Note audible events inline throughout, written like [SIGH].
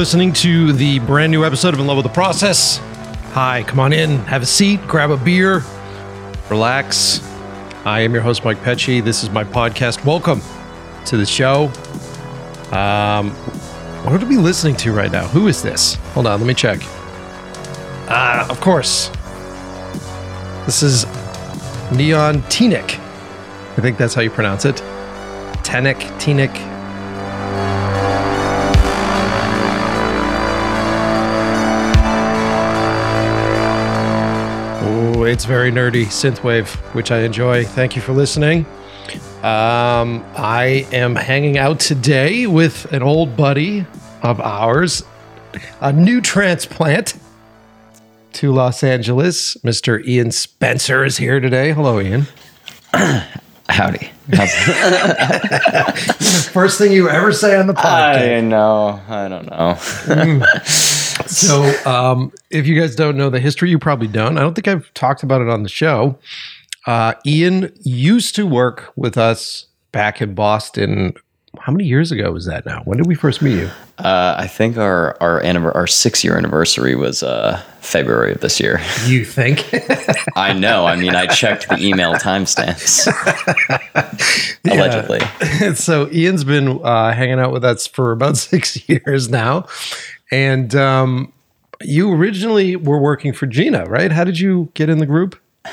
Listening to the brand new episode of In Love with the Process. Hi, come on in, have a seat, grab a beer, relax. I am your host, Mike Pecci. This is my podcast. Welcome to the show. Um, what are we listening to right now? Who is this? Hold on, let me check. Uh, of course. This is Neon Tenik. I think that's how you pronounce it. Tenik, Tenik. It's very nerdy synthwave, which I enjoy. Thank you for listening. Um, I am hanging out today with an old buddy of ours, a new transplant to Los Angeles. Mr. Ian Spencer is here today. Hello, Ian. [CLEARS THROAT] Howdy. [LAUGHS] First thing you ever say on the podcast. I know. I don't know. [LAUGHS] So, um, if you guys don't know the history, you probably don't. I don't think I've talked about it on the show. Uh, Ian used to work with us back in Boston. How many years ago was that now? When did we first meet you? Uh, I think our our anniver- our six year anniversary was uh, February of this year. [LAUGHS] You think? [LAUGHS] I know. I mean, I checked the email timestamps. [LAUGHS] Allegedly. so Ian's been uh, hanging out with us for about six years now, and um, you originally were working for Gina, right? How did you get in the group? [LAUGHS]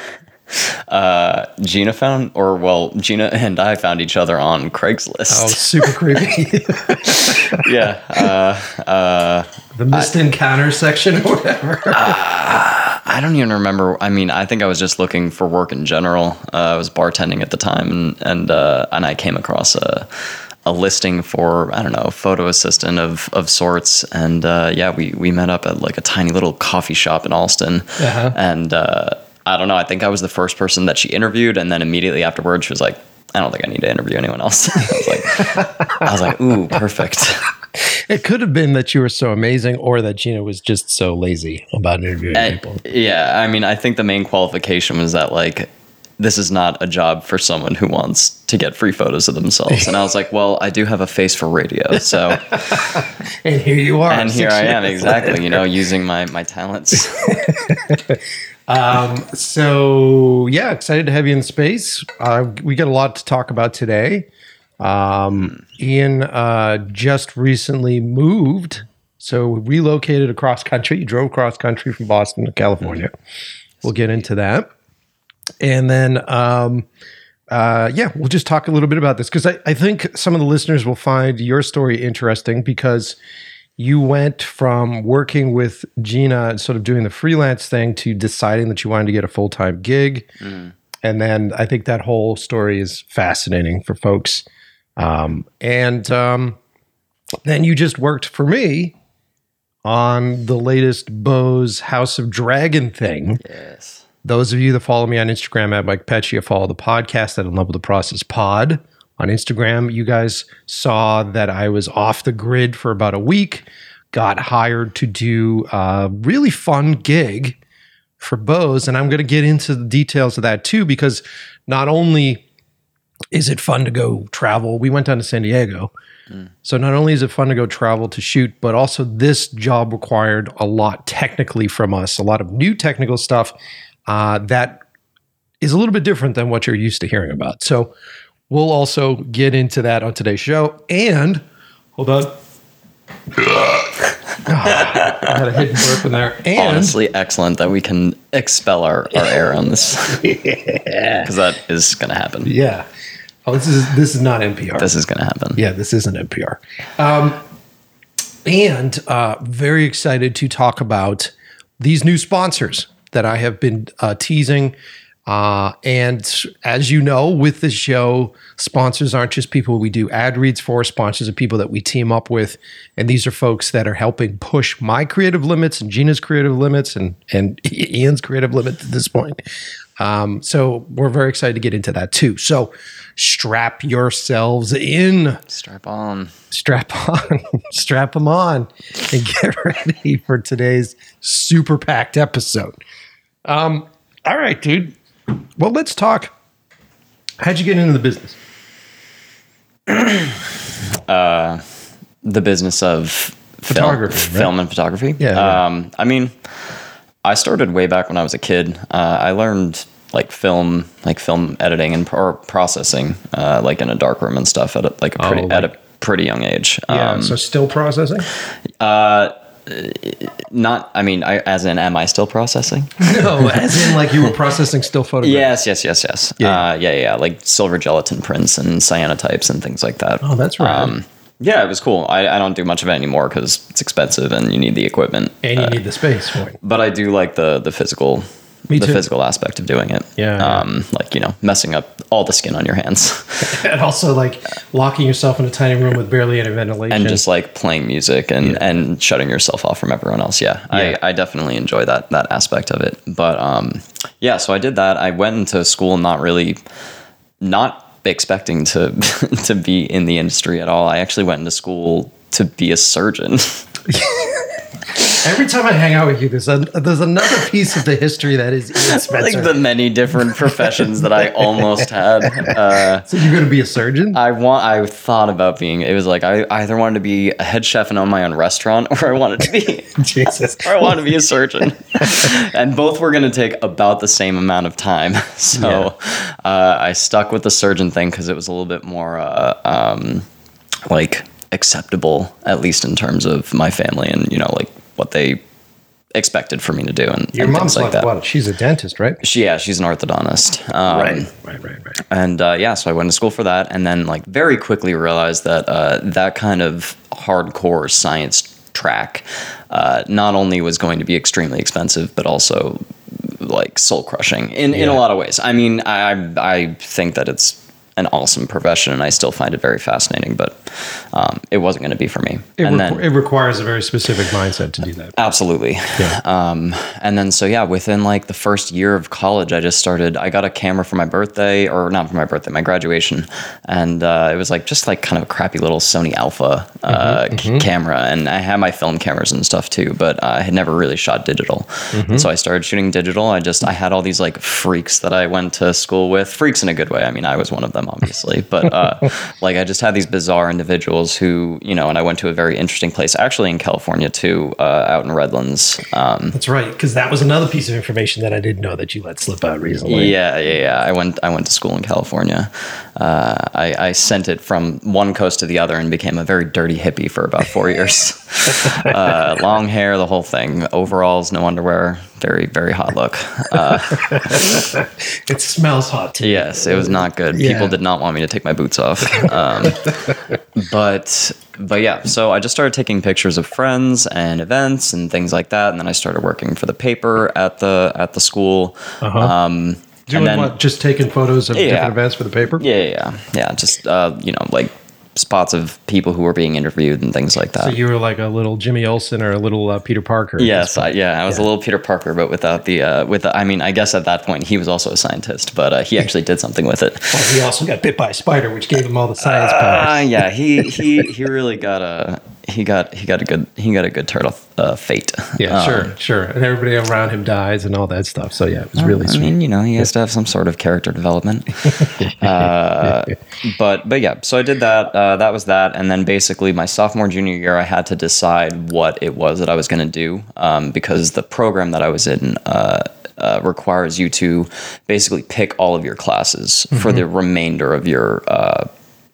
Uh, Gina found, or well, Gina and I found each other on Craigslist. Oh, super creepy. [LAUGHS] yeah. Uh, uh, the missed encounter section or whatever. [LAUGHS] I don't even remember. I mean, I think I was just looking for work in general. Uh, I was bartending at the time, and and uh, and I came across a a listing for I don't know photo assistant of of sorts, and uh, yeah, we we met up at like a tiny little coffee shop in Allston, Uh-huh. and uh, I don't know. I think I was the first person that she interviewed, and then immediately afterwards, she was like. I don't think I need to interview anyone else. [LAUGHS] I was like, I was like, ooh, perfect. [LAUGHS] It could have been that you were so amazing, or that Gina was just so lazy about interviewing And- people. yeah, I mean, I think the main qualification was that like this is not a job for someone who wants to get free photos of themselves. And I was like, well, I do have a face for radio, so [LAUGHS] And here you are. and here I am exactly, you know, using my my talents. [LAUGHS] Um, so yeah, excited to have you in space. Uh, we got a lot to talk about today. Um, Ian uh, just recently moved, so relocated across country. You drove across country from Boston to California. We'll get into that, and then um, uh, yeah, we'll just talk a little bit about this because I, I think some of the listeners will find your story interesting because you went from working with Gina and sort of doing the freelance thing to deciding that you wanted to get a full time gig. And then I think that whole story is fascinating for folks. Um, and um, then you just worked for me on the latest Bose House of Dragon thing. yes. Those of you that follow me on Instagram at Mike Pecci, follow the podcast at In Love with the Process Pod on Instagram. You guys saw that I was off the grid for about a week, got hired to do a really fun gig for Bose. And I'm going to get into the details of that too, because not only is it fun to go travel, we went down to San Diego. Mm. So not only is it fun to go travel to shoot, but also this job required a lot technically from us, a lot of new technical stuff uh, that is a little bit different than what you're used to hearing about. So we'll also get into that on today's show. And hold on. [LAUGHS] I had a hidden burp in there. And Honestly, excellent that we can expel our, our air on this. [LAUGHS] Because that is going to happen. yeah. Oh, this is this is not NPR. This is going to happen. Yeah, this isn't NPR. Um, and uh, very excited to talk about these new sponsors that I have been uh, teasing. Uh, and as you know, with this show, sponsors aren't just people we do ad reads for. Sponsors are people that we team up with, and these are folks that are helping push my creative limits and Gina's creative limits and and [LAUGHS] Ian's creative limits at this point. Um, so we're very excited to get into that too. So strap yourselves in Strap on. strap on, [LAUGHS] strap them on, and get [LAUGHS] ready for today's super packed episode. Um, all right, dude. Well, let's talk. How'd you get into the business? [CLEARS THROAT] uh, The business of Photography, film, right? film and photography. Yeah, yeah. Um, I mean, I started way back when I was a kid. Uh, I learned like film, like film editing and pro- processing, uh, like in a darkroom and stuff at a, like a pretty Oh, at a pretty young age. Yeah. Um, so still processing? Not, I mean, I, as in, am I still processing? [LAUGHS] No, as in like you were processing still photographs. yes, yes, yes, yes. Yeah. Uh, yeah, yeah, like silver gelatin prints and cyanotypes and things like that. Oh, that's right. Um, yeah, it was cool. I, I don't do much of it anymore because it's expensive and you need the equipment. and you Uh, need the space for it. but I do like the the physical Me the too. physical aspect of doing it. Yeah, yeah. Um, like you know, messing up all the skin on your hands [LAUGHS] And also like locking yourself in a tiny room with barely any ventilation. and just like playing music and Yeah. and shutting yourself off from everyone else. Yeah, Yeah. I I definitely enjoy that that aspect of it. But um, yeah, so I did that. I went into school not really not expecting to [LAUGHS] to be in the industry at all. I actually went into school to be a surgeon. [LAUGHS] Every time I hang out with you, there's a, there's another piece of the history that is Ian [LAUGHS] Spencer. like the many different professions that I almost had. Uh, so you're going to be a surgeon? I want. I thought about being. It was like I either wanted to be a head chef and own my own restaurant, [LAUGHS] or I wanted to be, [LAUGHS] Jesus. or I wanted to be a surgeon. and both were going to take about the same amount of time. So uh, I stuck with the surgeon thing because it was a little bit more uh, um, like acceptable, at least in terms of my family and you know like what they expected for me to do and, Your and mom's like like, that. what? She's a dentist, right? She, yeah, she's an orthodontist. Um, right, right, right, right. and uh, yeah, so I went to school for that, and then like very quickly realized that uh, that kind of hardcore science track uh, not only was going to be extremely expensive, but also like soul crushing in, in a lot of ways. I mean, I I think that it's an awesome profession, and I still find it very fascinating, but um, it wasn't going to be for me. It, requ- then it requires a very specific mindset to do that. Absolutely. Yeah. Um, and then, so yeah, within like the first year of college, I just started. I got a camera for my birthday, or not for my birthday, my graduation, and uh, it was like just like kind of a crappy little Sony Alpha uh, c- camera, and I had my film cameras and stuff too, but I had never really shot digital. And so I started shooting digital. I just I had all these like freaks that I went to school with, freaks in a good way. I mean, I was one of them, obviously, but uh, [LAUGHS] like I just had these bizarre individuals who, you know, and I went to a very interesting place, actually in California too, uh, out in Redlands. Um, That's right, because that was another piece of information that I didn't know that you let slip out recently. yeah, yeah, yeah. I went. I went to school in California. Uh, I, I sent it from one coast to the other and became a very dirty hippie for about four years. [LAUGHS] uh, long hair, the whole thing. Overalls, no underwear. Very, very hot look. Uh, [LAUGHS] It smells hot too. yes, it was not good. Yeah. People did not want me to take my boots off. Um, [LAUGHS] but but yeah, so I just started taking pictures of friends and events and things like that, and then I started working for the paper at the at the school. Uh-huh. Um, Doing and then, what? Just taking photos of Yeah. different events for the paper? Yeah, yeah, yeah. yeah just uh, you know, like spots of people who were being interviewed and things like that. So you were like a little Jimmy Olsen or a little uh, Peter Parker. yes, I, yeah, I was a little Peter Parker, but without the uh, with the. I mean, I guess at that point he was also a scientist, but uh, he [LAUGHS] actually did something with it. Well, he also got bit by a spider, which gave him all the science powers. Uh, yeah, he he he really got a he got he got a good he got a good turtle uh, fate. Yeah, Um, sure, sure. And everybody around him dies and all that stuff. So yeah, it was really I sweet. mean, you know, he has to have some sort of character development. [LAUGHS] uh, but but yeah, so I did that. Uh, that was that, and then basically my sophomore junior year, I had to decide what it was that I was going to do um, because the program that I was in. Uh, uh, requires you to basically pick all of your classes for the remainder of your uh,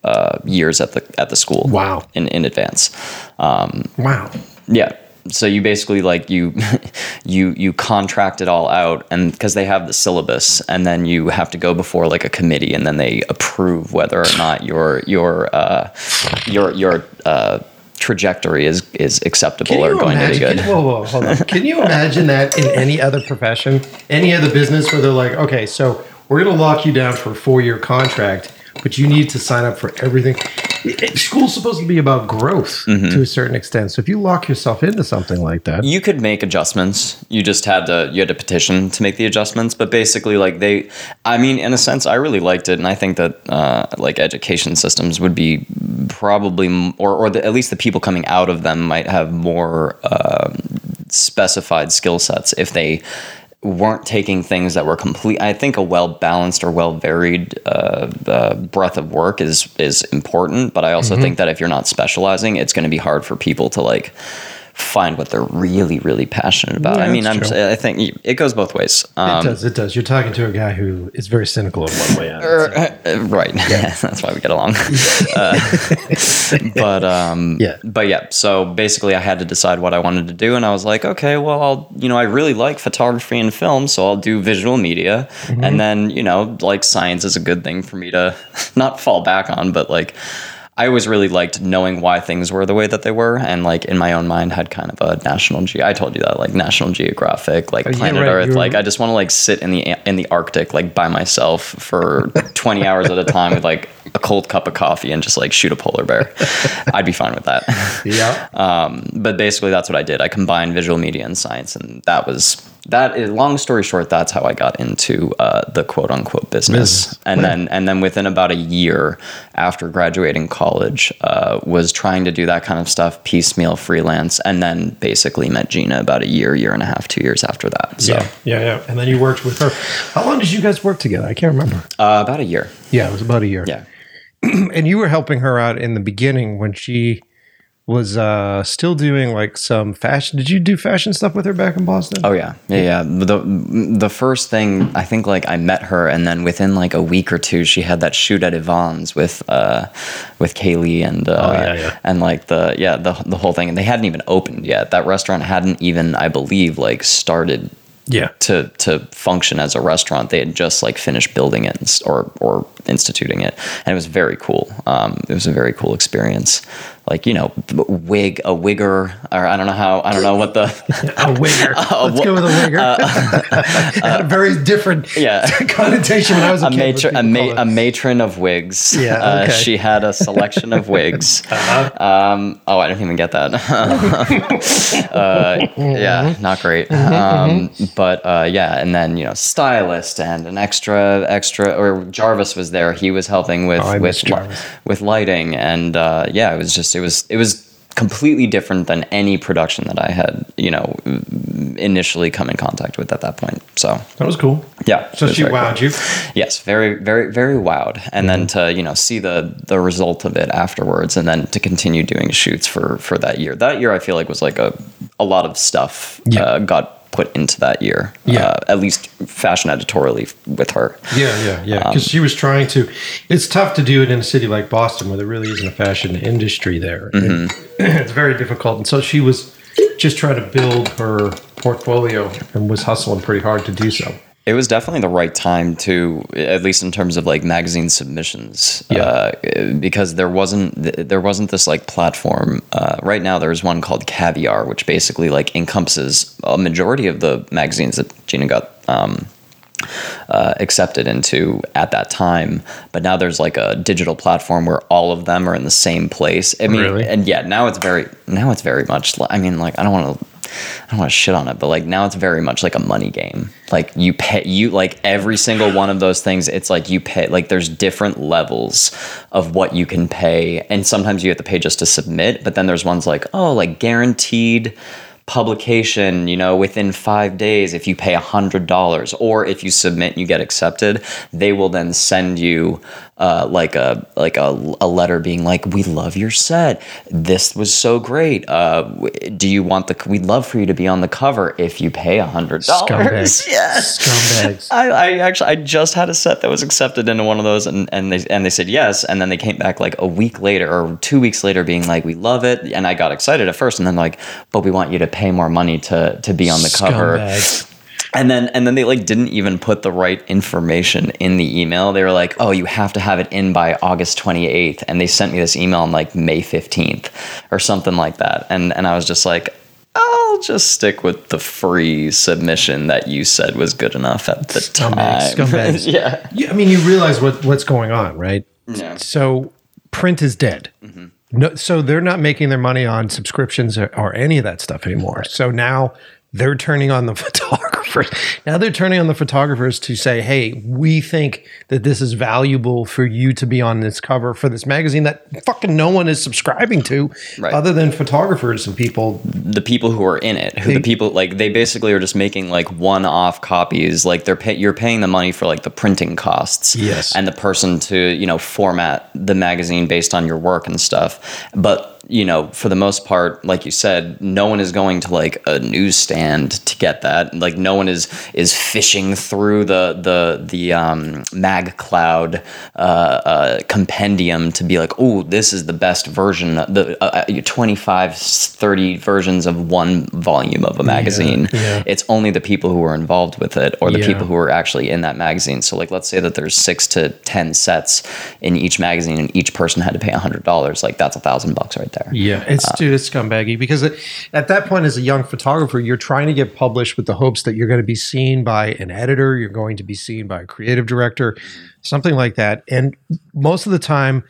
uh, years at the at the school. Wow. In in advance, um, wow. yeah. So you basically like you [LAUGHS] you you contract it all out and because they have the syllabus and then you have to go before like a committee and then they approve whether or not your your uh your your uh trajectory is is acceptable or going to be good. Can, [LAUGHS] whoa, whoa, hold on. [LAUGHS] Can you imagine that in any other profession, any other business where they're like, okay, so we're going to lock you down for a four-year contract, but you need to sign up for everything. It- School's supposed to be about growth Mm-hmm. to a certain extent. So if you lock yourself into something like that, you could make adjustments. You just had to you had to petition to make the adjustments. But basically, like they, I mean, in a sense, I really liked it, and I think that uh, like education systems would be probably, or or the, at least the people coming out of them might have more um, specified skill sets if they weren't taking things that were complete. I think a well balanced or well varied uh, uh, breadth of work is is important, but I also think that if you're not specializing, it's going to be hard for people to like find what they're really really passionate about. Yeah, I mean, I'm true. I think it goes both ways. Um, it does. It does. You're talking to a guy who is very cynical in one way. on it. uh, right. [LAUGHS] That's why we get along. [LAUGHS] uh, [LAUGHS] but um, Yeah. But yeah. So basically, I had to decide what I wanted to do, and I was like, okay, well, I'll you know, I really like photography and film, so I'll do visual media, and then you know, like science is a good thing for me to not fall back on, but like. I always really liked knowing why things were the way that they were, and like in my own mind had kind of a National Ge. I told you that like National Geographic, like Oh, Planet right, Earth, like I just want to like sit in the in the Arctic like by myself for [LAUGHS] 20 hours at a time with like a cold cup of coffee and just like shoot a polar bear. [LAUGHS] I'd be fine with that. Yeah. [LAUGHS] Um, but basically, that's what I did. I combined visual media and science, and that was that. Is, long story short, that's how I got into uh, the quote unquote business. Business. And then and then within about a year after graduating college, uh, was trying to do that kind of stuff piecemeal, freelance, and then basically met Gina about a year, year and a half, two years after that. So Yeah. Yeah. Yeah. And then you worked with her. How long did you guys work together? I can't remember. uh, about a year. Yeah, it was about a year. Yeah. [CLEARS THROAT] And you were helping her out in the beginning when she was uh, still doing like some fashion. Did you do fashion stuff with her back in Boston? Oh yeah, yeah, yeah. The the first thing I think like I met her, and then within like a week or two, she had that shoot at Yvonne's with uh with Kaylee and uh, Oh, yeah, yeah. and like the yeah the the whole thing, and they hadn't even opened yet. That restaurant hadn't even, I believe, like started yeah. to to function as a restaurant. They had just like finished building it or or instituting it, and it was very cool. Um, it was a very cool experience. Like you know, wig a wigger, or I don't know how I don't know what the A wigger. [LAUGHS] Let's wha- go with a wigger. [LAUGHS] had a very different yeah. [LAUGHS] connotation when I was a, a, kid. matron, a, ma- a matron of wigs. Yeah, Uh, she had a selection of wigs. Um, oh, I didn't even get that. uh, yeah, not great. Um, but uh, yeah, and then you know, stylist and an extra, extra. Or Jarvis was there. He was helping with Oh, with li- with lighting, and uh, yeah, it was just it was it was completely different than any production that I had you know initially come in contact with at that point. So That was cool. yeah, So she very cool. wowed you. Yes, very, very, very wowed, and then Mm-hmm. to you know see the the result of it afterwards, and then to continue doing shoots for for that year. That year, I feel like was like a a lot of stuff Yeah. uh, got put into that year. Yeah. uh, at least fashion editorially with her. Yeah, yeah, yeah. Um, Because she was trying to. It's tough to do it in a city like Boston where there really isn't a fashion industry there. Mm-hmm. [CLEARS THROAT] it's very difficult. And so she was just trying to build her portfolio and was hustling pretty hard to do so. It was definitely the right time to, at least in terms of like magazine submissions, Yeah. uh, because there wasn't there wasn't this like platform. Uh, right now, there's one called Kavyar, which basically like encompasses a majority of the magazines that Gina got um, uh, accepted into at that time. But now there's like a digital platform where all of them are in the same place. I mean, Really? and yeah, now it's very now it's very much. li- I mean, like I don't want to. I don't want to shit on it, but like now it's very much like a money game. Like you pay you like every single one of those things. It's like you pay like there's different levels of what you can pay, and sometimes you have to pay just to submit. But then there's ones like oh like guaranteed publication you know within five days if you pay a hundred dollars or if you submit and you get accepted they will then send you uh, like a like a, a letter being like we love your set. This was so great. Uh, do you want the we'd love for you to be on the cover if you pay a hundred dollars. [LAUGHS] Yes. Scumbags. I, I actually I just had a set that was accepted into one of those and, and they and they said yes. And then they came back like a week later or two weeks later being like we love it. And I got excited at first and then like but we want you to pay more money to to be on the cover. Scumbags. And then and then they like didn't even put the right information in the email. They were like, "Oh, you have to have it in by August 28th." And they sent me this email on like May 15th or something like that. And and I was just like, "I'll just stick with the free submission that you said was good enough at the Scumbags, time." [LAUGHS] scumbags. yeah. Yeah, I mean, you realize what what's going on, right? Yeah. So print is dead. Mm-hmm. No, so they're not making their money on subscriptions or, or any of that stuff anymore. So now they're turning on the [LAUGHS] photographers. Now they're turning on the photographers to say, "Hey, we think that this is valuable for you to be on this cover for this magazine that fucking no one is subscribing to, Right. other than photographers and people." the people who are in it, who the people like they basically are just making like one-off copies. Like they're pay, you're paying the money for like the printing costs, Yes. and the person to you know format the magazine based on your work and stuff. But you know, for the most part, like you said, no one is going to like a newsstand to get that. Like no one is is fishing through the the the um, MagCloud uh, uh, compendium to be like, oh, this is the best version. The uh, uh, 25, 30 versions of one volume of a magazine. yeah. It's only the people who are involved with it or the Yeah. people who are actually in that magazine. So like, let's say that there's six to ten sets in each magazine, and each person had to pay hundred dollars. Like that's a thousand bucks right there. Yeah, it's uh, dude, it's scumbaggy because it, at that point, as a young photographer, you're trying to get published with the hopes that you're going to be seen by an editor, you're going to be seen by a creative director, mm-hmm. something like that. And most of the time,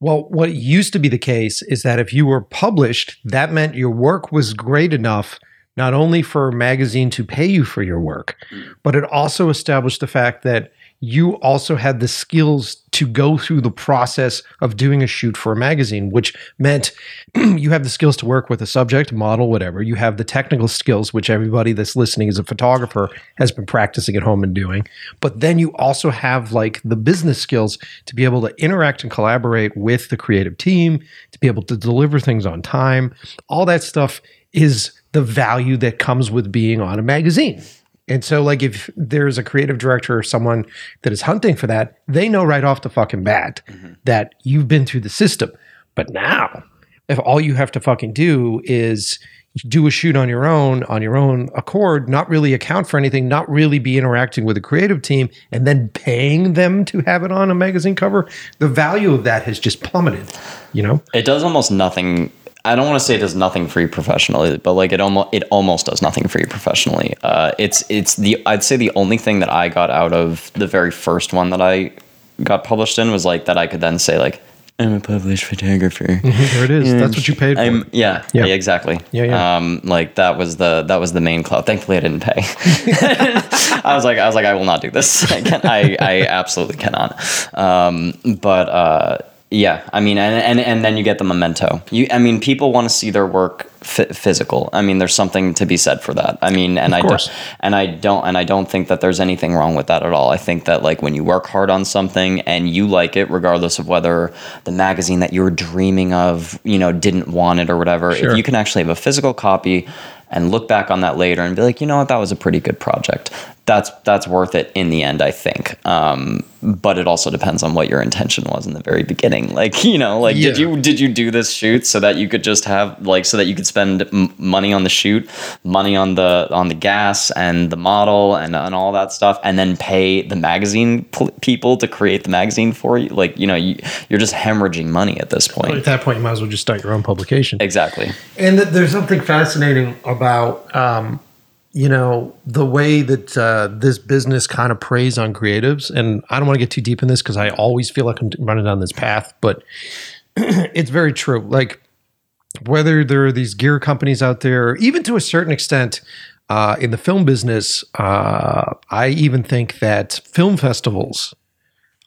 well, what used to be the case is that if you were published, that meant your work was great enough not only for a magazine to pay you for your work, mm. but it also established the fact that you also had the skills to go through the process of doing a shoot for a magazine, which meant [CLEARS THROAT] you have the skills to work with a subject, model, whatever. You have the technical skills, which everybody that's listening as a photographer has been practicing at home and doing. But then you also have like the business skills to be able to interact and collaborate with the creative team, to be able to deliver things on time. All that stuff is the value that comes with being on a magazine. And so, like, if there's a creative director or someone that is hunting for that, they know right off the fucking bat mm-hmm. that you've been through the system. But now, if all you have to fucking do is do a shoot on your own, on your own accord, not really account for anything, not really be interacting with a creative team, and then paying them to have it on a magazine cover, the value of that has just plummeted. You know? It does almost nothing. I don't want to say it does nothing for you professionally, but like it almost it almost does nothing for you professionally. Uh, it's it's the I'd say the only thing that I got out of the very first one that I got published in was like that I could then say like I'm a published photographer. [LAUGHS] There it is. That's what you paid for. I'm yeah, Yeah. yeah exactly Yeah, yeah. um like that was the that was the main cloud thankfully I didn't pay [LAUGHS] I was like I was like I will not do this [LAUGHS] I can I I absolutely cannot um but uh yeah I mean and and, and then you get the memento you I mean people want to see their work f- physical I mean there's something to be said for that I mean and I course. don't and I don't and I don't think that there's anything wrong with that at all. I think that like when you work hard on something and you like it, regardless of whether the magazine that you were dreaming of, you know, didn't want it or whatever, Sure. if you can actually have a physical copy and look back on that later and be like, you know what, that was a pretty good project. That's that's worth it in the end, I think. Um, but it also depends on what your intention was in the very beginning. [LAUGHS] Like, you know, like did you did you do this shoot so that you could just have like so that you could spend m- money on the shoot, money on the on the gas and the model and and all that stuff, and then pay the magazine pl- people to create the magazine for you? Like, you know, you, you're just hemorrhaging money at this point. At that point, you might as well just start your own publication. Exactly. And th- there's something fascinating about, um, you know, the way that uh, this business kind of preys on creatives. And I don't want to get too deep in this because I always feel like I'm running down this path, but [CLEARS THROAT] it's very true. Like, whether there are these gear companies out there, even to a certain extent, uh, in the film business, uh, I even think that film festivals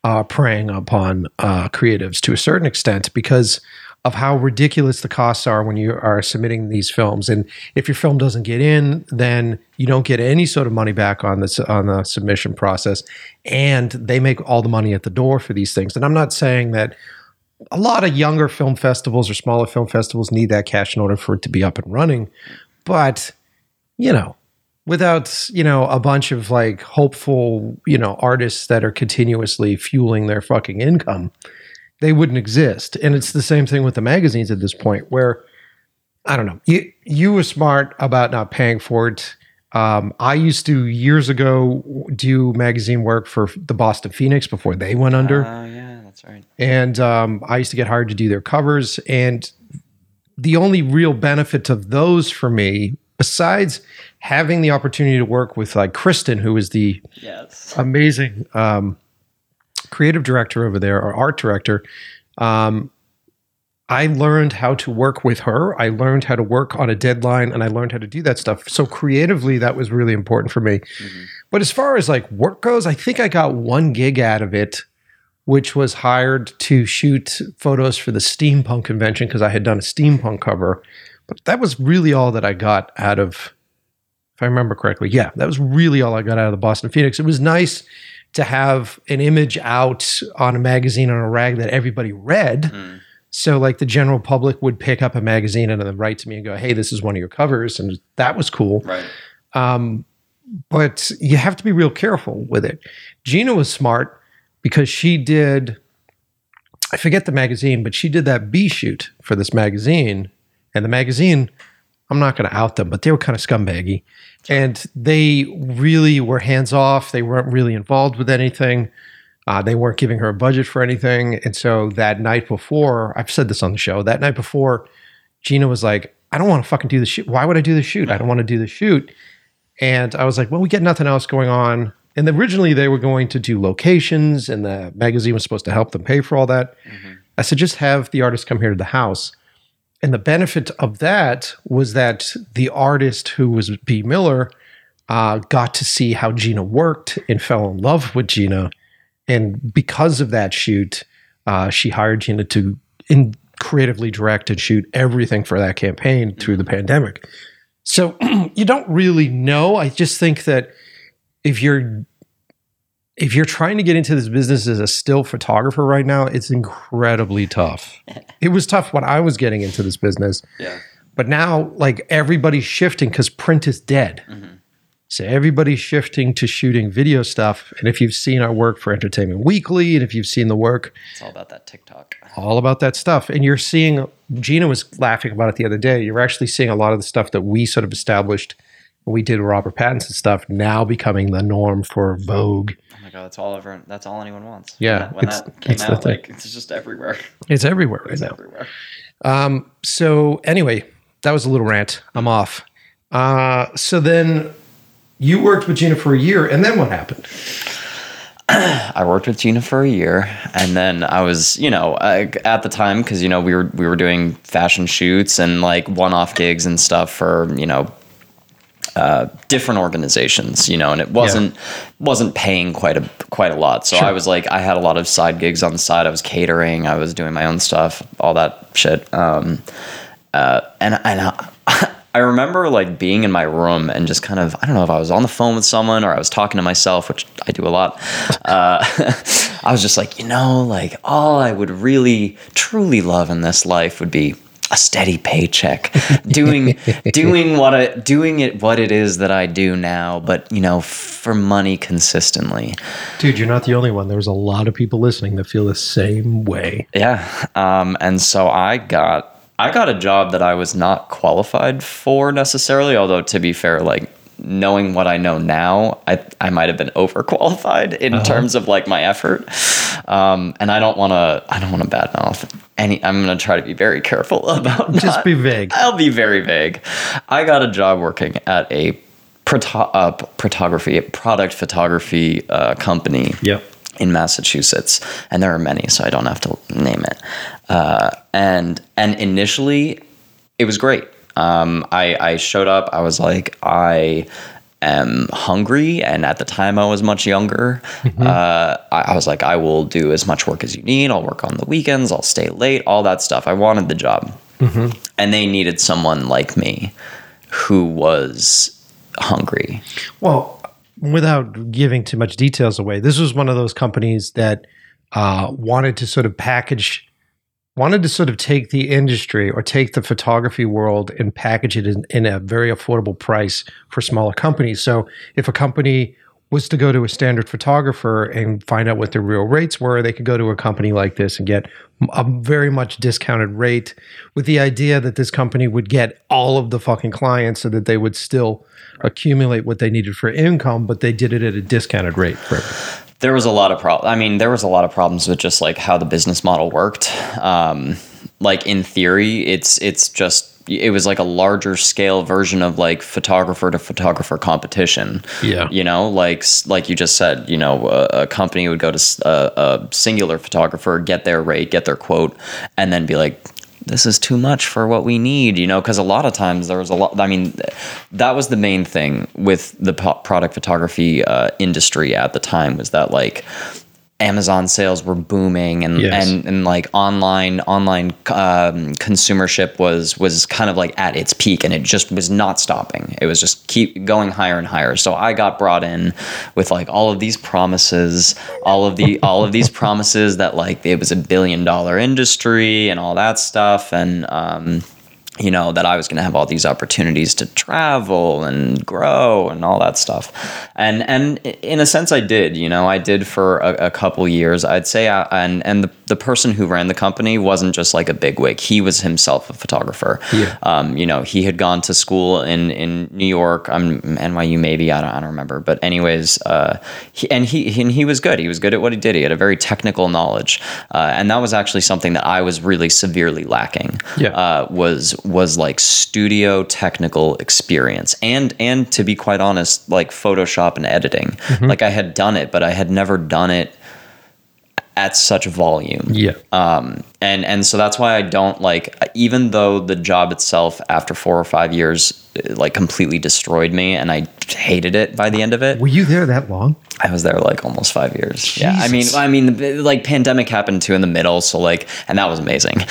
are preying upon uh, creatives to a certain extent because of how ridiculous the costs are when you are submitting these films. And if your film doesn't get in, then you don't get any sort of money back on this on the submission process, and they make all the money at the door for these things. And I'm not saying that a lot of younger film festivals or smaller film festivals need that cash in order for it to be up and running. But, you know, without, you know, a bunch of like hopeful, you know, artists that are continuously fueling their fucking income, they wouldn't exist. And it's the same thing with the magazines at this point where I don't know. You you were smart about not paying for it. Um, I used to years ago do magazine work for the Boston Phoenix before they went under Oh yeah, that's right. and um, I used to get hired to do their covers. And the only real benefit of those for me, besides having the opportunity to work with like Kristen, who is the Yes. amazing um, creative director over there or art director, um, I learned how to work with her. I learned how to work on a deadline and I learned how to do that stuff. So creatively, that was really important for me. But as far as like work goes, I think I got one gig out of it, which was hired to shoot photos for the steampunk convention because I had done a steampunk cover. But that was really all that I got out of, if I remember correctly. Yeah, that was really all I got out of the Boston Phoenix. It was nice to have an image out on a magazine on a rag that everybody read. So like the general public would pick up a magazine and then write to me and go, "Hey, this is one of your covers," and that was cool. Right. Um, but you have to be real careful with it. Gina was smart because she did. I forget the magazine, but she did that B shoot for this magazine, and the magazine. I'm not going to out them, but they were kind of scumbaggy, and they really were hands off. They weren't really involved with anything. Uh, they weren't giving her a budget for anything, and so that night before, I've said this on the show. That night before, Gina was like, "I don't want to fucking do the shoot. Why would I do the shoot? I don't want to do the shoot." And I was like, well, we get nothing else going on. And originally they were going to do locations and the magazine was supposed to help them pay for all that. I said, just have the artist come here to the house. And the benefit of that was that the artist who was B. Miller uh, got to see how Gina worked and fell in love with Gina. And because of that shoot, uh, she hired Gina to in creatively direct and shoot everything for that campaign through the pandemic. So [CLEARS THROAT] you don't really know. I just think that if you're if you're trying to get into this business as a still photographer right now, it's incredibly tough. [LAUGHS] it was tough when I was getting into this business, Yeah. but now like everybody's shifting because print is dead. Mm-hmm. So everybody's shifting to shooting video stuff. And if you've seen our work for Entertainment Weekly, and if you've seen the work It's all about that TikTok. all about that stuff. And you're seeing, Gina was laughing about it the other day. You're actually seeing a lot of the stuff that we sort of established we did Robert Pattinson stuff now becoming the norm for Vogue. That's all ever. That's all anyone wants. Yeah, When it's- that came the out, thing. like it's just everywhere. It's everywhere right It's now. everywhere. Um, so anyway, that was a little rant. I'm off. Uh, so then you worked with Gina for a year, and then what happened? [CLEARS THROAT] I worked with Gina for a year, and then I was, you know, I, at the time because you know we were we were doing fashion shoots and like one-off gigs and stuff for you know uh, different organizations, you know, and it wasn't wasn't paying quite a quite a lot. So I was like, I had a lot of side gigs on the side. I was catering, I was doing my own stuff, all that shit. Um, uh, and and I, [LAUGHS] I remember like being in my room and just kind of I don't know if I was on the phone with someone or I was talking to myself, which I do a lot. Uh, [LAUGHS] I was just like, you know, like all I would really truly love in this life would be a steady paycheck, [LAUGHS] doing doing what I doing it what it is that I do now, but you know, for money consistently. Dude, you're not the only one. There's a lot of people listening that feel the same way. Yeah. Um, and so I got I got a job that I was not qualified for necessarily, although to be fair, like knowing what I know now, I I might have been overqualified in terms of like my effort. Um, and I don't want to I don't want to badmouth any. I'm gonna try to be very careful [LAUGHS] about Just not- be vague. I'll be very vague. I got a job working at a proto- uh, photography, product photography uh, company Yep. in Massachusetts, and there are many, so I don't have to name it. Uh, and and initially, it was great. Um, I, I showed up. I was like, I am hungry, and at the time, I was much younger. Uh, I, I was like, I will do as much work as you need. I'll work on the weekends. I'll stay late. All that stuff. I wanted the job, and they needed someone like me who was hungry. Well, without giving too much details away, this was one of those companies that uh, wanted to sort of package, wanted to sort of take the industry or take the photography world and package it in, in a very affordable price for smaller companies. So if a company was to go to a standard photographer and find out what their real rates were, they could go to a company like this and get a very much discounted rate with the idea that this company would get all of the fucking clients so that they would still accumulate what they needed for income, but they did it at a discounted rate. For everyone. There was a lot of problems. I mean, there was a lot of problems with just like how the business model worked. Um, like in theory, it's it's just it was like a larger scale version of like photographer to photographer competition. Yeah. you know, like like you just said, you know, a, a company would go to a singular photographer, get their rate, get their quote, and then be like. This is too much for what we need, you know, because a lot of times there was a lot. I mean, that was the main thing with the product photography uh, industry at the time was that like Amazon sales were booming and Yes. and and like online online um, consumership was was kind of like at its peak and it just was not stopping. It was just keep going higher and higher. So I got brought in with like all of these promises, all of the all of these promises that like it was a billion dollar industry and all that stuff and um you know that I was going to have all these opportunities to travel and grow and all that stuff, and and in a sense I did. You know, I did for a, a couple years. I'd say, I, and and the, the person who ran the company wasn't just like a bigwig. He was himself a photographer. Yeah. Um, you know, he had gone to school in in New York. I'm NYU maybe. I don't I don't remember. But anyways, uh, he, and he and he was good. He was good at what he did. He had a very technical knowledge, uh, and that was actually something that I was really severely lacking Yeah. uh, was was like studio technical experience and and to be quite honest like photoshop and editing like i had done it but i had never done it at such volume Yeah. um, and and so that's why I don't like even though the job itself after four or five years like completely destroyed me and I hated it by the end of it Were you there that long? I was there like almost five years. Yeah, I mean, I mean, like pandemic happened too in the middle, so like, and that was amazing. [LAUGHS]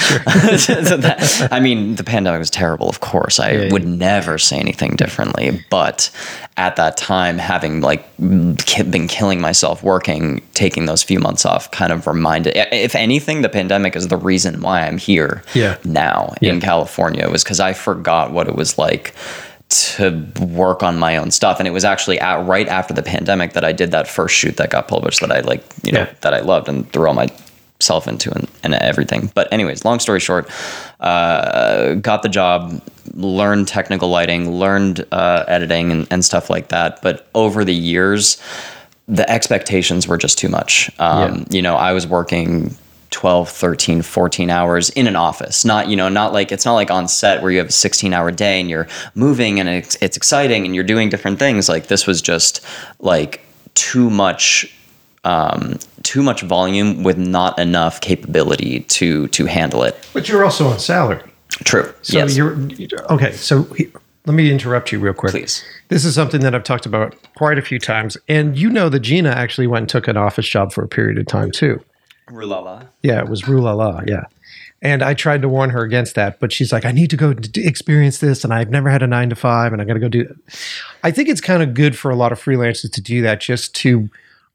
So that- I mean, the pandemic was terrible, of course. I Yeah, would yeah. never say anything differently, but at that time, having like been killing myself working, taking those few months off, kind of reminded. If anything, the pandemic is the reason why I'm here Yeah. now Yeah. in California was because I forgot what it was like to work on my own stuff and it was actually at, right after the pandemic that I did that first shoot that got published that I like you know Yeah. that I loved and threw all myself into and, and everything but anyways long story short uh, got the job learned technical lighting learned uh, editing and, and stuff like that but over the years the expectations were just too much um, Yeah. you know i was working 12 13 14 hours in an office not you know not like it's not like on set where you have a 16 hour day and you're moving and it's, it's exciting and you're doing different things like this was just like too much um, too much volume with not enough capability to to handle it But you're also on salary. true So yes you're okay. So he, let me interrupt you real quick. Please. This is something that I've talked about quite a few times, and you know that Gina actually went and took an office job for a period of time too. Rue La La. Yeah, it was rue la la. Yeah. And I tried to warn her against that, but she's like, I need to go d- experience this, and I've never had a nine to five, and I'm going to go do it. I think it's kind of good for a lot of freelancers to do that just to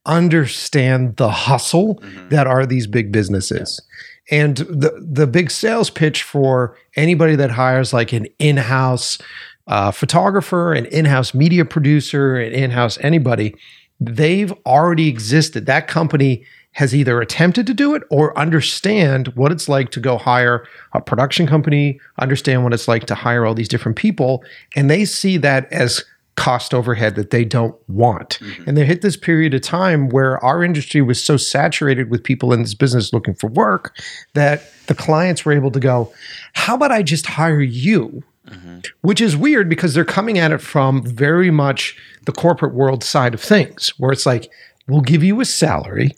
understand the hustle that are these big businesses. And the the big sales pitch for anybody that hires like an in-house uh, photographer, an in-house media producer, an in-house anybody, they've already existed. That company has either attempted to do it or understand what it's like to go hire a production company, understand what it's like to hire all these different people, and they see that as cost overhead that they don't want. Mm-hmm. And they hit this period of time where our industry was so saturated with people in this business looking for work that the clients were able to go, "How about I just hire you?" Mm-hmm. which is weird because they're coming at it from very much the corporate world side of things, where it's like, we'll give you a salary.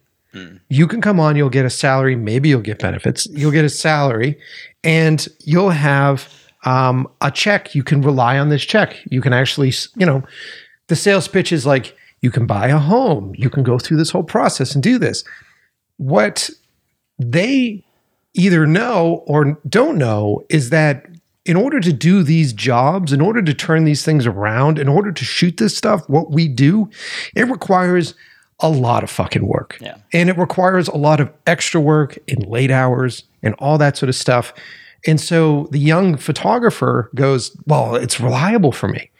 You can come on, you'll get a salary, maybe you'll get benefits, you'll get a salary, and you'll have um, a check. You can rely on this check. You can actually, you know, the sales pitch is like, you can buy a home, you can go through this whole process and do this. What they either know or don't know is that in order to do these jobs, in order to turn these things around, in order to shoot this stuff, what we do, it requires a lot of fucking work. Yeah. And it requires a lot of extra work in late hours and all that sort of stuff. And so the young photographer goes, Well, it's reliable for me.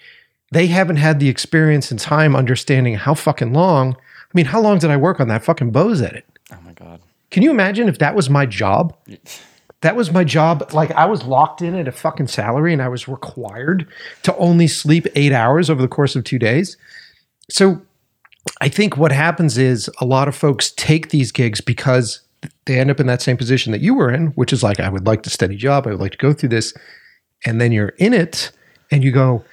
They haven't had the experience and time understanding how fucking long. I mean, how long did I work on that fucking Bose edit? Oh my god. Can you imagine if that was my job? That was my job. Like I was locked in at a fucking salary and I was required to only sleep eight hours over the course of two days. So I think what happens is a lot of folks take these gigs because they end up in that same position that you were in, which is like, I would like to steady job. I would like to go through this. And then you're in it and you go,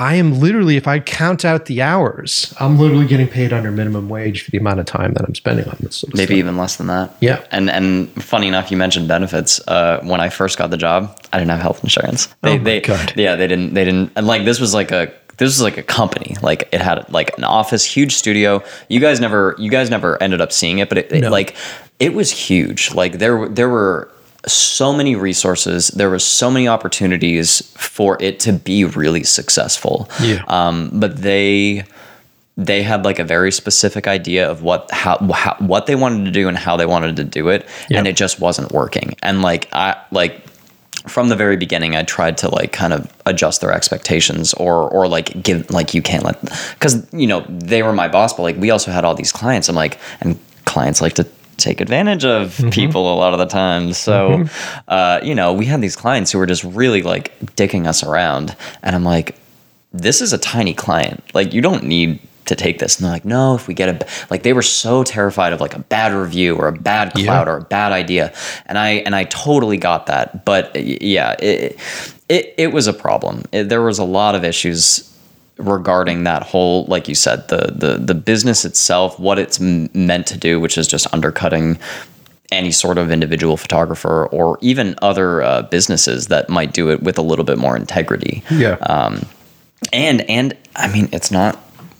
I am literally, if I count out the hours, I'm literally getting paid under minimum wage for the amount of time that I'm spending on this. Sort of maybe stuff. even less than that. Yeah. And and funny enough, you mentioned benefits. Uh, when I first got the job, I didn't have health insurance. They, Oh my they, God. Yeah, they didn't. They didn't. And like this was like a this was like a company. Like it had like an office, huge studio. You guys never you guys never ended up seeing it, but it, it like it was huge. Like there there were so many resources. There was so many opportunities for it to be really successful. Yeah. Um, but they they had like a very specific idea of what how, how what they wanted to do and how they wanted to do it and it just wasn't working and like i like from the very beginning i tried to like kind of adjust their expectations or or like give like you can't let because you know they were my boss but like we also had all these clients. I'm like and clients like to take advantage of people a lot of the time. So uh, you know we had these clients who were just really like dicking us around. And i'm like this is a tiny client. Like you don't need to take this. And they're like, no, if we get a like they were so terrified of like a bad review or a bad cloud Yeah. or a bad idea. And I and I totally got that. But yeah, it it, it was a problem. It- there was a lot of issues regarding that whole like you said the the the business itself what it's m- meant to do which is just undercutting any sort of individual photographer or even other uh, businesses that might do it with a little bit more integrity Yeah. um, and and I mean it's not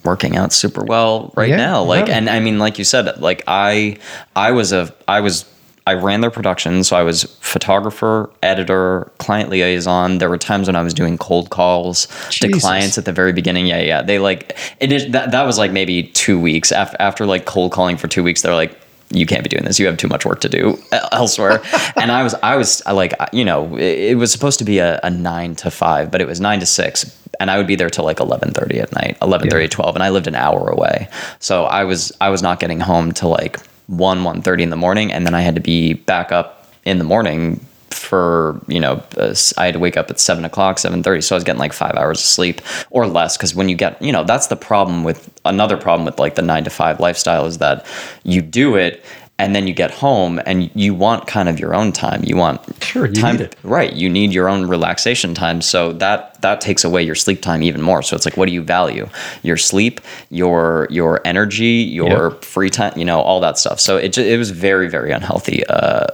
working out super well right Yeah, now. Like no. and I mean like you said, like I I was a I was I ran their production, so I was photographer, editor, client liaison. There were times when I was doing cold calls to clients at the very beginning. Yeah, yeah. They like it is that that was like maybe two weeks after after like cold calling for two weeks. They're like. You can't be doing this. You have too much work to do [LAUGHS] elsewhere. and I was, I was like, you know, it, it was supposed to be a, a nine to five, but it was nine to six, and I would be there till like eleven thirty at night, 11:30, Yeah. 12, and I lived an hour away. So I was, I was not getting home till like one, 1.30 in the morning, and then I had to be back up in the morning for you know uh, I had to wake up at seven o'clock, seven thirty. So I was getting like five hours of sleep or less. Because when you get you know that's the problem with another problem with like the nine to five lifestyle is that you do it and then you get home and you want kind of your own time. You want Sure, you time right. You need your own relaxation time. So that that takes away your sleep time even more. So it's like, what do you value? Your sleep, your your energy, your Yep. free time. You know all that stuff. So it it was very very unhealthy. Uh,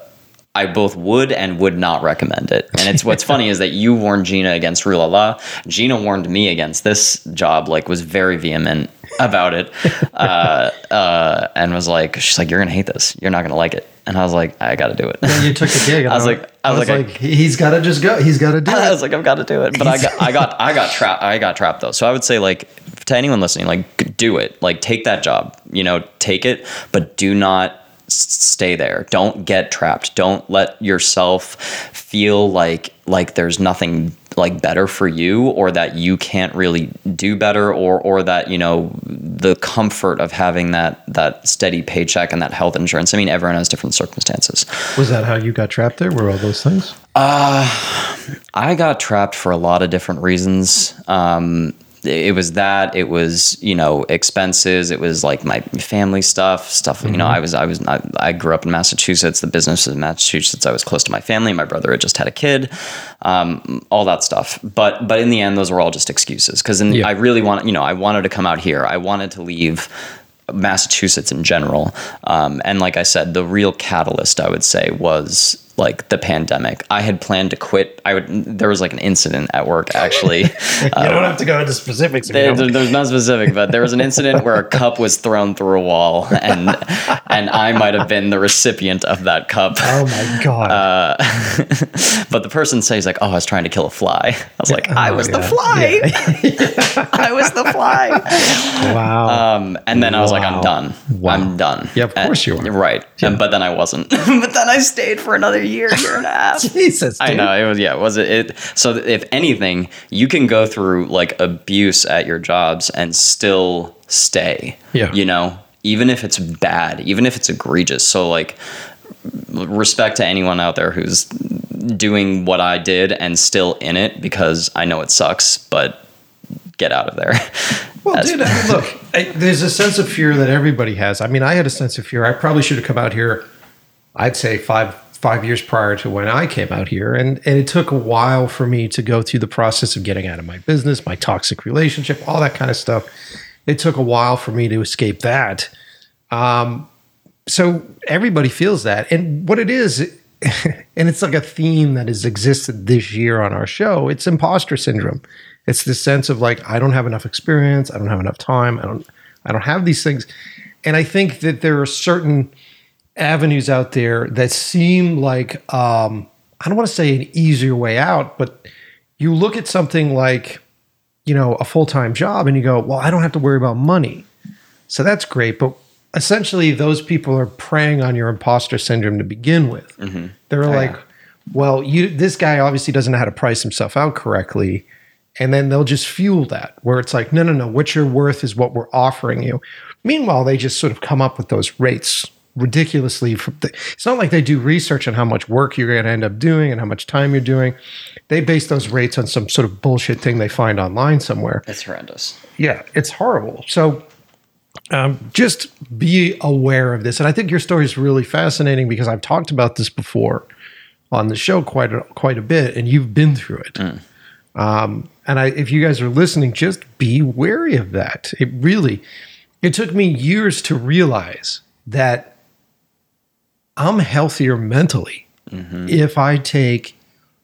I both would and would not recommend it. And it's what's funny is that you warned Gina against Rue La La. Gina warned me against this job, like was very vehement about it. Uh, uh, and was like, she's like, you're gonna hate this. You're not gonna like it. And I was like, I gotta do it. you took the gig. [LAUGHS] I was like- I was like, he's got to just go. He's got to do [LAUGHS] I it. I was like, I've got to do it. But I got, I got, I got trapped. I got trapped though. So I would say, like, to anyone listening, like, do it. Like, take that job. You know, take it, but do not stay there. Don't get trapped. Don't let yourself feel like like there's nothing like better for you or that you can't really do better or or that you know the comfort of having that that steady paycheck and that health insurance i mean everyone has different circumstances Was that how you got trapped there? Were all those things? I got trapped for a lot of different reasons. Um, it was that it was you know expenses it was like my family stuff stuff you know i was i was I, I grew up in massachusetts the business was in massachusetts i was close to my family my brother had just had a kid um, all that stuff but but in the end those were all just excuses because Yeah. i really want you know i wanted to come out here i wanted to leave Massachusetts in general. Um, and like I said, the real catalyst I would say was like the pandemic. I had planned to quit. I would. There was like an incident at work actually. [LAUGHS] you don't have to go into specifics. if There, there's not specific, but there was an incident where a cup was thrown through a wall, and and I might have been the recipient of that cup. oh my god! Uh, [LAUGHS] but the person says like, "Oh, I was trying to kill a fly." I was like, "I Oh, was the yeah. fly. [LAUGHS] I was the fly." wow. Um, and then I was like, I'm done. Wow. I'm done. Yeah, of And- course you are. Right. And, but then I wasn't. but then I stayed for another year, year and a [LAUGHS] half. Jesus, I know it was yeah. Was it, it? So if anything, you can go through like abuse at your jobs and still stay. Yeah. You know, even if it's bad, even if it's egregious. So like, respect to anyone out there who's doing what I did and still in it because I know it sucks, but get out of there. [LAUGHS] Well, As- dude, I [LAUGHS] mean, look, I, there's a sense of fear that everybody has. I mean, I had a sense of fear. I probably should have come out here. I'd say five five years prior to when I came out here. And, and it took a while for me to go through the process of getting out of my business, my toxic relationship, all that kind of stuff. It took a while for me to escape that. Um, so everybody feels that. And what it is, [LAUGHS] and it's like a theme that has existed this year on our show, it's imposter syndrome. It's the sense of like, I don't have enough experience, I don't have enough time, I don't I don't have these things. And I think that there are certain avenues out there that seem like um, I don't want to say an easier way out, but you look at something like you know a full time job and you go, well, I don't have to worry about money, so that's great. But essentially, those people are preying on your imposter syndrome to begin with. Mm-hmm. They're oh, like, yeah. well, you this guy obviously doesn't know how to price himself out correctly. And then they'll just fuel that, where it's like, no, no, no, what you're worth is what we're offering you. Meanwhile, they just sort of come up with those rates ridiculously. It's not like they do research on how much work you're going to end up doing and how much time you're doing. They base those rates on some sort of bullshit thing they find online somewhere. It's horrendous. Yeah, it's horrible. So um, just be aware of this. And I think your story is really fascinating because I've talked about this before on the show quite a, quite a bit, and you've been through it. Mm. Um, and I, if you guys are listening, just be wary of that. It really, it took me years to realize that I'm healthier mentally mm-hmm. if I take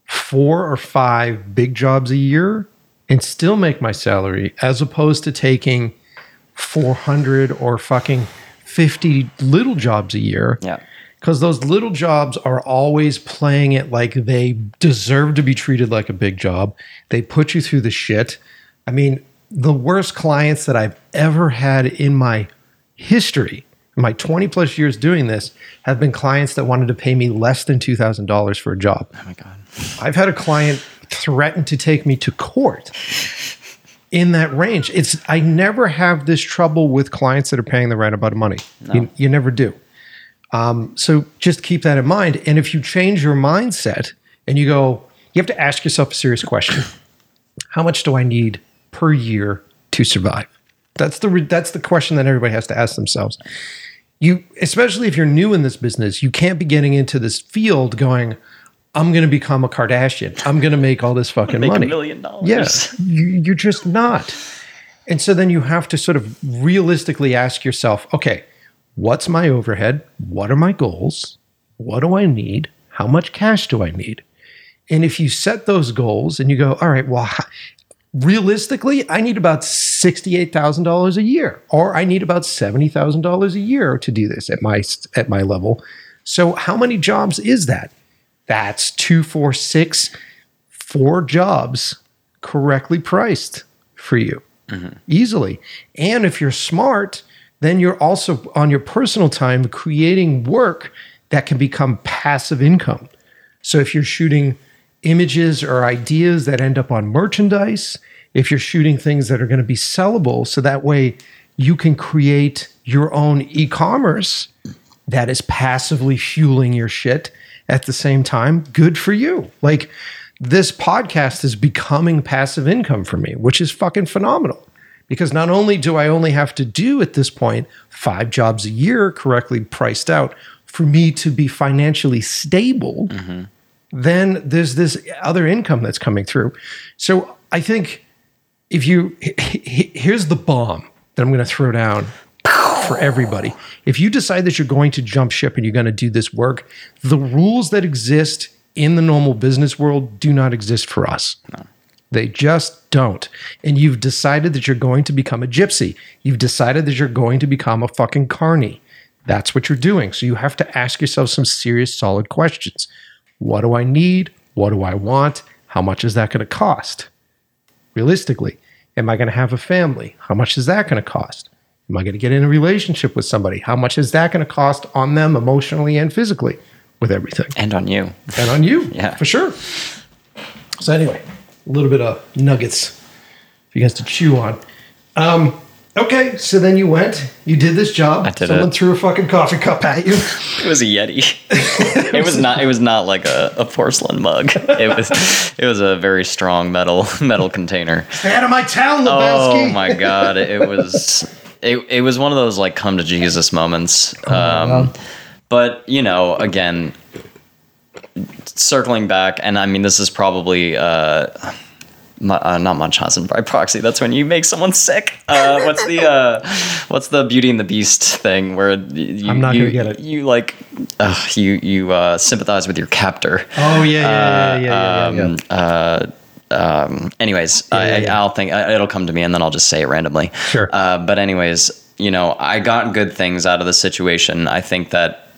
four or five big jobs a year and still make my salary as opposed to taking 400 or fucking 50 little jobs a year. Yeah. Because those little jobs are always playing it like they deserve to be treated like a big job. They put you through the shit. I mean, the worst clients that I've ever had in my history my 20 plus years doing this have been clients that wanted to pay me less than $2,000 for a job. Oh my God. I've had a client threaten to take me to court in that range. It's I never have this trouble with clients that are paying the right amount of money. No. You, you, never do. Um, so just keep that in mind. And if you change your mindset and you go, you have to ask yourself a serious question: [CLEARS THROAT] How much do I need per year to survive? That's the that's the question that everybody has to ask themselves you especially if you're new in this business, you can't be getting into this field going, I'm going to become a Kardashian. I'm going to make all this fucking make money. A million dollars. Yes, yeah, you, are just not. And so then you have to sort of realistically ask yourself, okay, what's my overhead? What are my goals? What do I need? How much cash do I need? And if you set those goals and you go, all right, well, realistically, I need about $68,000 a year, or I need about $70,000 a year to do this at my, at my level. So, how many jobs is that? That's two, four, six, four jobs correctly priced for you mm-hmm. easily. And if you're smart, then you're also on your personal time creating work that can become passive income. So, if you're shooting images or ideas that end up on merchandise, if you're shooting things that are going to be sellable, so that way you can create your own e commerce that is passively fueling your shit at the same time, good for you. Like this podcast is becoming passive income for me, which is fucking phenomenal. Because not only do I only have to do at this point five jobs a year correctly priced out for me to be financially stable. Mm-hmm then there's this other income that's coming through. So I think if you here's the bomb that I'm going to throw down for everybody. If you decide that you're going to jump ship and you're going to do this work, the rules that exist in the normal business world do not exist for us. No. They just don't. And you've decided that you're going to become a gypsy. You've decided that you're going to become a fucking carny. That's what you're doing. So you have to ask yourself some serious, solid questions. What do I need? What do I want? How much is that going to cost? Realistically, am I going to have a family? How much is that going to cost? Am I going to get in a relationship with somebody? How much is that going to cost on them emotionally and physically with everything? And on you. And on you. yeah. For sure. So, anyway, a little bit of nuggets for you guys to chew on. Um, Okay, so then you went, you did this job. I did Someone it. threw a fucking coffee cup at you. It was a Yeti. [LAUGHS] it was not. It was not like a, a, porcelain mug. It was. It was a very strong metal [LAUGHS] metal container. Stay out of my town, Lebowski. Oh my god! It was. It, it was one of those like come to Jesus moments. Oh, um, wow. But you know, again, circling back, and I mean, this is probably. Uh, uh, not Munchausen by proxy. That's when you make someone sick. Uh, what's the uh, what's the Beauty and the Beast thing where you, I'm not you, gonna get it. You like you you uh, sympathize with your captor. Oh yeah, yeah, yeah, yeah, yeah, yeah. Um, uh, um, anyways, yeah, I, yeah. I'll think it'll come to me, and then I'll just say it randomly. Sure. Uh, but anyways, you know, I got good things out of the situation. I think that,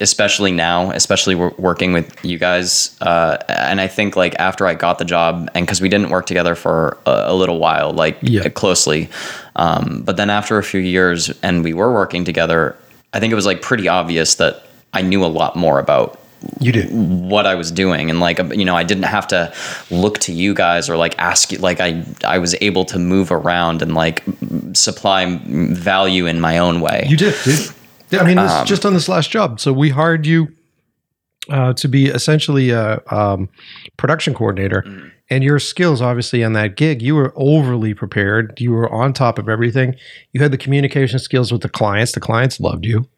especially now, especially working with you guys, uh, and I think like after I got the job, and because we didn't work together for a, a little while, like Yeah. closely, um, but then after a few years, and we were working together, I think it was like pretty obvious that I knew a lot more about You did. what I was doing and like you know I didn't have to look to you guys or like ask you like I I was able to move around and like supply value in my own way. You did, dude. Yeah, I mean, this Um, just on this last job. So we hired you uh, to be essentially a um, production coordinator, Mm. and your skills, obviously, on that gig, you were overly prepared. You were on top of everything. You had the communication skills with the clients. The clients loved you.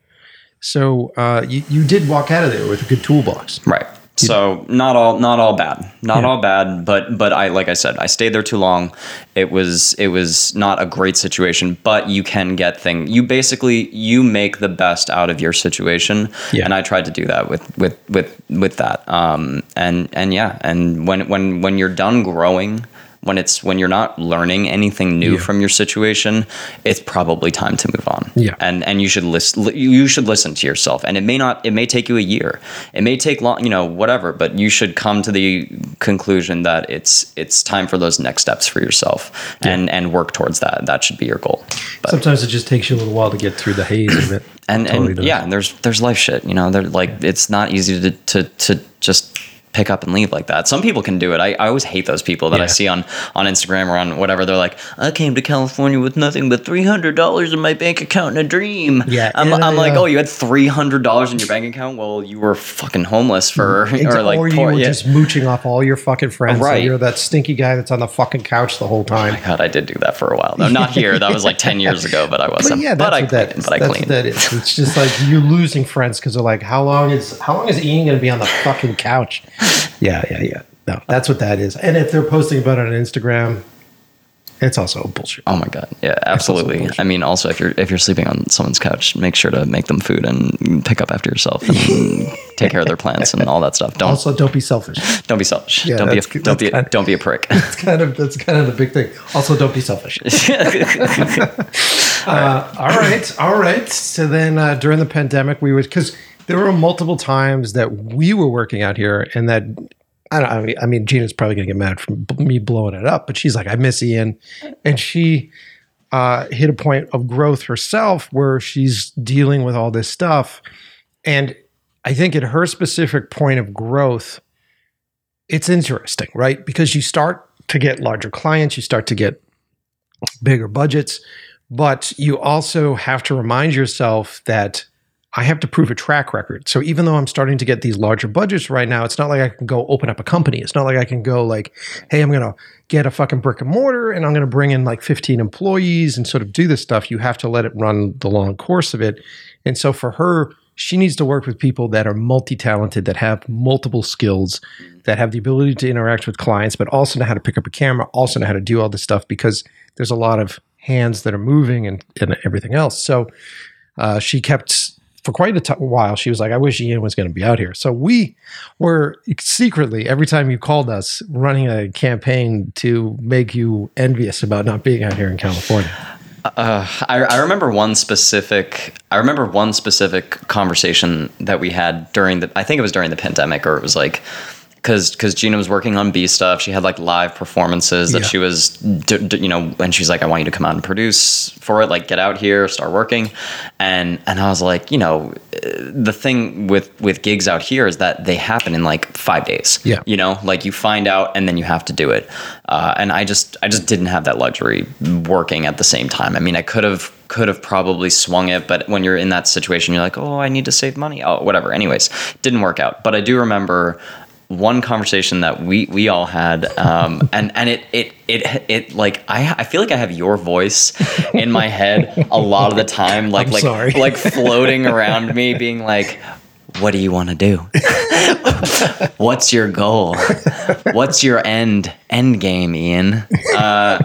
So uh, you, you did walk out of there with a good toolbox. Right. So not all not all bad. Not Yeah. all bad, but but I like I said, I stayed there too long. It was it was not a great situation, but you can get thing. You basically you make the best out of your situation. Yeah. And I tried to do that with with with with that. Um and and yeah, and when when when you're done growing, when it's when you're not learning anything new Yeah. from your situation, it's probably time to move on. Yeah. And and you should listen you should listen to yourself. And it may not it may take you a year. It may take long, you know, whatever, but you should come to the conclusion that it's it's time for those next steps for yourself and and work towards that. That should be your goal. But Sometimes it just takes you a little while to get through the haze of it. and Totally and yeah, there's there's life shit, you know. They're like it's not easy to to to just pick up and leave like that. Some people can do it. I, I always hate those people that I see on on Instagram or on whatever. They're like, I came to California with nothing but three hundred dollars in my bank account and a dream. Yeah, I'm, yeah, I'm like, oh, you had three hundred dollars in your bank account. Well, you were fucking homeless for mm-hmm. [LAUGHS] or like or you poor- were yeah. just mooching off all your fucking friends. Right. You're that stinky guy that's on the fucking couch the whole oh time. God, I did do that for a while. though. not here. That was like ten years ago, but I wasn't. But yeah, that's I what that. But I That's cleaned. what that is. It's just like you're losing friends because they're like, how long is how long is Ian going to be on the fucking couch? Yeah, yeah, yeah. No, that's what that is. And if they're posting about it on Instagram, it's also bullshit. Oh my god, yeah, absolutely. I mean, also if you're if you're sleeping on someone's couch, make sure to make them food and pick up after yourself and [LAUGHS] take care of their plants and all that stuff. Don't Also, don't be selfish. don't be selfish. Yeah, don't be a, don't be a, kind- don't be a prick. [LAUGHS] That's kind of that's kind of the big thing. Also, don't be selfish. [LAUGHS] Uh, all right, all right. So then uh, during the pandemic, we would because there were multiple times that we were working out here, and that I don't. I mean, I mean Gina's probably gonna get mad from me blowing it up, but she's like, I miss Ian, and she uh, hit a point of growth herself where she's dealing with all this stuff, and I think at her specific point of growth, it's interesting, right? Because you start to get larger clients, you start to get bigger budgets, but you also have to remind yourself that I have to prove a track record. So even though I'm starting to get these larger budgets right now, it's not like I can go open up a company. It's not like I can go like, hey, I'm going to get a fucking brick and mortar and I'm going to bring in like 15 employees and sort of do this stuff. You have to let it run the long course of it. And so for her, she needs to work with people that are multi-talented, that have multiple skills, that have the ability to interact with clients, but also know how to pick up a camera, also know how to do all this stuff because there's a lot of hands that are moving and, and everything else. So uh, she kept for quite a t- while. She was like, "I wish Ian was going to be out here." So we were secretly every time you called us running a campaign to make you envious about not being out here in California. Uh, I, I remember one specific. I remember one specific conversation that we had during the. I think it was during the pandemic, or it was like because because Gina was working on B stuff. She had like live performances that Yeah. she was, d- d- you know, and she's like, I want you to come out and produce for it. Like, get out here, start working. And and I was like, you know, the thing with with gigs out here is that they happen in like five days. Yeah. you know, like you find out and then you have to do it. Uh, and I just I just didn't have that luxury working at the same time. I mean, I could have could have probably swung it, but when you're in that situation, you're like, oh, I need to save money. Oh, whatever. Anyways, didn't work out. But I do remember one conversation that we we all had, um, [LAUGHS] and and it it it it like I I feel like I have your voice in my head a lot of the time, like I'm like sorry. like [LAUGHS] floating around me, being like. What do you want to do? [LAUGHS] What's your goal? What's your end end game, Ian? Uh,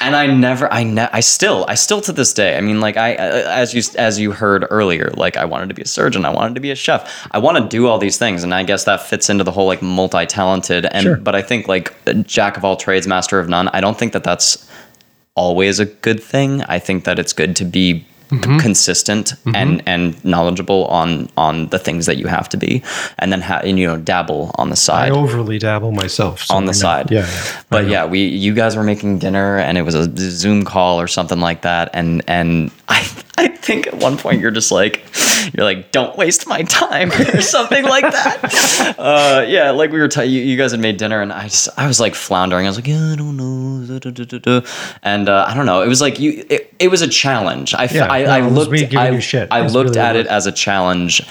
and I never, I ne- I still, I still to this day. I mean, like I, uh, as you as you heard earlier, like I wanted to be a surgeon, I wanted to be a chef, I want to do all these things, and I guess that fits into the whole like multi talented. And Sure. but I think like jack of all trades, master of none. I don't think that that's always a good thing. I think that it's good to be Mm-hmm. consistent and and knowledgeable on on the things that you have to be, and then ha- and, you know dabble on the side. I overly dabble myself so on the side, Yeah, yeah. But yeah, we you guys were making dinner, and it was a Zoom call or something like that, and and I think at one point you're just like you're like don't waste my time [LAUGHS] or something like that. Uh, yeah, like we were t- you, you guys had made dinner, and I just I was like floundering. I was like yeah, I don't know, da, da, da, da, da. and uh, I don't know. It was like you. It, it was a challenge. I Yeah, I, I looked I, you shit. I looked really at it as a challenge,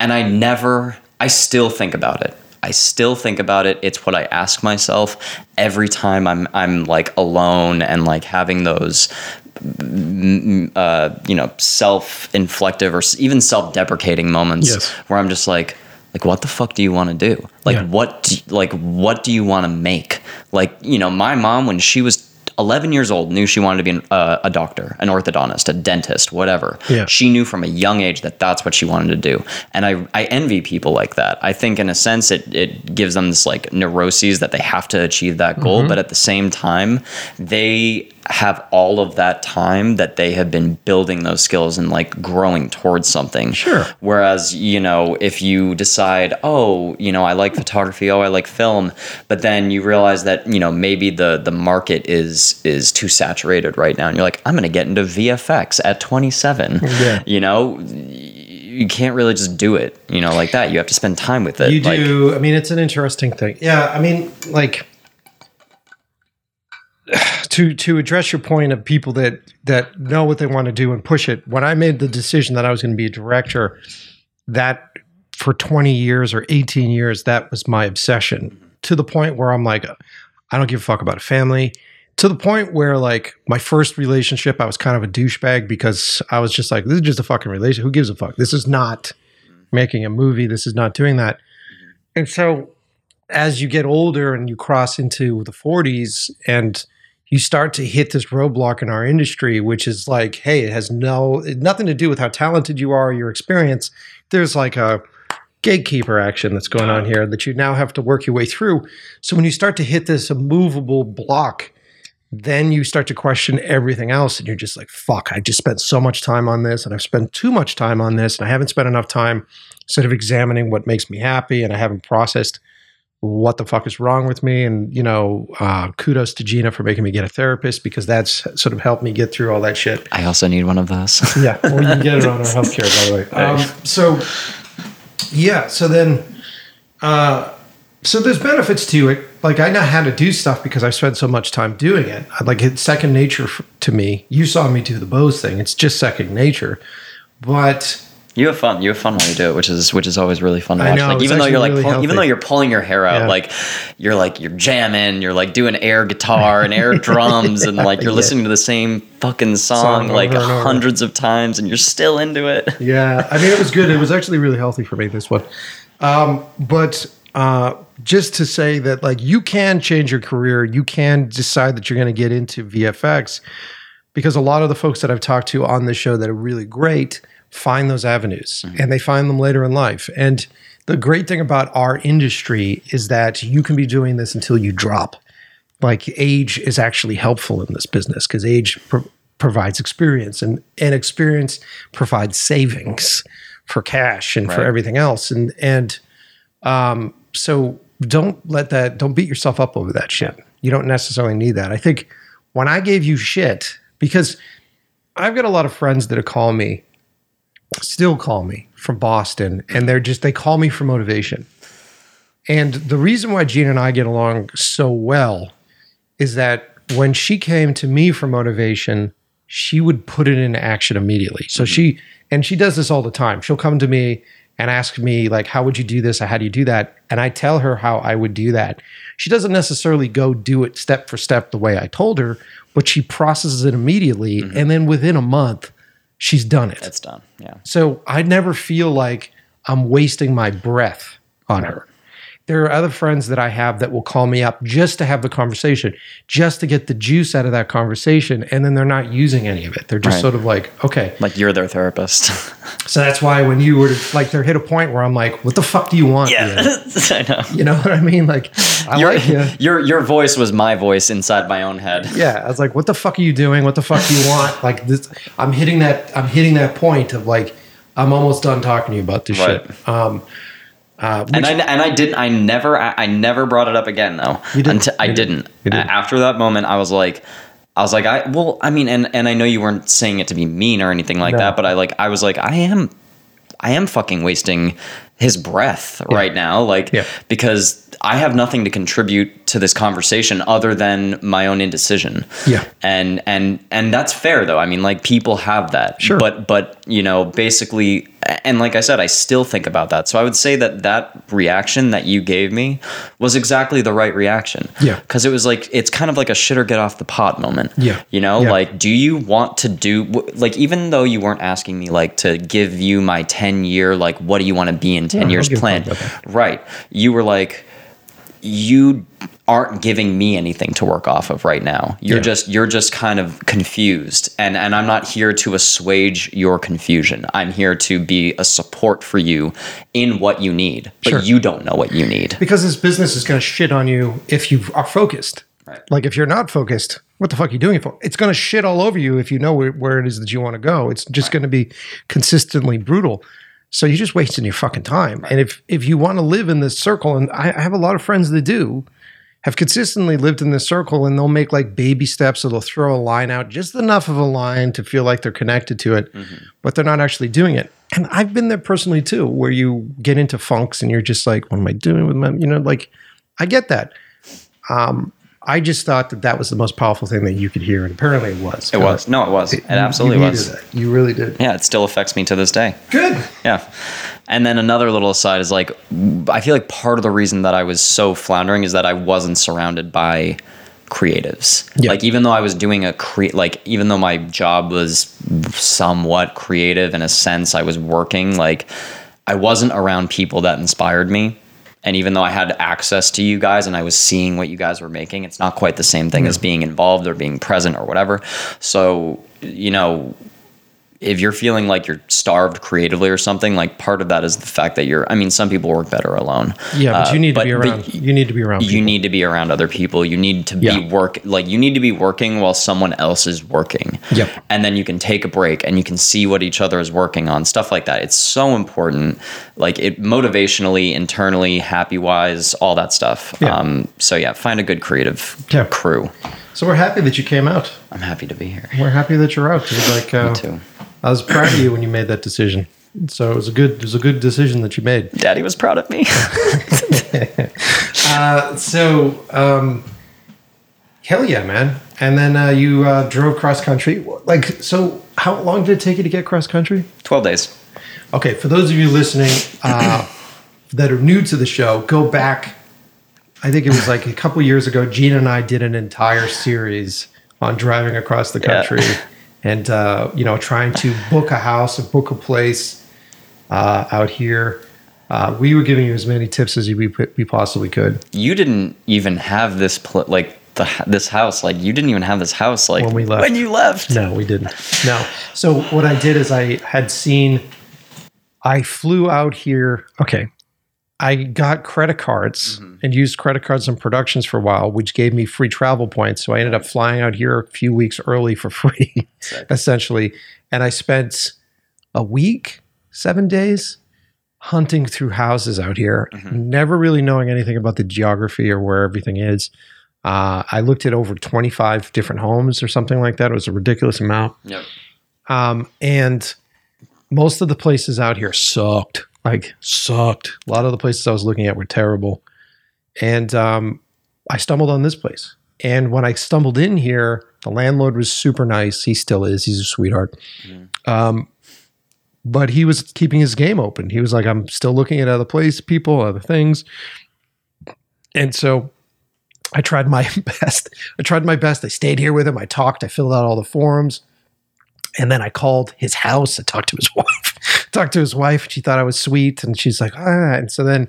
and I never. I still think about it. I still think about it. It's what I ask myself every time I'm I'm like alone and like having those mm, uh, you know self-inflective or even self-deprecating moments Yes. where I'm just like like what the fuck do you want to do like Yeah. what do, like what do you want to make like you know my mom when she was 11 years old knew she wanted to be an, uh, a doctor an orthodontist a dentist whatever Yeah. she knew from a young age that that's what she wanted to do and i i envy people like that i think in a sense it it gives them this like neuroses that they have to achieve that goal Mm-hmm. but at the same time they have all of that time that they have been building those skills and like growing towards something Sure. Whereas, you know, if you decide, oh, you know, I like photography, oh, I like film, but then you realize that, you know, maybe the the market is is too saturated right now, and you're like, I'm going to get into VFX at 27. Yeah. You know, you can't really just do it, you know, like that. You have to spend time with it. You like, do. I mean, it's an interesting thing. Yeah. I mean, like [SIGHS] to to address your point of people that that know what they want to do and push it. When I made the decision that I was going to be a director, that for 20 years or 18 years, that was my obsession to the point where I'm like, I don't give a fuck about a family. To the point where, like, my first relationship, I was kind of a douchebag because I was just like, this is just a fucking relationship. Who gives a fuck? This is not making a movie. This is not doing that. And so, as you get older and you cross into the 40s and you start to hit this roadblock in our industry, which is like, hey, it has no nothing to do with how talented you are, or your experience. There's like a gatekeeper action that's going on here that you now have to work your way through. So when you start to hit this immovable block, then you start to question everything else, and you're just like, fuck, I just spent so much time on this, and I've spent too much time on this, and I haven't spent enough time sort of examining what makes me happy, and I haven't processed what the fuck is wrong with me. And, you know, uh, kudos to Gina for making me get a therapist because that's sort of helped me get through all that shit. I also need one of those. [LAUGHS] Yeah. Well, you can get it on our [LAUGHS] healthcare, by the way. Um, so, yeah. So then, uh, so there's benefits to it. Like I know how to do stuff because I spent so much time doing it. Like it's second nature to me. You saw me do the Bose thing. It's just second nature. But You have fun. You have fun while you do it, which is which is always really fun to watch. know, like even though you're like actually pull, even though you're pulling your hair out, Yeah. like you're like you're jamming, you're like doing air guitar and air [LAUGHS] drums, and like you're Yeah. listening to the same fucking song, Song like over and over. hundreds of times, and you're still into it. yeah, I mean, it was good. It was actually really healthy for me, this one. Um, but uh, just to say that, like, you can change your career, you can decide that you're going to get into VFX because a lot of the folks that I've talked to on the show that are really great find those avenues and they find them later in life. And the great thing about our industry is that you can be doing this until you drop. Like age is actually helpful in this business because age pro- provides experience and, and experience provides savings for cash and for everything else. And, and, um, so don't let that, don't beat yourself up over that shit. You don't necessarily need that. I think when I gave you shit, because I've got a lot of friends that call me, still call me from Boston, and they're just, they call me for motivation. And the reason why Gina and I get along so well is that when she came to me for motivation, she would put it into action immediately. So she, and she does this all the time. She'll come to me and ask me, like, how would you do this? How do you do that? And I tell her how I would do that. She doesn't necessarily go do it step for step the way I told her, but she processes it immediately. Mm-hmm. And then within a month, she's done it. It's done. Yeah. So I never feel like I'm wasting my breath on her. There are other friends that I have that will call me up just to have the conversation, just to get the juice out of that conversation, and then they're not using any of it. They're just Right. sort of like, okay. Like you're their therapist. [LAUGHS] So that's why when you were like, there hit a point where I'm like, what the fuck do you want? Ian? [LAUGHS] I know. You know what I mean? Like, I Your, like you. [LAUGHS] your your voice was my voice inside my own head. Yeah, I was like, "What the fuck are you doing? What the fuck do you want?" Like this, I'm hitting that. I'm hitting that point of like, I'm almost done talking to you about this Right. shit. Um, uh, And I and I didn't. I never. I I never brought it up again though. You didn't. Until, I You didn't. didn't. Didn't. After that moment, I was like, I was like, I well, I mean, and and I know you weren't saying it to be mean or anything like No. that, but I like, I was like, I am, I am fucking wasting his breath right now, like Yeah. because I have nothing to contribute to this conversation other than my own indecision. Yeah. and and and that's fair though. I mean, like people have that. Sure. But but you know, basically, and like I said, I still think about that. So I would say that that reaction that you gave me was exactly the right reaction. Yeah. Because it was like it's kind of like a shit or get off the pot moment. Yeah. You know, Yeah. like, do you want to do like even though you weren't asking me like to give you my ten year like what do you want to be in ten Yeah, I don't years give plan? fuck Right. You were like you aren't giving me anything to work off of right now. You're Yeah. just you're just kind of confused and and I'm not here to assuage your confusion. I'm here to be a support for you in what you need. But Sure. you don't know what you need. because this business is going to shit on you if you are focused. Right. Like if you're not focused, what the fuck are you doing it for? It's going to shit all over you if you know where, where it is that you want to go. It's just going to be consistently brutal. So you're just wasting your fucking time. And if if you want to live in this circle, and I, I have a lot of friends that do, have consistently lived in this circle, and they'll make like baby steps, or they'll throw a line out, just enough of a line to feel like they're connected to it, but they're not actually doing it. And I've been there personally too, where you get into funks and you're just like, what am I doing with my, you know, like, I get that. Um, I just thought that that was the most powerful thing that you could hear, and apparently it was. It was. No, it was. It absolutely you was. that. You really did. Yeah, it still affects me to this day. Good. Yeah. And then another little aside is like, I feel like part of the reason that I was so floundering is that I wasn't surrounded by creatives. Yeah. Like, even though I was doing a cre, like, even though my job was somewhat creative in a sense, I was working, like, I wasn't around people that inspired me. And even though I had access to you guys and I was seeing what you guys were making, it's not quite the same thing as hmm. being involved or being present or whatever. So, you know, if you're feeling like you're starved creatively or something, like part of that is the fact that you're. I mean, some people work better alone. Yeah, but Uh, you need to be around. you need to be around. You need to be around other people. You need to Yeah. be work like you need to be working while someone else is working. Yep. And then you can take a break and you can see what each other is working on, stuff like that. It's so important, like it motivationally, internally, happy wise, all that stuff. Yeah. Um, so yeah, find a good creative Yeah. crew. So we're happy that you came out. I'm happy to be here. We're happy that you're out. Like uh, too. I was proud of you when you made that decision. So it was a good. It was a good decision that you made. Daddy was proud of me. [LAUGHS] Uh, so, um, hell yeah, man! And then uh, you uh, drove cross country. Like, so how long did it take you to get cross country? Twelve days. Okay, for those of you listening uh, [COUGHS] that are new to the show, go back. I think it was like a couple years ago. Gina and I did an entire series on driving across the Yeah. [LAUGHS] and uh, you know, trying to book a house or book a place uh, out here. Uh, we were giving you as many tips as we, we possibly could. you didn't even have this pl- like the this house like you didn't even have this house like When we left. when you left No, we didn't. No. So what I did is I had seen, I flew out here. Okay. I got credit cards and used credit cards and productions for a while, which gave me free travel points. So I ended up flying out here a few weeks early for [LAUGHS] free, Sick. essentially. And I spent a week, seven days hunting through houses out here, never really knowing anything about the geography or where everything is. Uh, I looked at over 25 different homes or something like that. It was a ridiculous amount. yep Um, and most of the places out here sucked, like sucked. A lot of the places I was looking at were terrible. And um, I stumbled on this place. And when I stumbled in here, the landlord was super nice. He still is. He's a sweetheart. Um, but he was keeping his game open. He was like, I'm still looking at other places, people, other things. And so I tried my [LAUGHS] best. I tried my best. I stayed here with him. I talked. I filled out all the forums. And then I called his house. I talked to his [LAUGHS] wife. talked to his wife. She thought I was sweet, and she's like, ah. And so then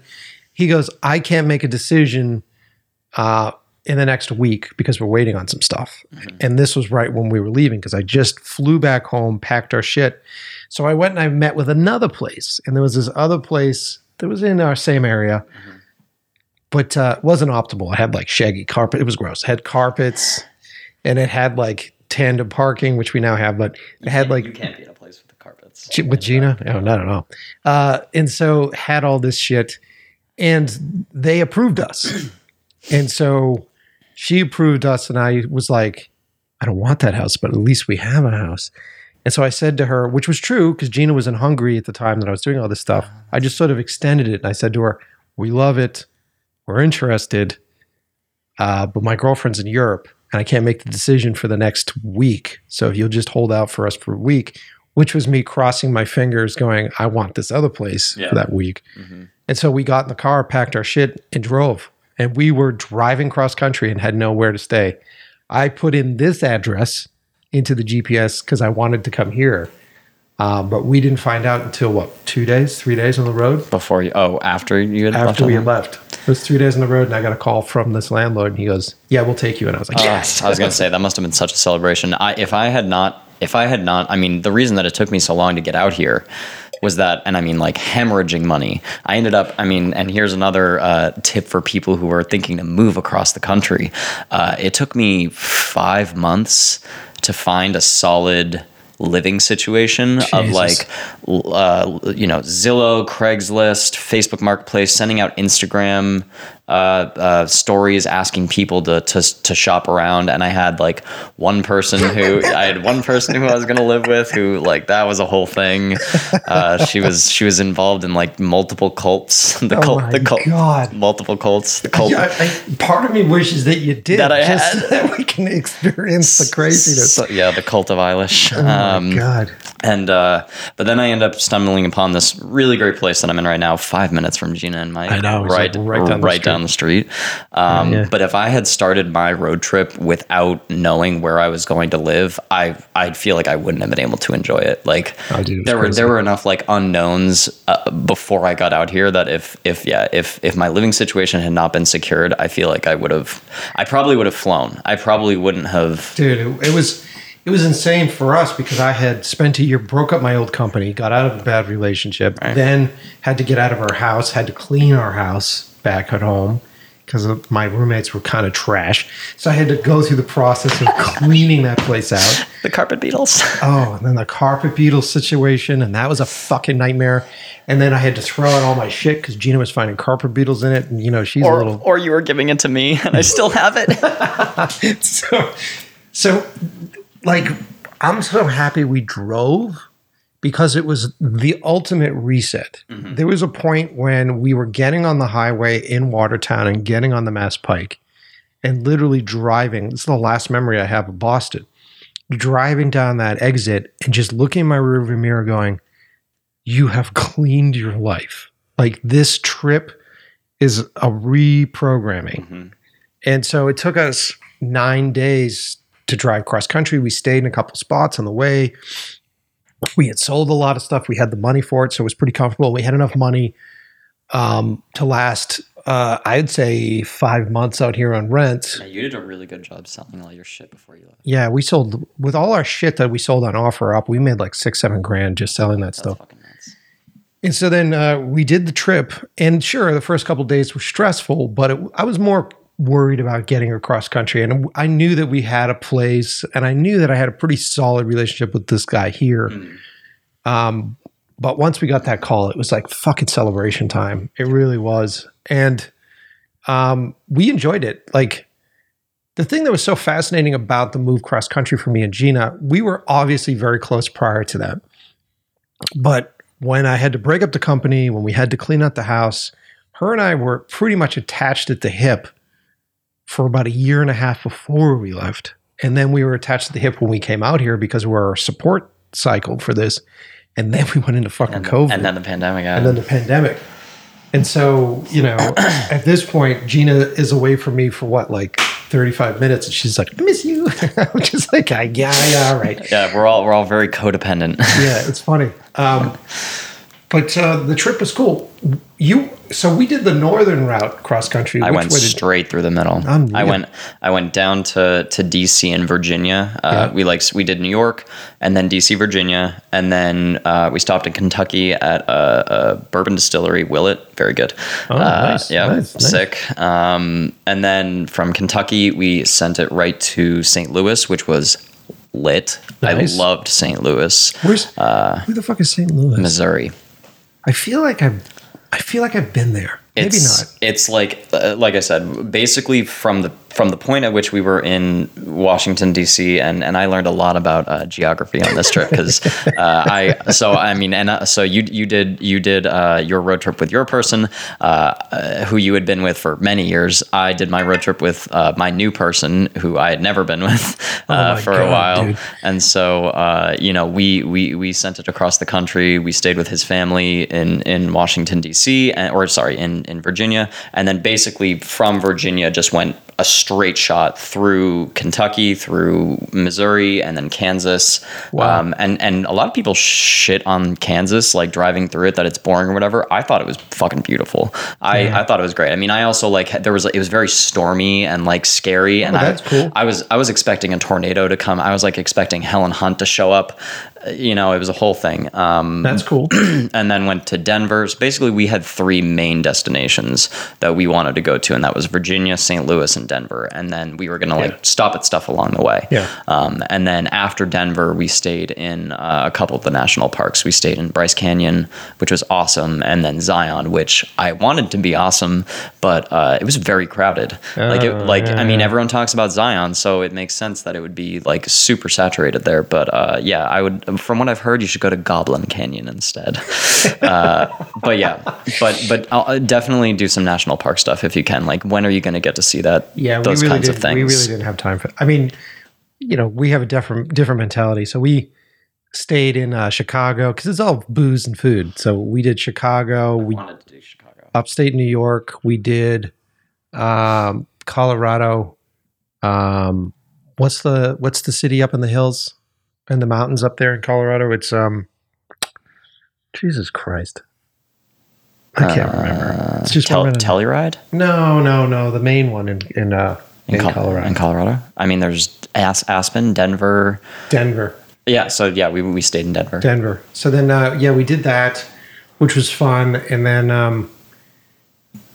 he goes, I can't make a decision uh, in the next week because we're waiting on some stuff. And this was right when we were leaving because I just flew back home, packed our shit. So I went and I met with another place, and there was this other place that was in our same area, but uh, it wasn't optimal. It had like shaggy carpet. It was gross. It had carpets, and it had like tandem parking, which we now have, but it had like you can't be in a place with the carpets. G- with Gina? Oh, no, no, no. Uh, and so had all this shit, and they approved us. [CLEARS THROAT] and so she approved us, and I was like, I don't want that house, but at least we have a house. And so I said to her, which was true because Gina was in Hungary at the time that I was doing all this stuff. I just sort of extended it, and I said to her, "We love it, we're interested, uh, but my girlfriend's in Europe, and I can't make the decision for the next week. So if you'll just hold out for us for a week, which was me crossing my fingers, going, I want this other place Yeah. for that week. Mm-hmm. And so we got in the car, packed our shit, and drove. And we were driving cross country and had nowhere to stay. I put in this address into the GPS because I wanted to come here. Um, but we didn't find out until what, two days, three days on the road? Before you, oh, after you had left After we had left. It was three days on the road, and I got a call from this landlord, and he goes, Yeah, we'll take you. And I was like, Uh, Yes. I was gonna say that must have been such a celebration. I, if I had not, if I had not, I mean, the reason that it took me so long to get out here was that, and I mean, like hemorrhaging money. I ended up, I mean, and here's another uh, tip for people who are thinking to move across the country. Uh, it took me five months to find a solid living situation of like uh, you know Zillow, Craigslist, Facebook Marketplace, sending out Instagram uh, uh, stories asking people to, to to shop around, and I had like one person who [LAUGHS] I had one person who I was gonna live with who like that was a whole thing. Uh, she was she was involved in like multiple cults, [LAUGHS] the Oh cult, my the cult, God. multiple cults, the cult. Yeah, I, I- part of me wishes that you did, That I just had. [LAUGHS] so that we can experience the craziness. So- yeah, the cult of Eilish. oh my Um, god! And uh, but then I end up stumbling upon this really great place that I'm in right now, five minutes from Gina and Mike. I know, right, like right down the street. Down the street. Um, Yeah. But if I had started my road trip without knowing where I was going to live, I I'd feel like I wouldn't have been able to enjoy it. Like Oh, dude, it was there were there were enough like unknowns uh, before I got out here that if if yeah if if my living situation had not been secured, I feel like I would have I probably would have flown. I probably wouldn't have. Dude, it, it was it was insane for us because I had spent a year, broke up my old company, got out of a bad relationship, then had to get out of our house, had to clean our house back at home because my roommates were kind of trash. So I had to go through the process of [LAUGHS] cleaning that place out. The carpet beetles. [LAUGHS] Oh, and then the carpet beetle situation, and that was a fucking nightmare. And then I had to throw out all my shit because Gina was finding carpet beetles in it, and you know she's a little or you were giving it to me and I still have it. [LAUGHS] so, so like I'm so happy we drove because it was the ultimate reset. Mm-hmm. There was a point when we were getting on the highway in Watertown and getting on the Mass Pike and literally driving. This is the last memory I have of Boston. Driving down that exit and just looking in my rearview mirror going, you have [LAUGHS] cleaned your life. Like this trip is a reprogramming. Mm-hmm. And so it took us nine days to drive cross country. We stayed in a couple spots on the way. We had sold a lot of stuff. We had the money for it, so it was pretty comfortable. We had enough money um, to last, uh, I'd say, five months out here on rent. Yeah, you did a really good job selling all your shit before you left. Yeah, we sold with all our shit that we sold on OfferUp. We made like six, seven grand just selling that That's stuff. fucking nuts. And so then uh, we did the trip, and sure, the first couple days were stressful, but it, I was more worried about getting across country, and I knew that we had a place, and I knew that I had a pretty solid relationship with this guy here. Um, but once we got that call, it was like fucking celebration time. It really was, and um, we enjoyed it. Like the thing that was so fascinating about the move cross country for me and Gina, we were obviously very close prior to that, but when I had to break up the company, when we had to clean out the house, her and I were pretty much attached at the hip for about a year and a half before we left. And then we were attached to the hip when we came out here because we're our support cycle for this. And then we went into fucking And, COVID and then the pandemic. and then the pandemic. And so, you know, [COUGHS] at this point, Gina is away from me for what, like 35 minutes, and she's like, "I miss you." [LAUGHS] I'm just like, "Yeah, yeah, all right." Yeah, we're all we're all very codependent. yeah, it's funny. Um, [LAUGHS] but uh, the trip was cool. You so we did the northern route cross country. I went way did- straight through the middle. Unreal. I went I went down to to DC and Virginia. Uh, Yeah. We like we did New York and then DC, Virginia, and then uh, we stopped in Kentucky at a, a bourbon distillery, Willet. Very good. Oh, Uh, nice, Yeah, nice, nice. sick. Um, and then from Kentucky, we sent it right to St. Louis, which was lit. Nice. I loved St. Louis, Where's who the fuck is St. Louis? Missouri. I feel like I've I feel like I've been there. Maybe it's, not. It's like uh, like I said, basically from the from the point at which we were in Washington D.C. and and I learned a lot about uh, geography on this trip because uh, I so I mean and uh, so you you did you did uh, your road trip with your person uh, uh, who you had been with for many years. I did my road trip with uh, my new person who I had never been [LAUGHS] with uh, Oh for God, a while, dude. and so uh, you know we we we sent it across the country. We stayed with his family in in Washington D.C. or sorry in in Virginia, and then basically from Virginia just went a straight shot through Kentucky, through Missouri, and then Kansas. Wow. Um, and and a lot of people shit on Kansas, like driving through it, that it's boring or whatever. I thought it was fucking beautiful. I, I thought it was great. I mean, I also like there was it was very stormy and like scary, and Oh, that's I, cool. I was I was expecting a tornado to come. I was like expecting Helen Hunt to show up. Uh, You know, it was a whole thing. Um, That's cool. [CLEARS THROAT] and then went to Denver. So basically, we had three main destinations that we wanted to go to, and that was Virginia, St. Louis, and Denver. And then we were gonna like Yeah. stop at stuff along the way. Yeah. Um, and then after Denver, we stayed in uh, a couple of the national parks. We stayed in Bryce Canyon, which was awesome, and then Zion, which I wanted to be awesome, but uh, it was very crowded. like, it, like I mean, everyone talks about Zion, so it makes sense that it would be like super saturated there. But uh, yeah, I would. From what I've heard, you should go to Goblin Canyon instead. [LAUGHS] uh, but yeah, but but I'll definitely do some national park stuff if you can. Like, when are you going to get to see that? Yeah, those really kinds did. of things. We really didn't have time for. I mean, you know, we have a different different mentality. So we stayed in uh, Chicago because it's all booze and food. So we did Chicago. We wanted to do Chicago. upstate New York. We did um, Colorado. Um, what's the what's the city up in the hills and the mountains up there in Colorado? It's um, Jesus Christ, I can't remember. It's just Tel- Telluride no, no, no, the main one in in uh, in, Col- Colorado, In Colorado. I mean, there's As- Aspen, Denver. Denver. Yeah. So yeah, we we stayed in Denver. Denver. So then, uh, yeah, we did that, which was fun. And then um,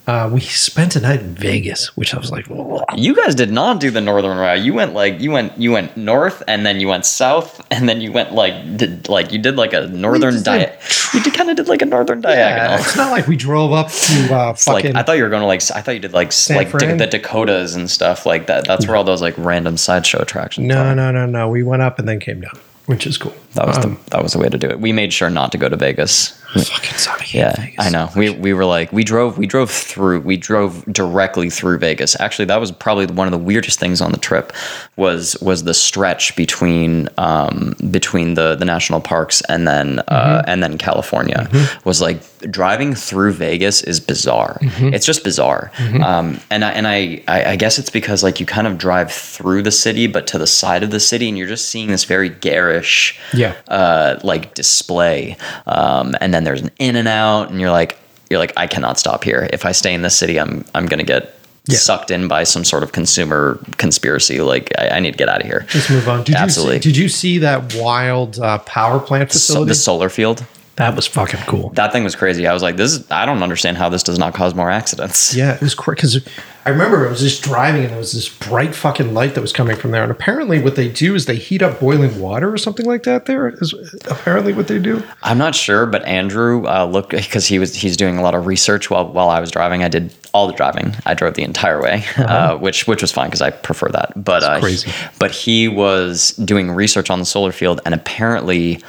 uh, we spent a night in Vegas, which I was like, "Whoa." You guys did not do the northern route. You went like you went you went north and then you went south and then you went like did like you did like a northern diet. You did, kind of did like a northern yeah, diagonal. it's not like we drove up to uh, [LAUGHS] It's like fucking. I thought you were going to like I thought you did like s- like Fran? the Dakotas and stuff like that. That's where all those like random sideshow attractions. no, are. no, no, no. We went up and then came down, which is cool. That was Um, the that was the way to do it. We made sure not to go to Vegas. Fucking sorry. Yeah, I know. We we were like we drove we drove through we drove directly through Vegas. Actually, that was probably one of the weirdest things on the trip was was the stretch between um, between the the national parks and then uh, and then California was like driving through Vegas is bizarre. It's just bizarre. Um, and I and I, I I guess it's because like you kind of drive through the city but to the side of the city and you're just seeing this very garish Yeah. uh, like display, um, and then there's an in and out, and you're like, you're like, I cannot stop here. If I stay in this city, I'm I'm gonna get Yeah. sucked in by some sort of consumer conspiracy. Like, I, I need to get out of here. Let's move on. Did Absolutely. You see, did you see that wild uh, power plant So, facility? the solar field, that was fucking cool. that thing was crazy. I was like, this is, I don't understand how this does not cause more accidents. [LAUGHS] Yeah, it was crazy because I remember I was just driving and there was this bright fucking light that was coming from there. And apparently, what they do is they heat up boiling water or something like that. There is apparently what they do. I'm not sure, but Andrew uh, looked because he was he's doing a lot of research while while I was driving. I did all the driving. I drove the entire way, [LAUGHS] uh, which which was fine because I prefer that. But uh, Uh-huh. crazy. but he was doing research on the solar field, and apparently.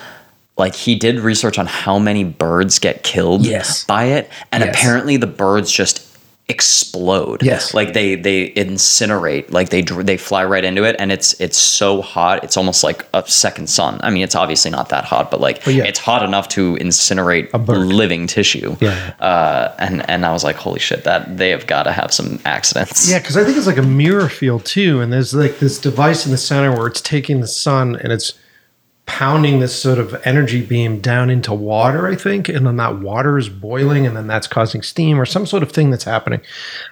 Like he did research on how many birds get killed Yes. by it, and Yes. apparently the birds just explode. Yes. like they they incinerate, like they they fly right into it, and it's it's so hot, it's almost like a second sun. I mean, it's obviously not that hot, but like yeah. it's hot enough to incinerate living tissue. Yeah. uh, and and I was like, holy shit, that they have got to have some accidents. Yeah, because I think it's like a mirror field too, and there's like this device in the center where it's taking the sun and it's pounding this sort of energy beam down into water, I think, and then that water is boiling, and then that's causing steam or some sort of thing that's happening.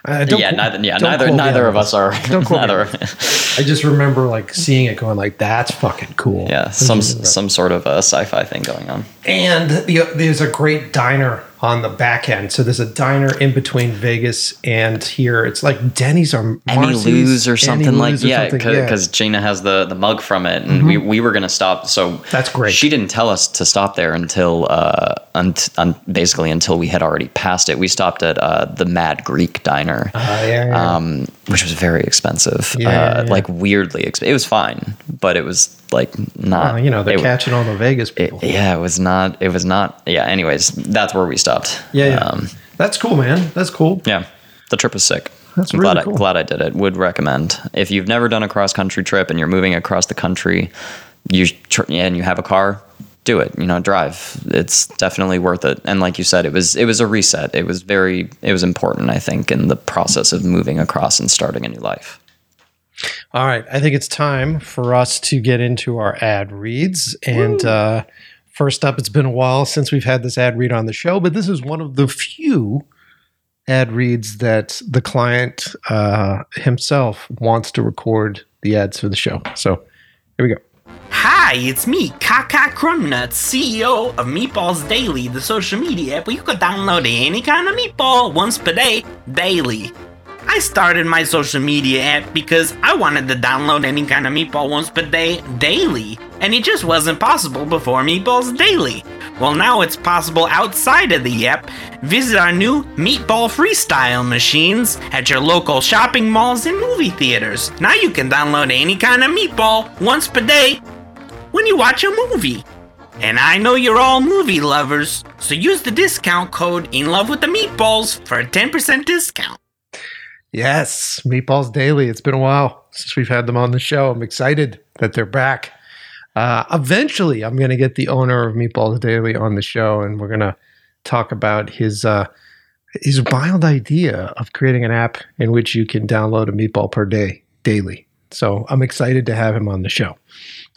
Uh, don't yeah, neither, yeah, neither, neither of us are. Don't quote [LAUGHS] neither. I just remember like seeing it, going like, "That's fucking cool." yeah, some some sort of a sci-fi thing going on. And the, there's a great diner on the back end. So there's a diner in between Vegas and here. It's like Denny's or Any Marcy's, lose or Any something like or yeah, because Gina has the the mug from it, and we, we were gonna stop. So That's great. She didn't tell us to stop there until uh, unt, un, basically until we had already passed it. We stopped at uh, the Mad Greek Diner, Ah, yeah, yeah. um, which was very expensive. Yeah, uh, yeah, yeah. like weirdly expensive. It was fine, but it was like not. Well, you know, they're it, catching all the Vegas people. yeah, it was not. It was not. Yeah. Anyways, that's where we stopped. yeah, yeah. Um, That's cool, man. That's cool. yeah, the trip was sick. That's I'm really glad cool. I, glad I did it. Would recommend if you've never done a cross country trip and you're moving across the country, you tr- and you have a car, do it. You know, drive. It's definitely worth it. And like you said, it was it was a reset. It was very it was important. I think in the process of moving across and starting a new life. All right. I think it's time for us to get into our ad reads. And uh, first up, it's been a while since we've had this ad read on the show, but this is one of the few ad reads that the client uh, himself wants to record the ads for the show. So here we go. Hi, it's me, Kaka Crumnuts, CEO of Meatballs Daily, the social media app where you can download any kind of meatball once per day, daily. I started my social media app because I wanted to download any kind of meatball once per day, daily, and it just wasn't possible before Meatballs Daily. Well, now it's possible outside of the app. Visit our new Meatball Freestyle machines at your local shopping malls and movie theaters. Now you can download any kind of meatball once per day when you watch a movie. And I know you're all movie lovers, so use the discount code In Love with the Meatballs for a 10% discount. Yes, Meatballs Daily. It's been a while since we've had them on the show. I'm excited that they're back. Uh, eventually, I'm going to get the owner of Meatballs Daily on the show, and we're going to talk about his uh, his wild idea of creating an app in which you can download a meatball per day daily. So I'm excited to have him on the show.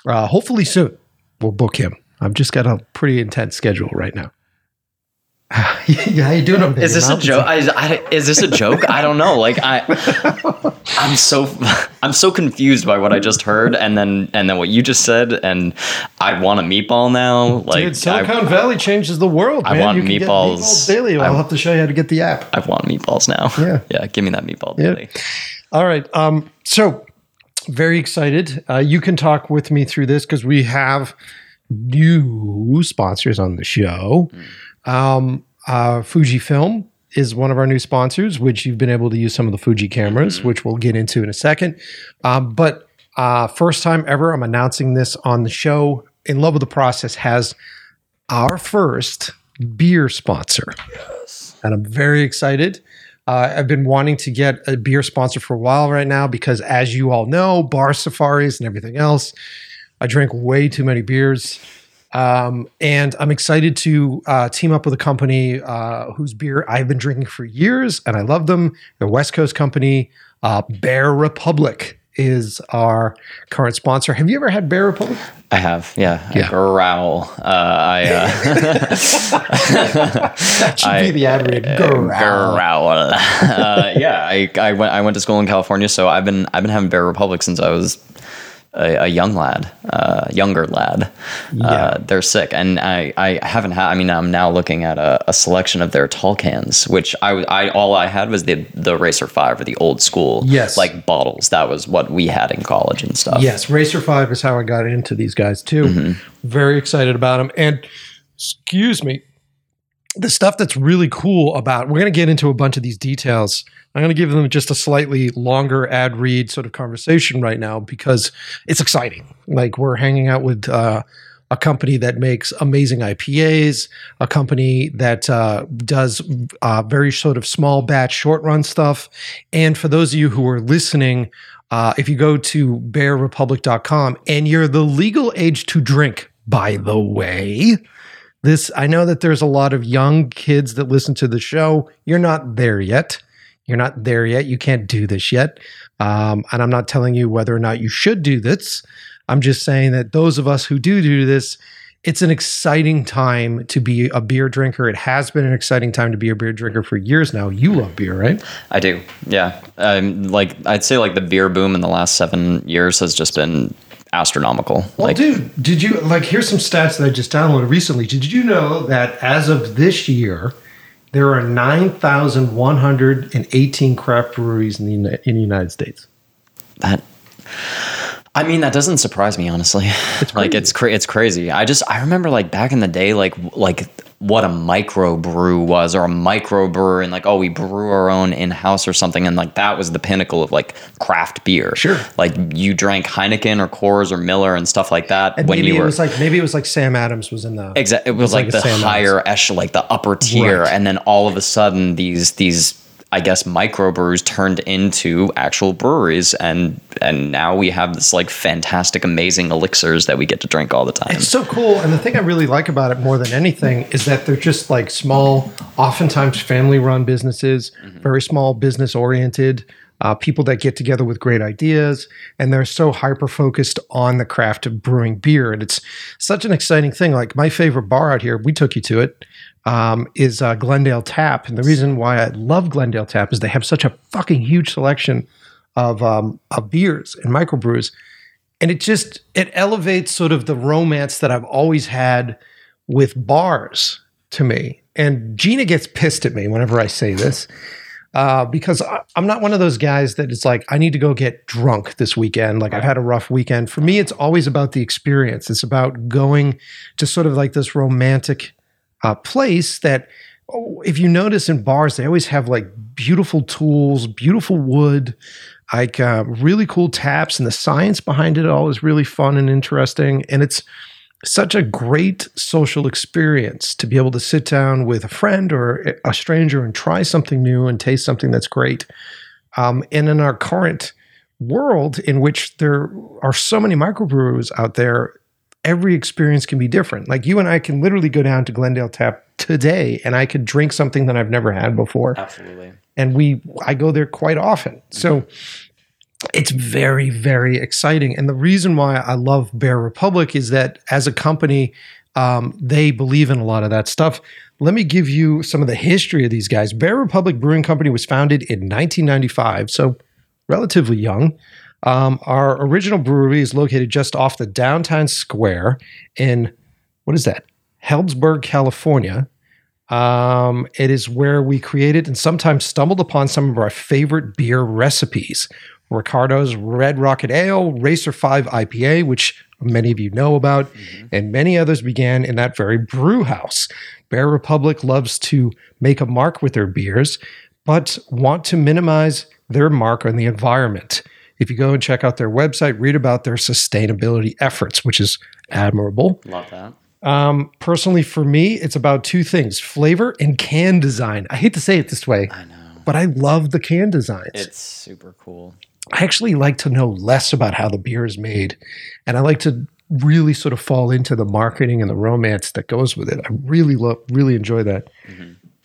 Uh, hopefully soon, we'll book him. I've just got a pretty intense schedule right now. [LAUGHS] yeah, you doing? Is this a joke? I, I, is this a joke? I don't know. Like I, [LAUGHS] I'm so I'm so confused by what I just heard, and then and then what you just said, and I want a meatball now. Like Dude, Silicon I, Valley changes the world. I man. want You can get meatballs. meatballs daily. I'll I- have to show you how to get the app. I want meatballs now. [LAUGHS] Yeah. yeah. Give me that meatball Yeah. daily. All right. Um, so very excited. Uh, you can talk with me through this because we have new sponsors on the show. Um, uh, Fujifilm is one of our new sponsors, which you've been able to use some of the Fuji cameras, which we'll get into in a second. Um, but uh, first time ever, I'm announcing this on the show. In Love with the Process has our first beer sponsor. Yes. And I'm very excited. Uh, I've been wanting to get a beer sponsor for a while right now because, as you all know, bar safaris and everything else, I drink way too many beers. Um, and I'm excited to uh, team up with a company uh, whose beer I've been drinking for years and I love them. They're West Coast company. Uh, Bear Republic is our current sponsor. Have you ever had Bear Republic? I have, yeah. Yeah. I growl. Uh, I uh, That [LAUGHS] should I- be the ad read. [LAUGHS] Growl. growl. uh, yeah, I, I went I went to school in California, so I've been I've been having Bear Republic since I was a, a young lad, uh, younger lad. Uh, they're sick, and I, I haven't had. I mean, I'm now looking at a, a selection of their tall cans, which I, I all I had was the the Racer Five or the old school, Yes. like bottles. That was what we had in college and stuff. Yes, Racer 5 is how I got into these guys too. Very excited about them. And excuse me, the stuff that's really cool about, we're going to get into a bunch of these details. I'm going to give them just a slightly longer ad read sort of conversation right now because it's exciting. Like we're hanging out with uh, a company that makes amazing IPAs, a company that uh, does uh, very sort of small batch, short run stuff. And for those of you who are listening, uh, if you go to bearrepublic.com and you're the legal age to drink, by the way, this I know that there's a lot of young kids that listen to the show. You're not there yet. You're not there yet. You can't do this yet. Um, and I'm not telling you whether or not you should do this. I'm just saying that those of us who do do this, it's an exciting time to be a beer drinker. It has been an exciting time to be a beer drinker for years now. You love beer, right? I do. Yeah. Um, like I'd say like the beer boom in the last seven years has just been astronomical. Well, like, dude, did you like? Here's some stats that I just downloaded recently. Did you know that as of this year, there are 9,118 craft breweries in the in the United States? that I mean that doesn't surprise me honestly. [LAUGHS] like it's cra- it's crazy. I just I remember like back in the day like like what a microbrew was or a microbrewer and like oh we brew our own in house or something and like that was the pinnacle of like craft beer. Sure. Like you drank Heineken or Coors or Miller and stuff like that And when maybe you it were was like maybe it was like Sam Adams was in the Exactly. It was like, like the Sam higher echelon, like the upper tier, Right. and then all of a sudden these these I guess microbrews turned into actual breweries, and and now we have this like fantastic, amazing elixirs that we get to drink all the time. It's so cool. And the thing I really like about it more than anything is that they're just like small, oftentimes family run businesses, very small business oriented. Uh, people that get together with great ideas, and they're so hyper focused on the craft of brewing beer, and it's such an exciting thing. Like my favorite bar out here, we took you to it, um, is uh, Glendale Tap, and the reason why I love Glendale Tap is they have such a fucking huge selection of um, of beers and microbrews, and it just it elevates sort of the romance that I've always had with bars to me. And Gina gets pissed at me whenever I say this uh, because I, I'm not one of those guys that it's like I need to go get drunk this weekend. Like I've had a rough weekend. For me, it's always about the experience. It's about going to sort of like this romantic uh, place that. oh, If you notice in bars, they always have like beautiful tools, beautiful wood, like uh, really cool taps, and the science behind it all is really fun and interesting. And it's such a great social experience to be able to sit down with a friend or a stranger and try something new and taste something that's great. Um, and in our current world, in which there are so many microbrews out there, every experience can be different. Like you and I can literally go down to Glendale Tap today, and I could drink something that I've never had before Absolutely. and we I go there quite often. So it's very very exciting. And the reason why I love Bear Republic is that as a company, um, they believe in a lot of that stuff. Let me give you some of the history of these guys. Bear Republic Brewing Company was founded in 1995, so relatively young. Um, our original brewery is located just off the downtown square in what is that? Healdsburg, California. Um, it is where we created and sometimes stumbled upon some of our favorite beer recipes. Ricardo's Red Rocket Ale, Racer 5 IPA, which many of you know about, and many others began in that very brew house. Bear Republic loves to make a mark with their beers, but want to minimize their mark on the environment. If you go and check out their website, read about their sustainability efforts, which is admirable. Love that. Um, personally, for me, it's about two things flavor and can design. I hate to say it this way, I know. but I love the can designs. It's super cool. I actually like to know less about how the beer is made, and I like to really sort of fall into the marketing and the romance that goes with it. I really love, really enjoy that.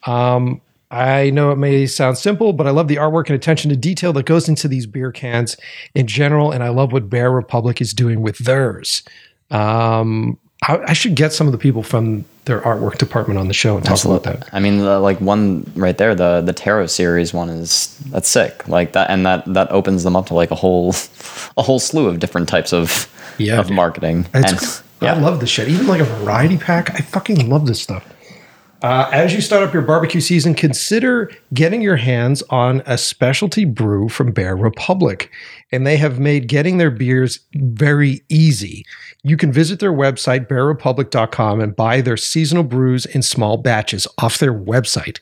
Um, I know it may sound simple, but I love the artwork and attention to detail that goes into these beer cans in general, and I love what Bear Republic is doing with theirs. Um, I, I should get some of the people from their artwork department on the show and talk about that. I mean, the, like one right there, the the tarot series one is that's sick. Like that, and that that opens them up to like a whole [LAUGHS] a whole slew of different types of Yeah, of dude. marketing. And yeah, I love this shit. Even like a variety pack, I fucking love this stuff. Uh, as you start up your barbecue season, consider getting your hands on a specialty brew from Bear Republic. And they have made getting their beers very easy. You can visit their website, bearrepublic.com, and buy their seasonal brews in small batches off their website.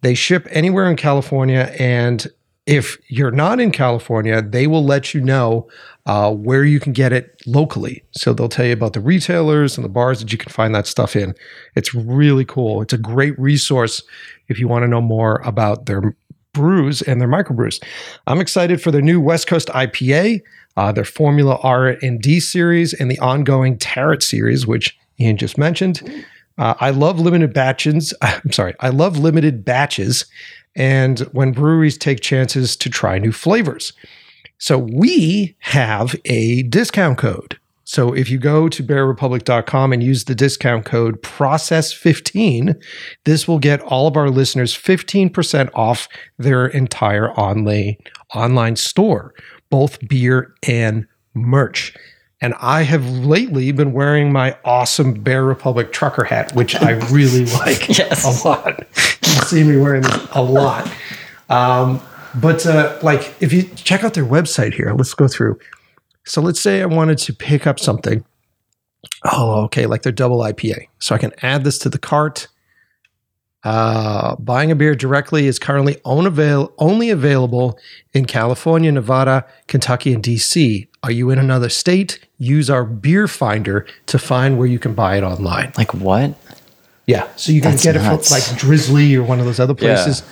They ship anywhere in California and if you're not in California, they will let you know uh, where you can get it locally. So they'll tell you about the retailers and the bars that you can find that stuff in. It's really cool. It's a great resource if you want to know more about their brews and their microbrews. I'm excited for their new West Coast IPA, uh, their Formula R and D series, and the ongoing Tarot series, which Ian just mentioned. Uh, I love limited batches. [LAUGHS] I'm sorry, I love limited batches, and when breweries take chances to try new flavors. So we have a discount code. So if you go to bearrepublic.com and use the discount code process15, this will get all of our listeners 15% off their entire online online store, both beer and merch. And I have lately been wearing my awesome Bear Republic trucker hat, which I [LAUGHS] really like [LAUGHS] Yes. a lot. You see me wearing this a lot. Um, but uh, like, if you check out their website here, let's go through. So let's say I wanted to pick up something. Oh, okay, like their double IPA. So I can add this to the cart. Uh, buying a beer directly is currently avail- only available in California, Nevada, Kentucky, and DC. Are you in another state? Use our beer finder to find where you can buy it online. Like what? Yeah. So you can That's get it from like Drizly or one of those other Yeah.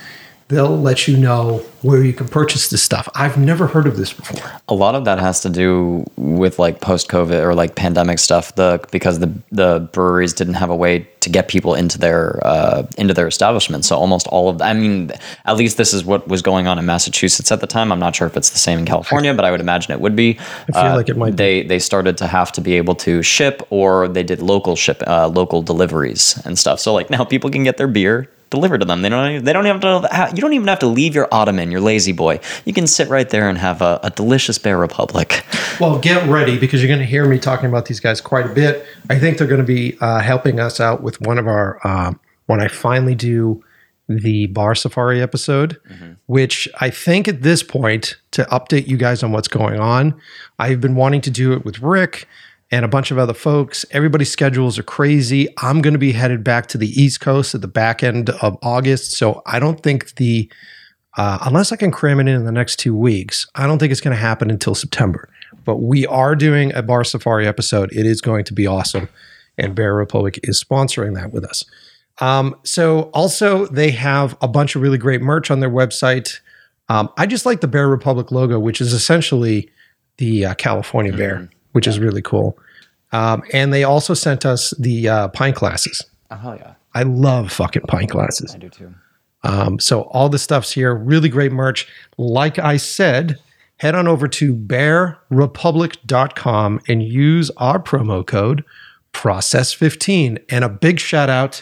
They'll let you know where you can purchase this stuff. I've never heard of this before. A lot of that has to do with like post COVID or like pandemic stuff. The because the the breweries didn't have a way to get people into their uh, into their establishment. So almost all of I mean, at least this is what was going on in Massachusetts at the time. I'm not sure if it's the same in California, but I would imagine it would be. I feel like it might be. They they started to have to be able to ship, or they did local ship uh, local deliveries and stuff. So like now people can get their beer delivered to them. They don't. They don't have to. You don't even have to leave your ottoman, your lazy boy. You can sit right there and have a, a delicious Bear Republic. Well, get ready because you're going to hear me talking about these guys quite a bit. I think they're going to be uh, helping us out with one of our um, when I finally do the bar safari episode, which I think at this point to update you guys on what's going on. I've been wanting to do it with Rick and a bunch of other folks. Everybody's schedules are crazy. I'm going to be headed back to the East Coast at the back end of August, so I don't think the uh, unless I can cram it in in the next two weeks, I don't think it's going to happen until September. But we are doing a Bar Safari episode. It is going to be awesome. And Bear Republic is sponsoring that with us. Um, so, also, they have a bunch of really great merch on their website. Um, I just like the Bear Republic logo, which is essentially the uh, California bear, which is really cool. Um, and they also sent us the uh, pint glasses. Oh yeah, I love fucking pint glasses. I do too. Um, so all the stuff's here, really great merch. Like I said, head on over to bearrepublic.com and use our promo code process15. And a big shout out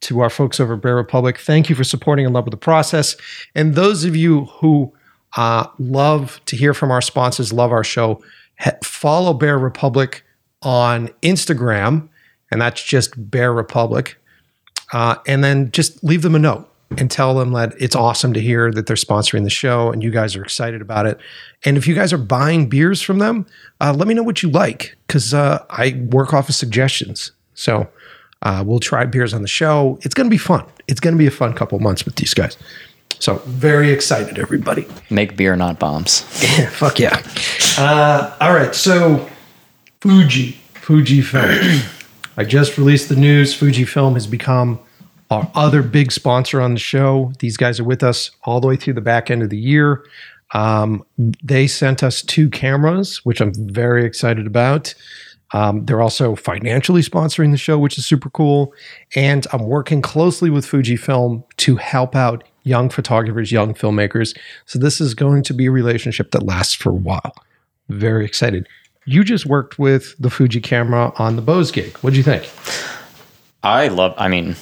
to our folks over at Bear Republic. Thank you for supporting and love with the process. And those of you who uh, love to hear from our sponsors, love our show, follow Bear Republic on Instagram, and that's just Bear Republic uh, and then just leave them a note and tell them that it's awesome to hear that they're sponsoring the show and you guys are excited about it. And if you guys are buying beers from them, uh, let me know what you like because uh, I work off of suggestions. So uh, we'll try beers on the show. It's going to be fun. It's going to be a fun couple months with these guys. So very excited, everybody. Make beer, not bombs. Yeah, fuck yeah. Uh, all right, so Fuji, Fuji Film. I just released the news. Fuji Film has become our other big sponsor on the show. These guys are with us all the way through the back end of the year. Um, they sent us two cameras, which I'm very excited about. Um, they're also financially sponsoring the show, which is super cool. And I'm working closely with Fujifilm to help out young photographers, young filmmakers. So this is going to be a relationship that lasts for a while. Very excited. You just worked with the Fuji camera on the Bose gig. What'd you think? I love. I mean,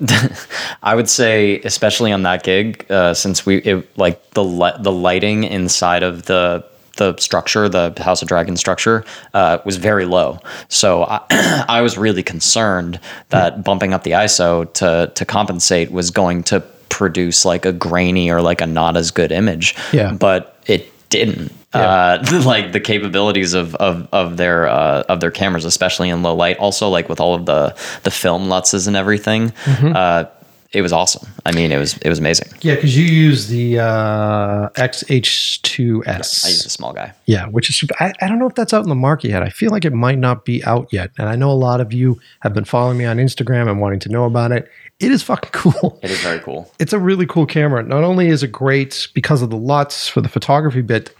[LAUGHS] I would say, especially on that gig, uh, since we it, like the li- the lighting inside of the the structure, the House of Dragon structure, uh, was very low. So I, [CLEARS THROAT] I was really concerned that bumping up the ISO to to compensate was going to produce like a grainy or like a not as good image. Yeah. but it didn't. Yeah. Uh, [LAUGHS] like the capabilities of of of their uh, of their cameras, especially in low light. Also, like with all of the the film lutzes and everything. Uh, it was awesome. I mean, it was it was amazing. Yeah, because you use the uh, XH2S. I use a small guy. Yeah, which is I, I don't know if that's out in the market yet. I feel like it might not be out yet. And I know a lot of you have been following me on Instagram and wanting to know about it. It is fucking cool. It is very cool. It's a really cool camera. Not only is it great because of the LUTs for the photography bit,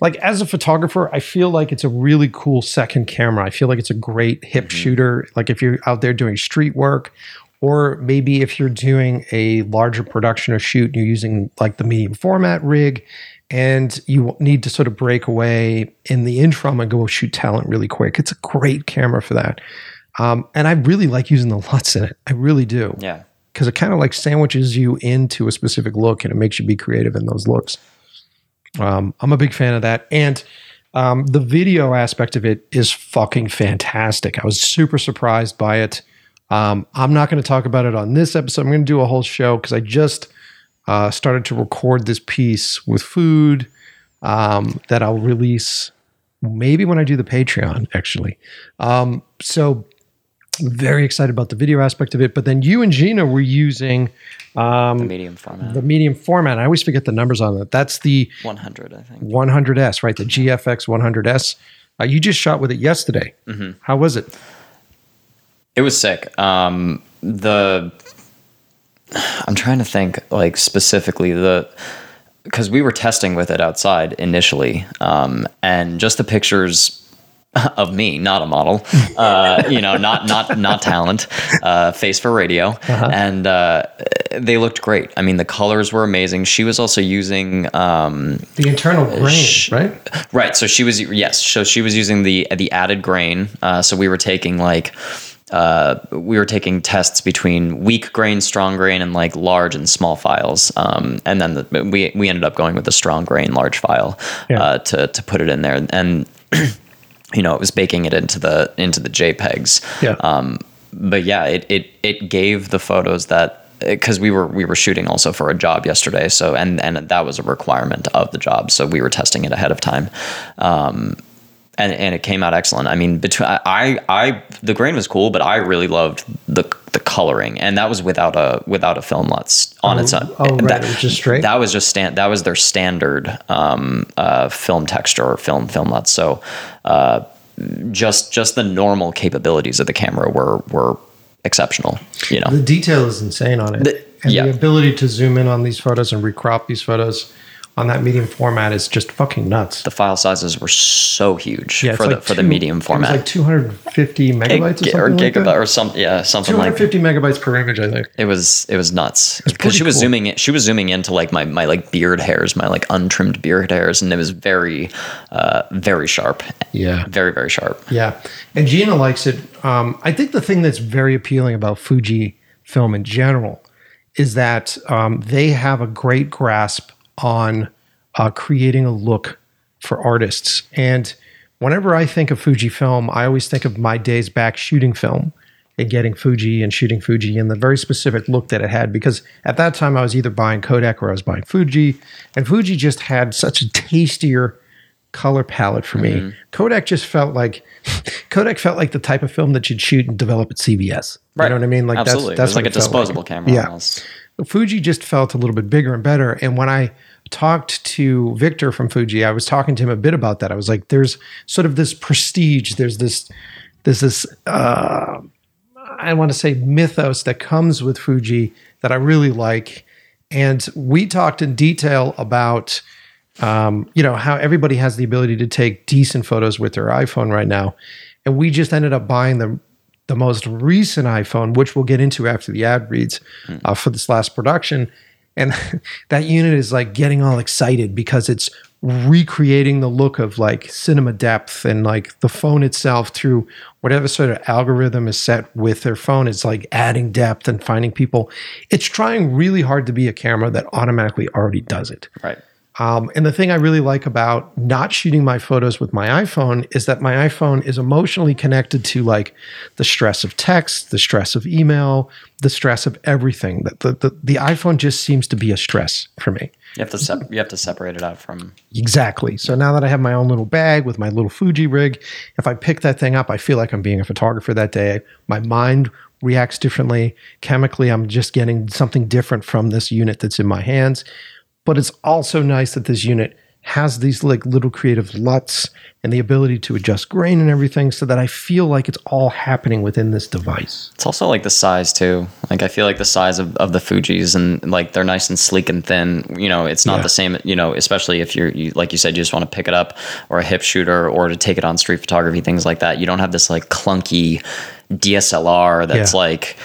like as a photographer, I feel like it's a really cool second camera. I feel like it's a great hip mm-hmm. shooter. Like if you're out there doing street work, or maybe if you're doing a larger production or shoot, and you're using like the medium format rig, and you need to sort of break away in the interim and go shoot talent really quick. It's a great camera for that. Um, and I really like using the LUTs in it. I really do Yeah. because it kind of like sandwiches you into a specific look and it makes you be creative in those looks. Um, I'm a big fan of that. And um, the video aspect of it is fucking fantastic. I was super surprised by it. Um, I'm not going to talk about it on this episode. I'm going to do a whole show because I just uh, started to record this piece with food um, that I'll release maybe when I do the Patreon, actually. Um, so very excited about the video aspect of it. But then you and Gina were using The medium format. the medium format. I always forget the numbers on it. That's the 100, I think. 100S, right? The GFX 100S. Uh, you just shot with it yesterday. How was it? It was sick. Um, the I'm trying to think like specifically the because we were testing with it outside initially, um, and just the pictures [LAUGHS] of me, not a model, uh, you know, not not not talent, uh, face for radio, and uh, they looked great. I mean, the colors were amazing. She was also using. Um, The internal grain, sh- right? Right. So she was yes. So she was using the the added grain. Uh, so we were taking like uh, we were taking tests between weak grain, strong grain, and like large and small files. Um, and then the, we we ended up going with the strong grain large file Yeah. uh, to to put it in there. And [CLEARS THROAT] you know it was baking it into the into the JPEGs. Yeah. Um, but yeah, it it it gave the photos that because we were we were shooting also for a job yesterday, so and and that was a requirement of the job, so we were testing it ahead of time. Um, and, and it came out excellent. I mean, between I, I the grain was cool, but I really loved the the coloring, and that was without a without a film LUTs on its own. oh, right, That, it was just straight? That was just stand. That was their standard um, uh, film texture or film film LUTs. So uh, just just the normal capabilities of the camera were were exceptional. You know, The detail is insane on it. The- and yeah. the ability to zoom in on these photos and recrop these photos on that medium format is just fucking nuts. the file sizes were so huge Yeah, for the like for the medium format. It was like 250 megabytes or Gig- something or like gigabyte that. or some yeah something like 250 megabytes per image, I think. It was it was nuts because she was cool. zooming in, she was zooming into like my my like beard hairs, my like untrimmed beard hairs, and it was very uh, very sharp. Yeah. very very sharp. Yeah, and Gina likes it. Um, I think the thing that's very appealing about Fuji film in general is that um, they have a great grasp on uh, creating a look for artists. And whenever I think of Fuji film, I always think of my days back shooting film and getting Fuji and shooting Fuji and the very specific look that it had. Because at that time, I was either buying Kodak or I was buying Fuji, and Fuji just had such a tastier color palette for me. Kodak just felt like [LAUGHS] Kodak felt like the type of film that you'd shoot and develop at CVS. Right. You know what I mean? Like absolutely. that's that's like a disposable camera. Yeah. almost. Fuji just felt a little bit bigger and better. And when I talked to Victor from Fuji, I was talking to him a bit about that. I was like, there's sort of this prestige, there's this, there's this, uh, I want to say mythos that comes with Fuji that I really like. And we talked in detail about, um, you know, how everybody has the ability to take decent photos with their iPhone right now. And we just ended up buying the the most recent iPhone, which we'll get into after the ad reads uh, for this last production. And [LAUGHS] that unit is like getting all excited because it's recreating the look of like cinema depth and like the phone itself through whatever sort of algorithm is set with their phone. It's like adding depth and finding people. It's trying really hard to be a camera that automatically already does it. Right. Um, and the thing I really like about not shooting my photos with my iPhone is that my iPhone is emotionally connected to like the stress of text, the stress of email, the stress of everything. That the, the, the iPhone just seems to be a stress for me. You have to sep- you have to separate it out from Exactly. So now that I have my own little bag with my little Fuji rig, if I pick that thing up, I feel like I'm being a photographer that day. My mind reacts differently. Chemically, I'm just getting something different from this unit that's in my hands. But it's also nice that this unit has these like little creative LUTs and the ability to adjust grain and everything so that I feel like it's all happening within this device. It's also like the size too. Like I feel like the size of, of the Fuji's and like they're nice and sleek and thin. You know, it's not Yeah. the same. You know, especially if you're you, like you said, you just want to pick it up or a hip shooter or to take it on street photography, things like that. You don't have this like clunky DSLR that's Yeah. like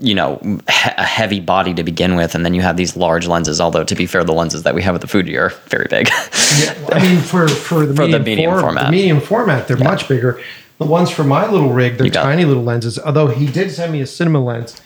you know he- a heavy body to begin with, and then you have these large lenses. Although to be fair, the lenses that we have with the Fuji are very big. yeah, I mean, for for the [LAUGHS] For the medium, medium form- format. the medium format, they're much bigger. The ones for my little rig, they're tiny little lenses. Although he did send me a cinema lens,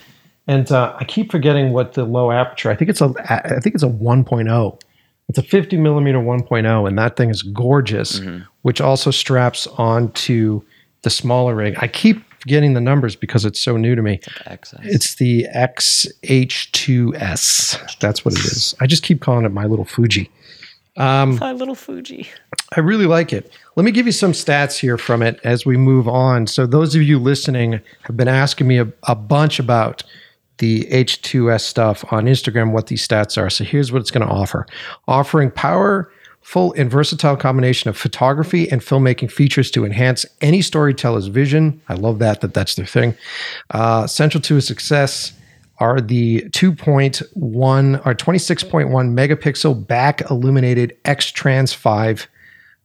and uh, I keep forgetting what the low aperture. I think it's a I think it's a 1.0. It's a 50 millimeter 1.0, and that thing is gorgeous. Mm-hmm. Which also straps onto the smaller rig. I keep forgetting the numbers because it's so new to me. XS. It's the XH2S. That's what it is. I just keep calling it my little Fuji. Um, my little Fuji. I really like it. Let me give you some stats here from it as we move on. So, those of you listening have been asking me a, a bunch about the H2S stuff on Instagram, what these stats are. So, here's what it's going to offer offering powerful and versatile combination of photography and filmmaking features to enhance any storyteller's vision. I love that, that that's their thing. Uh, central to its success are the 2.1 or 26.1 megapixel back illuminated X Trans 5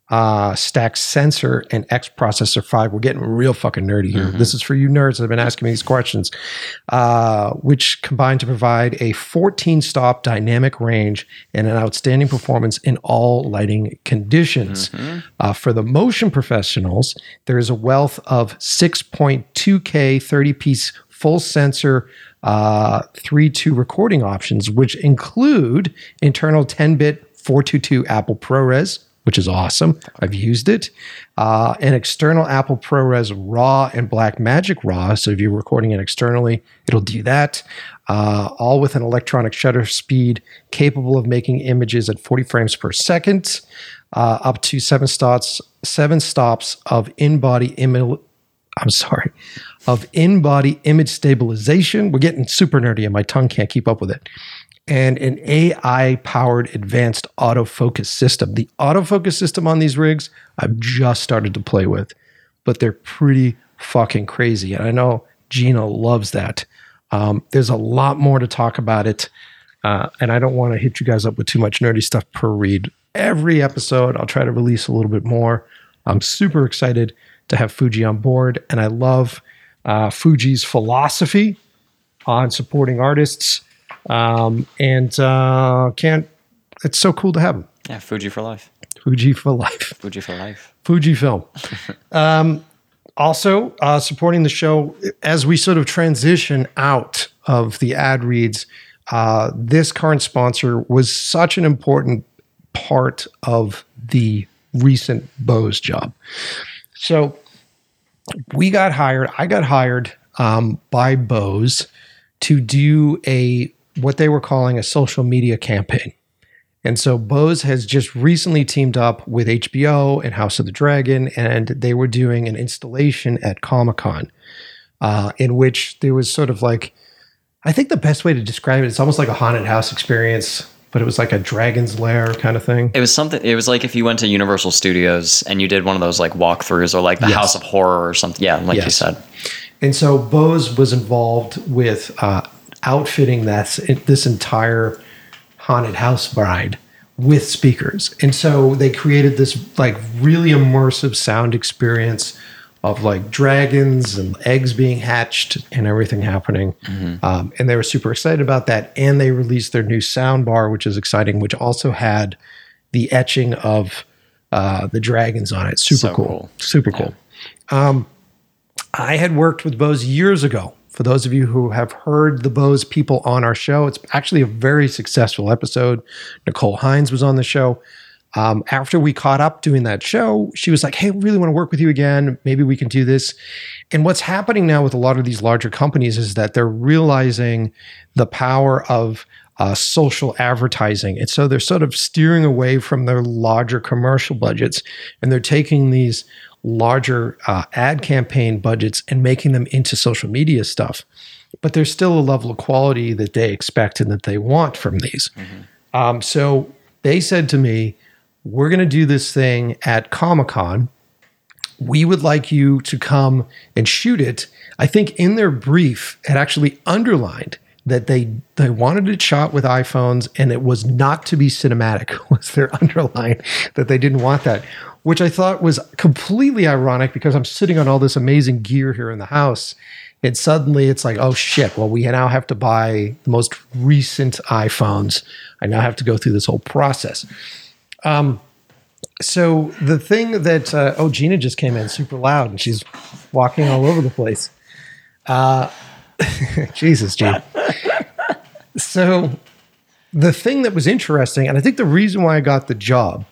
uh, stack sensor and X processor 5. We're getting real fucking nerdy here. This is for you nerds that have been asking me these questions, uh, which combine to provide a 14 stop dynamic range and an outstanding performance in all lighting conditions. Uh, for the motion professionals, there is a wealth of 6.2K 30 piece full sensor uh, 3.2 recording options, which include internal 10 bit 422 Apple ProRes, which is awesome. I've used it. Uh, an external Apple ProRes RAW and Blackmagic RAW. So if you're recording it externally, it'll do that. Uh, all with an electronic shutter speed capable of making images at 40 frames per second, uh, up to seven stops, seven stops of in-body image. I'm sorry, of in-body image stabilization. We're getting super nerdy, and my tongue can't keep up with it and an AI powered advanced autofocus system. The autofocus system on these rigs, I've just started to play with, but they're pretty fucking crazy. And I know Gina loves that. Um, there's a lot more to talk about it. Uh, and I don't want to hit you guys up with too much nerdy stuff per read. Every episode, I'll try to release a little bit more. I'm super excited to have Fuji on board, and I love uh, Fuji's philosophy on supporting artists um, and uh, can't. It's so cool to have them. Yeah, Fuji for life. Fuji for life. Fuji for life. Fujifilm. [LAUGHS] um, also, uh, supporting the show as we sort of transition out of the ad reads. Uh, this current sponsor was such an important part of the recent Bose job. So we got hired. I got hired um, by Bose to do a what they were calling a social media campaign. And so Bose has just recently teamed up with HBO and House of the Dragon, and they were doing an installation at Comic Con, uh, in which there was sort of like, I think the best way to describe it, is almost like a haunted house experience, but it was like a dragon's lair kind of thing. It was something. It was like if you went to Universal Studios and you did one of those like walkthroughs or like the Yes. House of Horror or something. Yeah, like you said. And so Bose was involved with uh, outfitting that this entire haunted house ride with speakers. And so they created this like really immersive sound experience of like dragons and eggs being hatched and everything happening. Um, and they were super excited about that. And they released their new sound bar, which is exciting, which also had the etching of uh, the dragons on it. Super So cool. cool. Super cool. Um, I had worked with Bose years ago. For those of you who have heard the Bose people on our show, it's actually a very successful episode. Nicole Hines was on the show. Um, after we caught up doing that show, she was like, Hey, I really want to work with you again. Maybe we can do this. And what's happening now with a lot of these larger companies is that they're realizing the power of uh, social advertising. And so they're sort of steering away from their larger commercial budgets and they're taking these larger uh, ad campaign budgets and making them into social media stuff. But there's still a level of quality that they expect and that they want from these. Um, so they said to me, We're going to do this thing at Comic Con. We would like you to come and shoot it. I think in their brief, it actually underlined that they they wanted it shot with iPhones and it was not to be cinematic [LAUGHS] was their underline that they didn't want that which I thought was completely ironic because I'm sitting on all this amazing gear here in the house and suddenly it's like oh shit well we now have to buy the most recent iPhones. I now have to go through this whole process. Um so the thing that uh, oh Gina just came in super loud and she's walking all over the place. Uh [LAUGHS] Jesus, Gene. so the thing that was interesting, and I think the reason why I got the job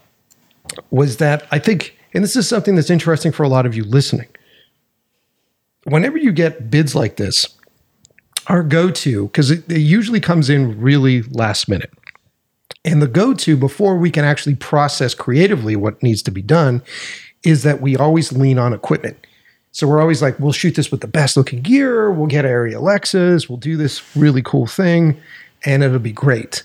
was that I think, and this is something that's interesting for a lot of you listening. Whenever you get bids like this, our go to, because it, it usually comes in really last minute. And the go to before we can actually process creatively what needs to be done is that we always lean on equipment. So we're always like, we'll shoot this with the best looking gear, we'll get Arri Alexas, we'll do this really cool thing, and it'll be great.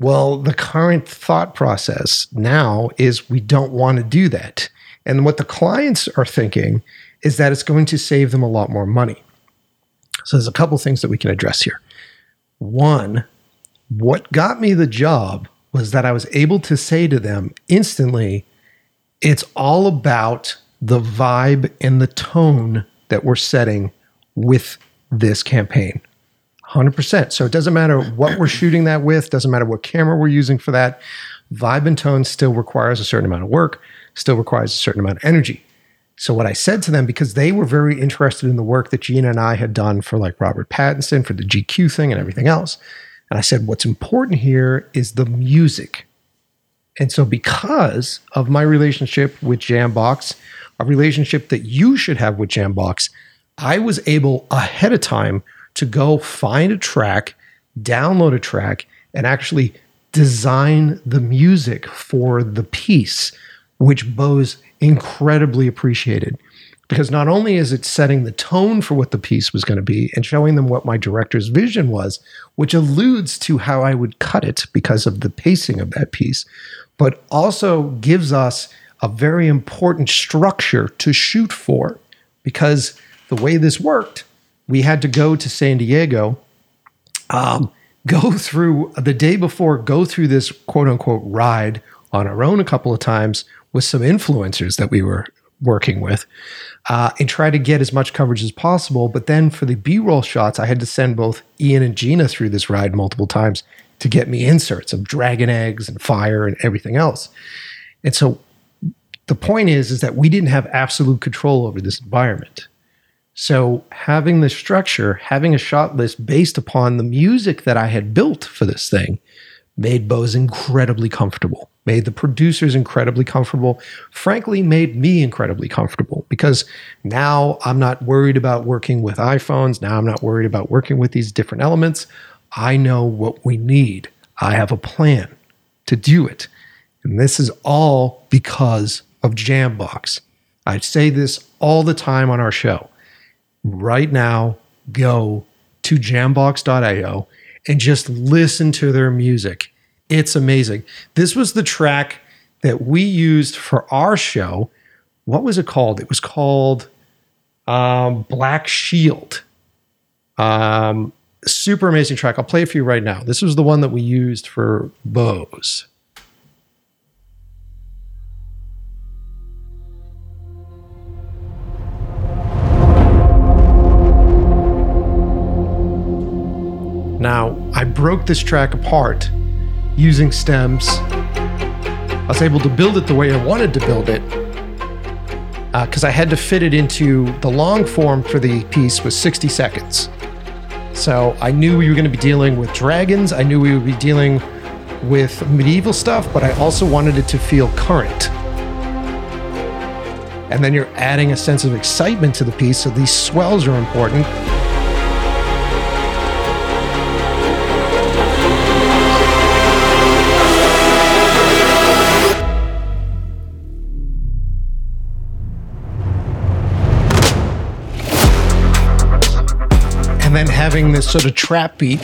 Well, the current thought process now is we don't want to do that. And what the clients are thinking is that it's going to save them a lot more money. So there's a couple things that we can address here. One, what got me the job was that I was able to say to them instantly, it's all about the vibe and the tone that we're setting with this campaign. 100%. So it doesn't matter what we're shooting that with, doesn't matter what camera we're using for that. Vibe and tone still requires a certain amount of work, still requires a certain amount of energy. So what I said to them, because they were very interested in the work that Gina and I had done for like Robert Pattinson, for the GQ thing and everything else. And I said, what's important here is the music. And so because of my relationship with Jambox, a relationship that you should have with Jambox, I was able ahead of time to go find a track, download a track, and actually design the music for the piece, which Bose incredibly appreciated. Because not only is it setting the tone for what the piece was going to be and showing them what my director's vision was, which alludes to how I would cut it because of the pacing of that piece, but also gives us a very important structure to shoot for. Because the way this worked, we had to go to San Diego, um, go through the day before, go through this quote unquote ride on our own a couple of times with some influencers that we were working with uh, and try to get as much coverage as possible. But then for the B roll shots, I had to send both Ian and Gina through this ride multiple times to get me inserts of dragon eggs and fire and everything else. And so the point is, is that we didn't have absolute control over this environment. So having the structure, having a shot list based upon the music that I had built for this thing made Bose incredibly comfortable, made the producers incredibly comfortable, frankly, made me incredibly comfortable because now I'm not worried about working with iPhones. Now I'm not worried about working with these different elements. I know what we need. I have a plan to do it. And this is all because of Jambox. I say this all the time on our show. Right now, go to jambox.io and just listen to their music. It's amazing. This was the track that we used for our show. What was it called? It was called um, Black Shield. Um, super amazing track. I'll play it for you right now. This was the one that we used for Bose. Now, I broke this track apart using stems. I was able to build it the way I wanted to build it because uh, I had to fit it into the long form for the piece was 60 seconds. So I knew we were going to be dealing with dragons. I knew we would be dealing with medieval stuff, but I also wanted it to feel current. And then you're adding a sense of excitement to the piece, so these swells are important. Having this sort of trap beat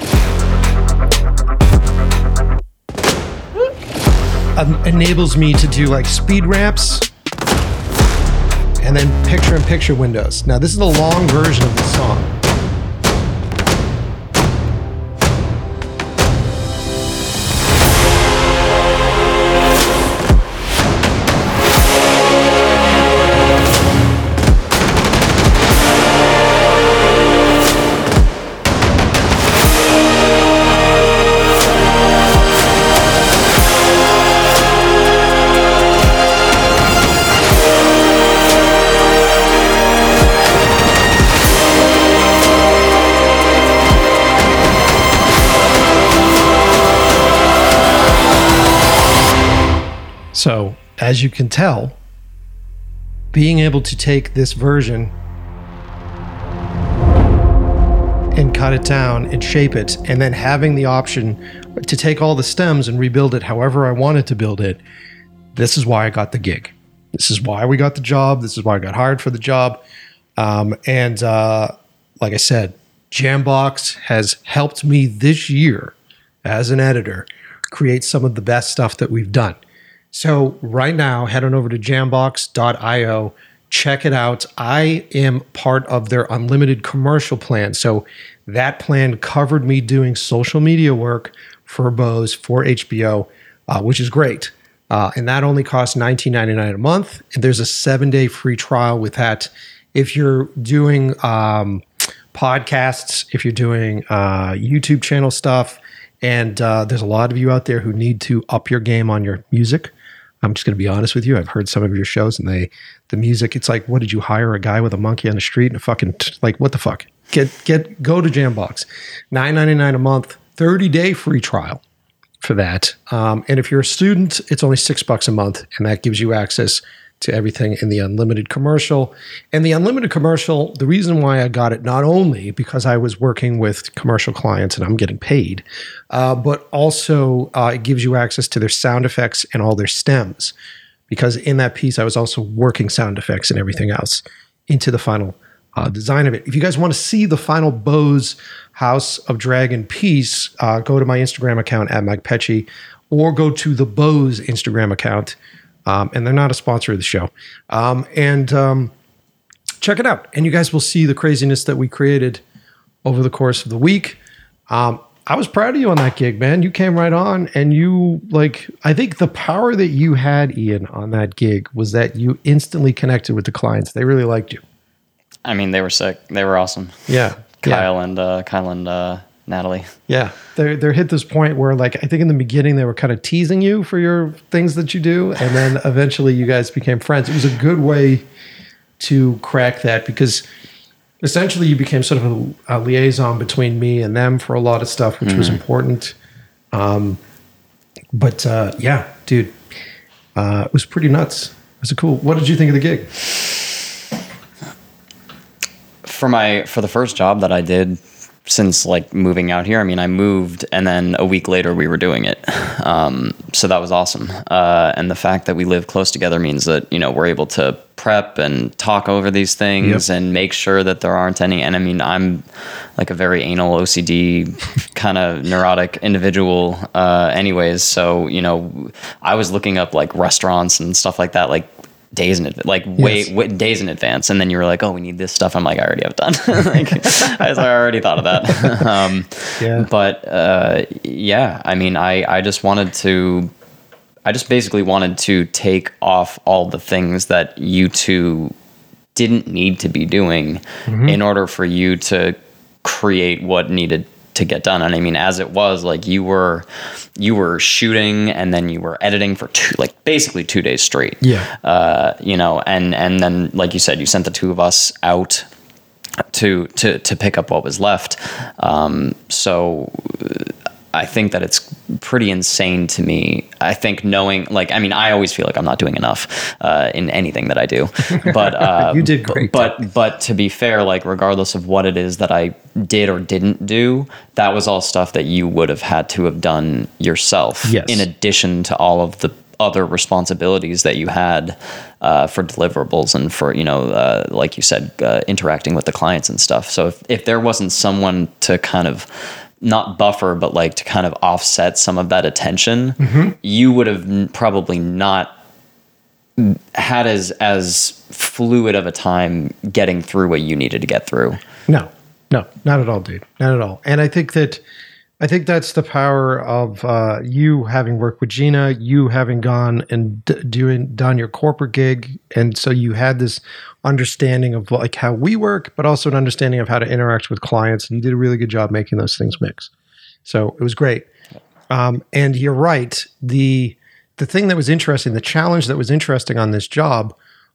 um, enables me to do like speed ramps and then picture in picture windows. Now, this is the long version of the song. So, as you can tell, being able to take this version and cut it down and shape it, and then having the option to take all the stems and rebuild it however I wanted to build it, this is why I got the gig. This is why we got the job. This is why I got hired for the job. Um, and uh, like I said, Jambox has helped me this year as an editor create some of the best stuff that we've done. So right now, head on over to jambox.io. Check it out. I am part of their unlimited commercial plan. So that plan covered me doing social media work for Bose for HBO, uh, which is great. Uh, and that only costs $19.99 a month. And there's a seven day free trial with that. If you're doing um, podcasts, if you're doing uh, YouTube channel stuff, and uh, there's a lot of you out there who need to up your game on your music. I'm just going to be honest with you. I've heard some of your shows, and they, the music. It's like, what did you hire a guy with a monkey on the street and a fucking like, what the fuck? Get get go to Jambox, nine ninety nine a month, thirty day free trial for that. Um, and if you're a student, it's only six bucks a month, and that gives you access to everything in the unlimited commercial. And the unlimited commercial, the reason why I got it not only because I was working with commercial clients and I'm getting paid, uh, but also uh, it gives you access to their sound effects and all their stems. Because in that piece, I was also working sound effects and everything else into the final uh, design of it. If you guys want to see the final Bose House of Dragon piece, uh, go to my Instagram account at Mike Pecci or go to the Bose Instagram account. Um, and they're not a sponsor of the show. Um, and um, check it out. And you guys will see the craziness that we created over the course of the week. Um, I was proud of you on that gig, man. You came right on and you like I think the power that you had, Ian, on that gig was that you instantly connected with the clients. They really liked you. I mean, they were sick. They were awesome. Yeah. Kyle and uh, Kyle and uh, Natalie. Yeah. They're they're hit this point where like I think in the beginning they were kind of teasing you for your things that you do. And then [LAUGHS] eventually you guys became friends. It was a good way to crack that because essentially you became sort of a, a liaison between me and them for a lot of stuff, which was important. Um, but uh, yeah, dude, uh, it was pretty nuts. It was a cool. What did you think of the gig? for my for the first job that I did since like moving out here. I mean, I moved and then a week later we were doing it. Um, so that was awesome. Uh, and the fact that we live close together means that, you know, we're able to prep and talk over these things Yep. and make sure that there aren't any. And I mean, I'm like a very anal OCD [LAUGHS] kind of neurotic individual, uh, anyways. So, you know, I was looking up like restaurants and stuff like that, like days in advance, like way, Yes. way days in advance. And then you were like, oh, we need this stuff. I'm like, I already have done. [LAUGHS] like, I was I already thought of that. [LAUGHS] um, Yeah. but uh, yeah, I mean, I, I just wanted to, I just basically wanted to take off all the things that you two didn't need to be doing in order for you to create what needed to get done. And I mean, as it was, like you were, you were shooting and then you were editing for two, like basically two days straight. Yeah. Uh, you know, and and then like you said, you sent the two of us out to to to pick up what was left. Um, so I think that it's pretty insane to me. I think knowing, like, I mean, I always feel like I'm not doing enough uh, in anything that I do. [LAUGHS] But uh, You did great. But but to be fair, like, regardless of what it is that I did or didn't do, that was all stuff that you would have had to have done yourself. Yes. In addition to all of the other responsibilities that you had uh, for deliverables and for you know uh, like you said uh, interacting with the clients and stuff so if, if there wasn't someone to kind of not buffer but like to kind of offset some of that attention you would have probably not had as as fluid of a time getting through what you needed to get through No, no, not at all, dude. Not at all. And I think that I think that's the power of uh, you having worked with Gina, you having gone and d- doing done your corporate gig, and so you had this understanding of like how we work, but also an understanding of how to interact with clients. And you did a really good job making those things mix. So it was great. Um, and you're right. The the thing that was interesting, the challenge that was interesting on this job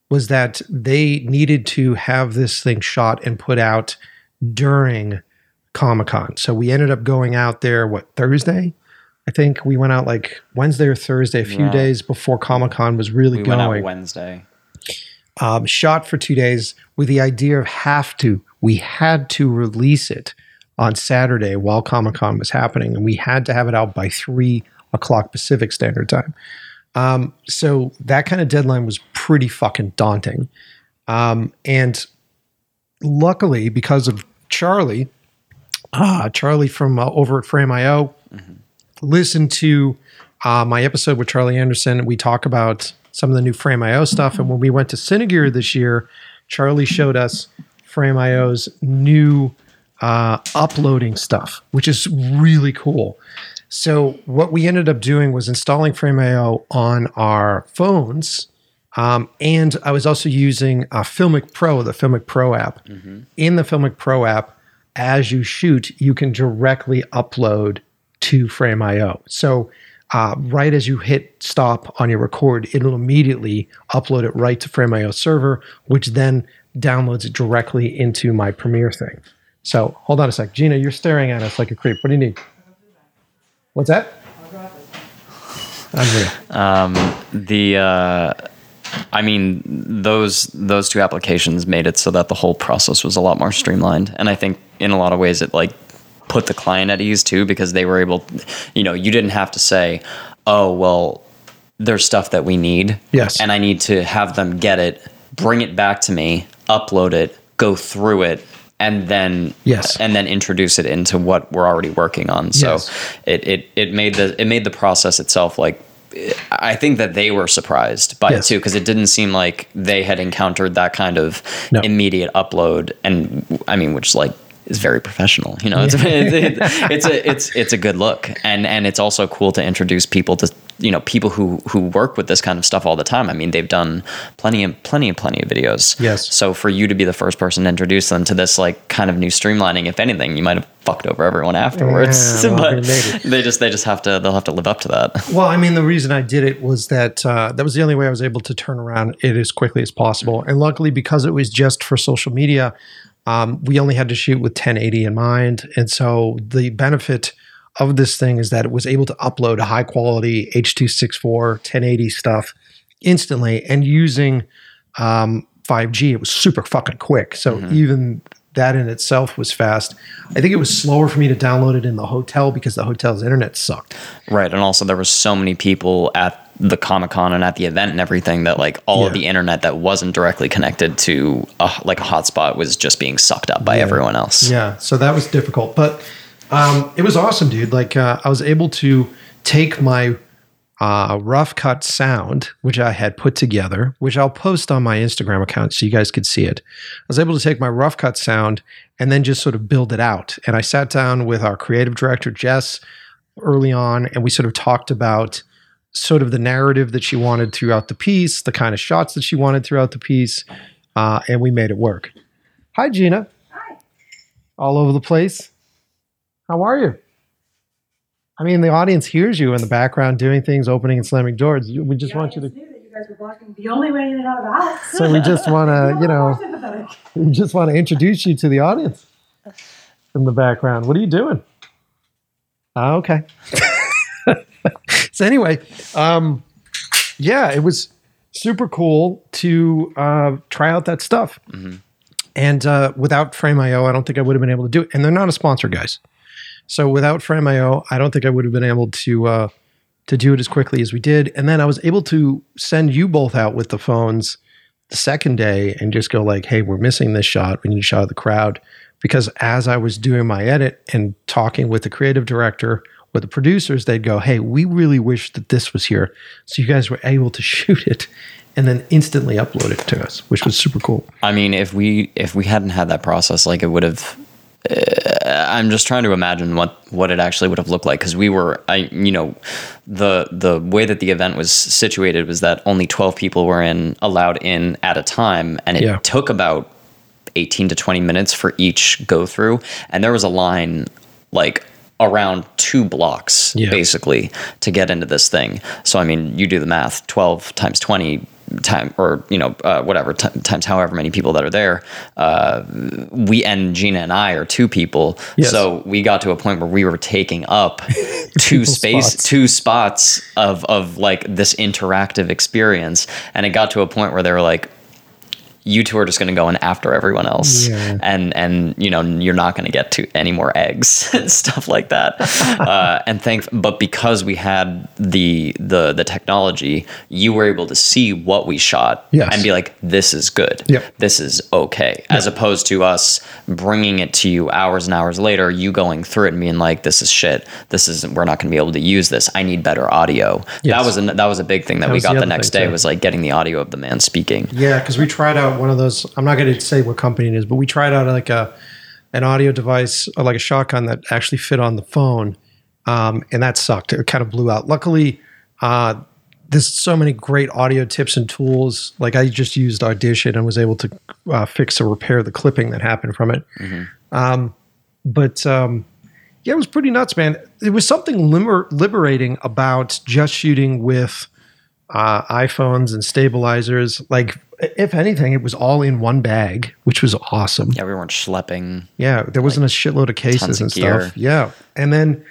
was that they needed to have this thing shot and put out during Comic Con. So we ended up going out there, what, Thursday? I think we went out like Wednesday or Thursday, a few Yeah. days before Comic Con was really we went out going. wednesday Um, shot for two days with the idea of have to, we had to release it on Saturday while Comic Con was happening, and we had to have it out by three o'clock Pacific Standard Time. Um, so that kind of deadline was pretty fucking daunting. Um, and luckily, because of Charlie, uh, Charlie from uh, over at Frame.io, listened to uh, my episode with Charlie Anderson. We talk about some of the new Frame.io stuff. And when we went to Cinegear this year, Charlie showed us Frame.io's new uh, uploading stuff, which is really cool. So what we ended up doing was installing Frame.io on our phones. Um, and I was also using uh, Filmic Pro, the Filmic Pro app. In the Filmic Pro app, as you shoot, you can directly upload to Frame.io. So uh, right as you hit stop on your record, it'll immediately upload it right to Frame.io server, which then downloads it directly into my Premiere thing. So hold on a sec. Gina, you're staring at us like a creep. What do you need? What's that? Unreal. the uh, I mean those those two applications made it so that the whole process was a lot more streamlined, and I think in a lot of ways it like put the client at ease too because they were able, you know, you didn't have to say, oh well, there's stuff that we need, Yes. and I need to have them get it, bring it back to me, upload it, go through it. And then, Yes. and then introduce it into what we're already working on. So Yes. it, it it made the it made the process itself like I think that they were surprised by Yes. it too because it didn't seem like they had encountered that kind of No. immediate upload and I mean which like is very professional you know it's, [LAUGHS] it's, it's a it's it's a good look and and it's also cool to introduce people to you know people who who work with this kind of stuff all the time I mean they've done plenty and plenty and plenty of videos Yes. so for you to be the first person to introduce them to this like kind of new streamlining if anything you might have fucked over everyone afterwards Yeah, well, [LAUGHS] but we made it. they just they just have to they'll have to live up to that Well, I mean, the reason I did it was that uh, that was the only way I was able to turn around it as quickly as possible. And luckily, because it was just for social media, um, we only had to shoot with 1080 in mind. And so the benefit of this thing is that it was able to upload high quality H.264 1080 stuff instantly and using um, 5G. It was super fucking quick. So even that in itself was fast. I think it was slower for me to download it in the hotel because the hotel's internet sucked. Right, and also there was so many people at the Comic Con and at the event and everything that like all of the internet that wasn't directly connected to a, like a hotspot was just being sucked up by everyone else. Yeah, so that was difficult, but um, it was awesome, dude. Like uh, I was able to take my uh, rough cut sound, which I had put together, which I'll post on my Instagram account so you guys could see it. I was able to take my rough cut sound and then just sort of build it out. And I sat down with our creative director Jess early on, and we sort of talked about sort of the narrative that she wanted throughout the piece, the kind of shots that she wanted throughout the piece, uh, and we made it work. Hi, Gina. Hi. All over the place. How are you? I mean, the audience hears you in the background doing things, opening and slamming doors. We just want you to. you guys were blocking the only way in and out of the house. So we just [LAUGHS] want to, you know, we just want to introduce you to the audience in the background. What are you doing? Ah, okay. [LAUGHS] so anyway, um, yeah, it was super cool to uh, try out that stuff. And uh, without Frame.io, I don't think I would have been able to do it. And they're not a sponsor, guys. So without Frame.io, I don't think I would have been able to uh, to do it as quickly as we did. And then I was able to send you both out with the phones the second day and just go like, "Hey, we're missing this shot. We need a shot of the crowd." Because as I was doing my edit and talking with the creative director with the producers, they'd go, "Hey, we really wish that this was here." So you guys were able to [LAUGHS] shoot it and then instantly upload it to us, which was super cool. I mean, if we if we hadn't had that process, like it would have. Uh, I'm just trying to imagine what what it actually would have looked like because we were, I you know, the the way that the event was situated was that only 12 people were in allowed in at a time, and it Yeah. took about 18 to 20 minutes for each go through, and there was a line like around two blocks Yeah. basically to get into this thing. So I mean, you do the math: 12 times 20 time or you know uh, whatever t- times however many people that are there uh, we and gina and i are two people Yes. so we got to a point where we were taking up [LAUGHS] two space spots. two spots of of like this interactive experience and it got to a point where they were like you two are just going to go in after everyone else Yeah. and and you know you're not going to get to any more eggs [LAUGHS] and stuff like that [LAUGHS] uh, and thank but because we had the the the technology you were able to see what we shot Yes. and be like this is good Yep. this is okay as opposed to us bringing it to you hours and hours later you going through it and being like this is shit this isn't we're not going to be able to use this i need better audio Yes. that was a, that was a big thing that, That we got the the, next day too. was like getting the audio of the man speaking Yeah, because we tried out one of those. I'm not going to say what company it is, but we tried out like a an audio device, like a shotgun that actually fit on the phone, um, and that sucked. It kind of blew out. Luckily, uh, there's so many great audio tips and tools. Like I just used Audition and was able to uh, fix or repair the clipping that happened from it. Um, but um, yeah, it was pretty nuts, man. It was something liber- liberating about just shooting with uh, iPhones and stabilizers. Like, if anything, it was all in one bag, which was awesome. yeah we weren't schlepping Yeah, there wasn't a shitload of cases of and gear. stuff. Yeah, and then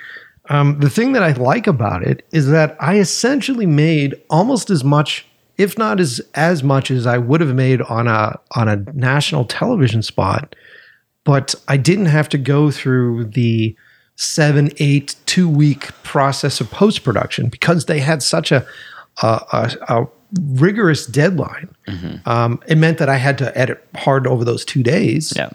um, the thing that I like about it is that I essentially made almost as much, if not as as much as I would have made on a on a national television spot, but I didn't have to go through the seven, eight, two week process of post production because they had such a a, a, a rigorous deadline. Um, it meant that I had to edit hard over those two days yeah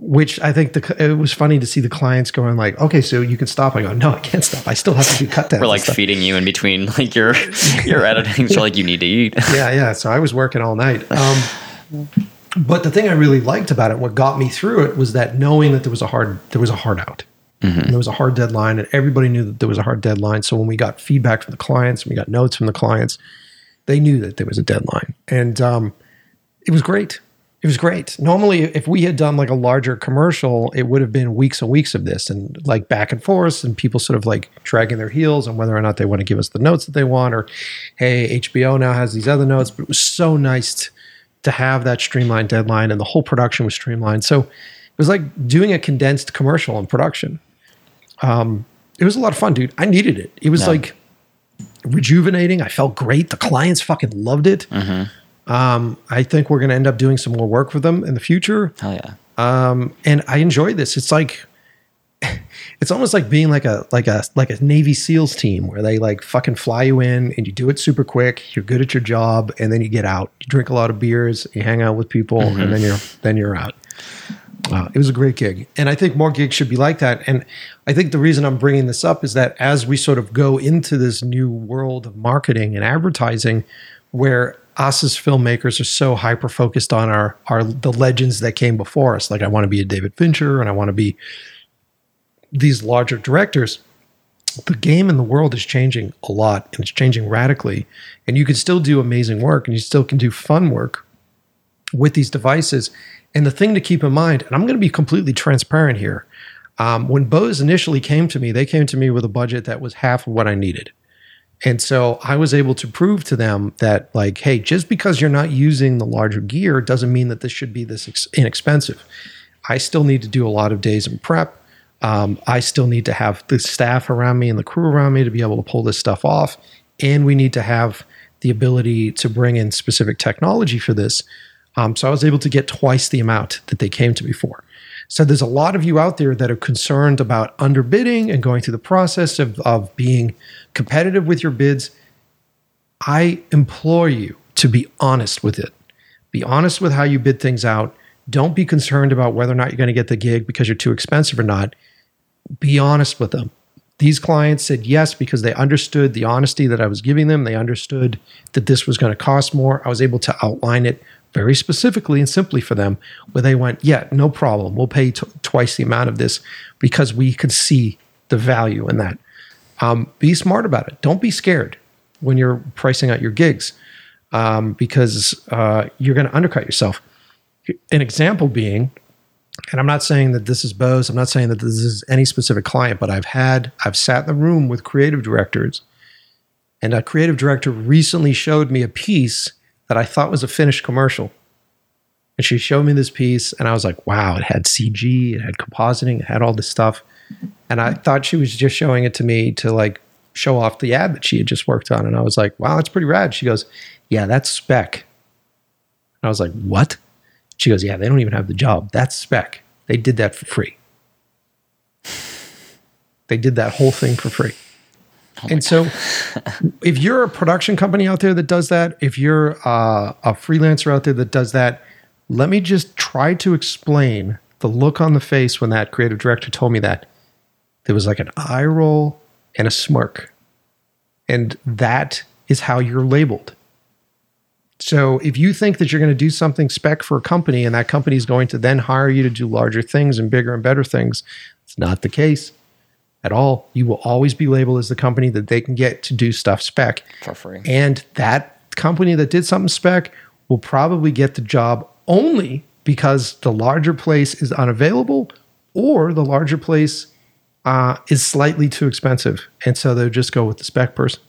which I think the it was funny to see the clients going like, okay, so you can stop. I go, no, I can't stop. I still have to do cut downs. we're like stuff." feeding you in between like your [LAUGHS] your editing so like you need to eat [LAUGHS] yeah, yeah. So I was working all night. Um, but the thing I really liked about it, what got me through it, was that knowing that there was a hard there was a hard out. And there was a hard deadline, and everybody knew that there was a hard deadline. So when we got feedback from the clients, we got notes from the clients, they knew that there was a deadline, and um, it was great. It was great. Normally, if we had done like a larger commercial, it would have been weeks and weeks of this and like back and forth, and people sort of like dragging their heels on whether or not they want to give us the notes that they want, or hey, HBO now has these other notes. But it was so nice to have that streamlined deadline, and the whole production was streamlined. So it was like doing a condensed commercial in production. Um, it was a lot of fun, dude. I needed it. It was Yeah. like rejuvenating. I felt great. The clients fucking loved it. Um, I think we're going to end up doing some more work for them in the future. hell yeah Um, and I enjoy this. It's like, [LAUGHS] it's almost like being like a like a like a Navy SEALs team where they like fucking fly you in and you do it super quick. You're good at your job, and then you get out. You drink a lot of beers, you hang out with people, and then you're then you're out. Uh, it was a great gig, and I think more gigs should be like that. And I think the reason I'm bringing this up is that as we sort of go into this new world of marketing and advertising, where us as filmmakers are so hyper focused on our our the legends that came before us, like I want to be a David Fincher and I want to be these larger directors. The game in the world is changing a lot, and it's changing radically. And you can still do amazing work, and you still can do fun work with these devices. And the thing to keep in mind, and I'm going to be completely transparent here. Um, when Bose initially came to me, they came to me with a budget that was half of what I needed. And so I was able to prove to them that, like, hey, just because you're not using the larger gear doesn't mean that this should be this ex- inexpensive. I still need to do a lot of days in prep. Um, I still need to have the staff around me and the crew around me to be able to pull this stuff off. And we need to have the ability to bring in specific technology for this. Um, so I was able to get twice the amount that they came to me for. So there's a lot of you out there that are concerned about underbidding and going through the process of, of being competitive with your bids. I implore you to be honest with it. Be honest with how you bid things out. Don't be concerned about whether or not you're going to get the gig because you're too expensive or not. Be honest with them. These clients said yes because they understood the honesty that I was giving them. They understood that this was going to cost more. I was able to outline it very specifically and simply for them, where they went, Yeah, no problem. We'll pay t- twice the amount of this because we could see the value in that. Um, be smart about it. Don't be scared when you're pricing out your gigs um, because uh, you're going to undercut yourself. An example being, and I'm not saying that this is Bose, I'm not saying that this is any specific client, but I've had, I've sat in the room with creative directors, and a creative director recently showed me a piece that I thought was a finished commercial. And she showed me this piece, and I was like, wow, it had CG, it had compositing, it had all this stuff. And I thought she was just showing it to me to like show off the ad that she had just worked on. And I was like, wow, that's pretty rad. She goes, yeah, that's spec. And I was like, what? She goes, yeah, they don't even have the job. That's spec. They did that for free. They did that whole thing for free. And so, [LAUGHS] if you're a production company out there that does that, if you're uh, a freelancer out there that does that, let me just try to explain the look on the face when that creative director told me that. There was like an eye roll and a smirk. And that is how you're labeled. So if you think that you're going to do something spec for a company and that company is going to then hire you to do larger things and bigger and better things, it's not the case at all. You will always be labeled as the company that they can get to do stuff spec for free. And that company that did something spec will probably get the job only because the larger place is unavailable or the larger place uh, is slightly too expensive. And so they'll just go with the spec person.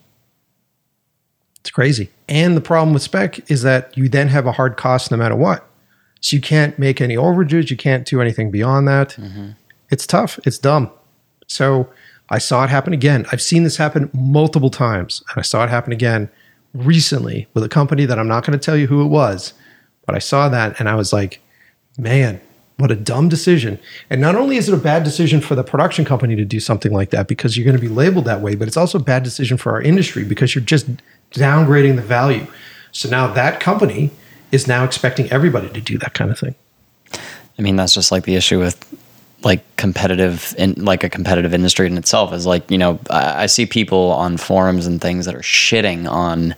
It's crazy. And the problem with spec is that you then have a hard cost no matter what. So you can't make any overages. You can't do anything beyond that. Mm-hmm. It's tough. It's dumb. So I saw it happen again. I've seen this happen multiple times. And I saw it happen again recently with a company that I'm not going to tell you who it was. But I saw that and I was like, man, what a dumb decision. And not only is it a bad decision for the production company to do something like that because you're going to be labeled that way, but it's also a bad decision for our industry because you're just downgrading the value. So now that company is now expecting everybody to do that kind of thing. I mean, that's just like the issue with like competitive in like a competitive industry in itself is like, you know, I, I see people on forums and things that are shitting on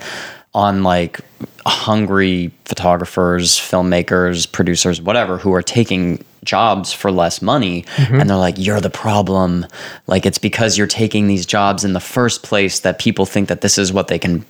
on like hungry photographers, filmmakers, producers, whatever, who are taking jobs for less money mm-hmm. and they're like you're the problem like it's because you're taking these jobs in the first place that people think that this is what they can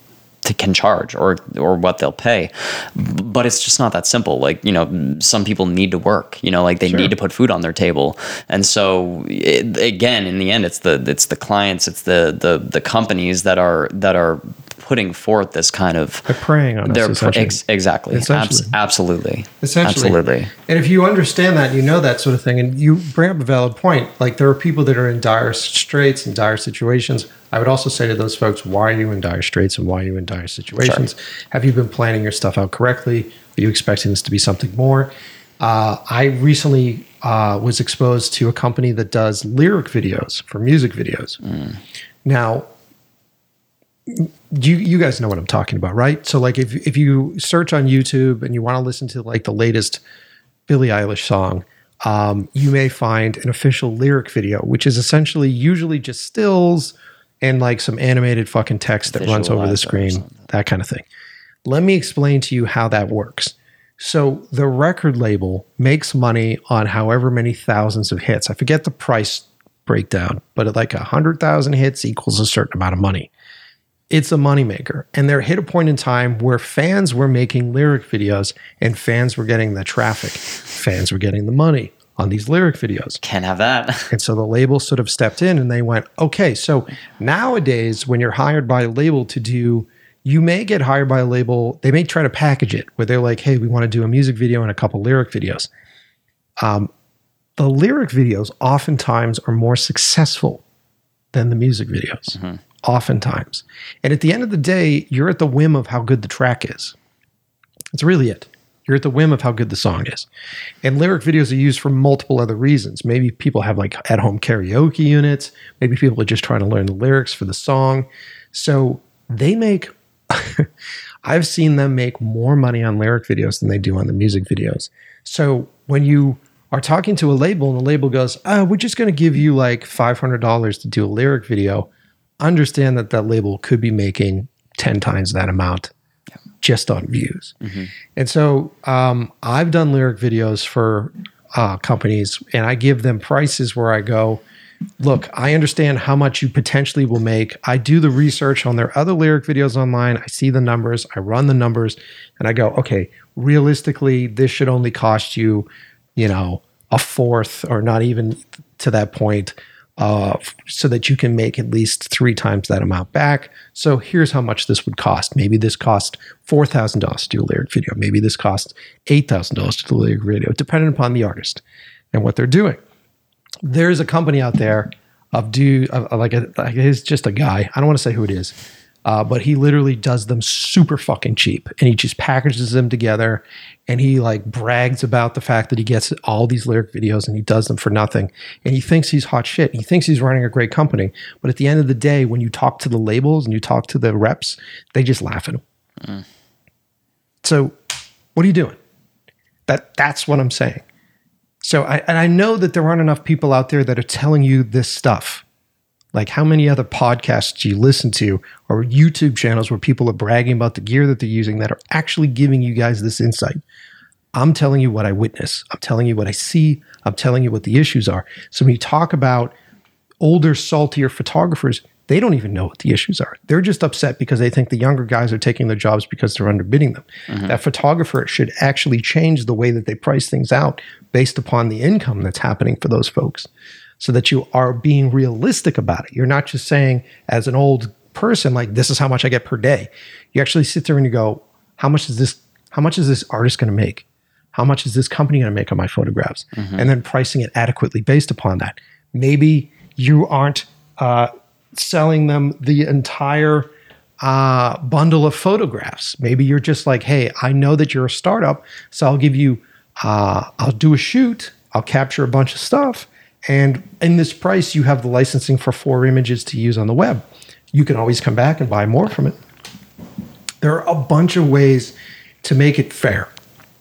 to, can charge or or what they'll pay. But it's just not that simple. Like you know some people need to work you know like they sure. need to put food on their table. And so it, again in the end it's the it's the clients it's the the the companies that are that are putting forth this kind of they're preying on they're us. ex- exactly, essentially. Abs- absolutely, essentially, absolutely. And if you understand that, you know that sort of thing, and you bring up a valid point. Like there are people that are in dire straits and dire situations. I would also say to those folks, why are you in dire straits and why are you in dire situations? Sure. Have you been planning your stuff out correctly? Are you expecting this to be something more? Uh, I recently uh, was exposed to a company that does lyric videos for music videos. Mm. Now, you you guys know what I'm talking about, right? So like if if you search on YouTube and you want to listen to like the latest Billie Eilish song, um, you may find an official lyric video, which is essentially usually just stills and like some animated fucking text that runs over the screen, that kind of thing. Let me explain to you how that works. So the record label makes money on however many thousands of hits. I forget the price breakdown, but like a hundred thousand hits equals a certain amount of money it's a moneymaker. And there hit a point in time where fans were making lyric videos and fans were getting the traffic, fans were getting the money on these lyric videos. Can't have that. [LAUGHS] and so the label sort of stepped in and they went, okay, so nowadays when you're hired by a label to do, you may get hired by a label, they may try to package it where they're like, hey, we want to do a music video and a couple lyric videos. Um, the lyric videos oftentimes are more successful than the music videos. Mm-hmm oftentimes. And at the end of the day, you're at the whim of how good the track is. It's really it. You're at the whim of how good the song is. And lyric videos are used for multiple other reasons. Maybe people have like at home karaoke units. Maybe people are just trying to learn the lyrics for the song. So they make, [LAUGHS] I've seen them make more money on lyric videos than they do on the music videos. So when you are talking to a label and the label goes, oh, we're just going to give you like $500 to do a lyric video, understand that that label could be making 10 times that amount just on views. And so um, I've done lyric videos for uh, companies and I give them prices where I go, look, I understand how much you potentially will make. I do the research on their other lyric videos online. I see the numbers, I run the numbers, and I go, okay, realistically, this should only cost you, you know, a fourth or not even to that point. Uh, so that you can make at least three times that amount back. So here's how much this would cost. Maybe this cost four thousand dollars to do a lyric video. Maybe this thousand dollars to do a lyric video, depending upon the artist and what they're doing there's a company out there of do of, of like a like it's just a guy. I don't want to say who it is, uh, but he literally does them super fucking cheap, and he just packages them together, and he like brags about the fact that he gets all these lyric videos and he does them for nothing, and he thinks he's hot shit. He thinks he's running a great company, but at the end of the day, when you talk to the labels and you talk to the reps, they just laugh at him. So, what are you doing? That that's what I'm saying. So I and I know that there aren't enough people out there that are telling you this stuff. Like how many other podcasts do you listen to or YouTube channels where people are bragging about the gear that they're using that are actually giving you guys this insight? I'm telling you what I witness. I'm telling you what I see. I'm telling you what the issues are. So when you talk about older, saltier photographers, they don't even know what the issues are. They're just upset because they think the younger guys are taking their jobs because they're underbidding them. Mm-hmm. That photographer should actually change the way that they price things out based upon the income that's happening for those folks so that you are being realistic about it. You're not just saying, as an old person, like, this is how much I get per day. You actually sit there and you go, how much is this? How much is this artist going to make? How much is this company going to make on my photographs? And then pricing it adequately based upon that. Maybe you aren't uh, selling them the entire uh, bundle of photographs. Maybe you're just like, hey, I know that you're a startup, so I'll give you, uh, I'll do a shoot, I'll capture a bunch of stuff, and in this price, you have the licensing for four images to use on the web. You can always come back and buy more from it. There are a bunch of ways to make it fair,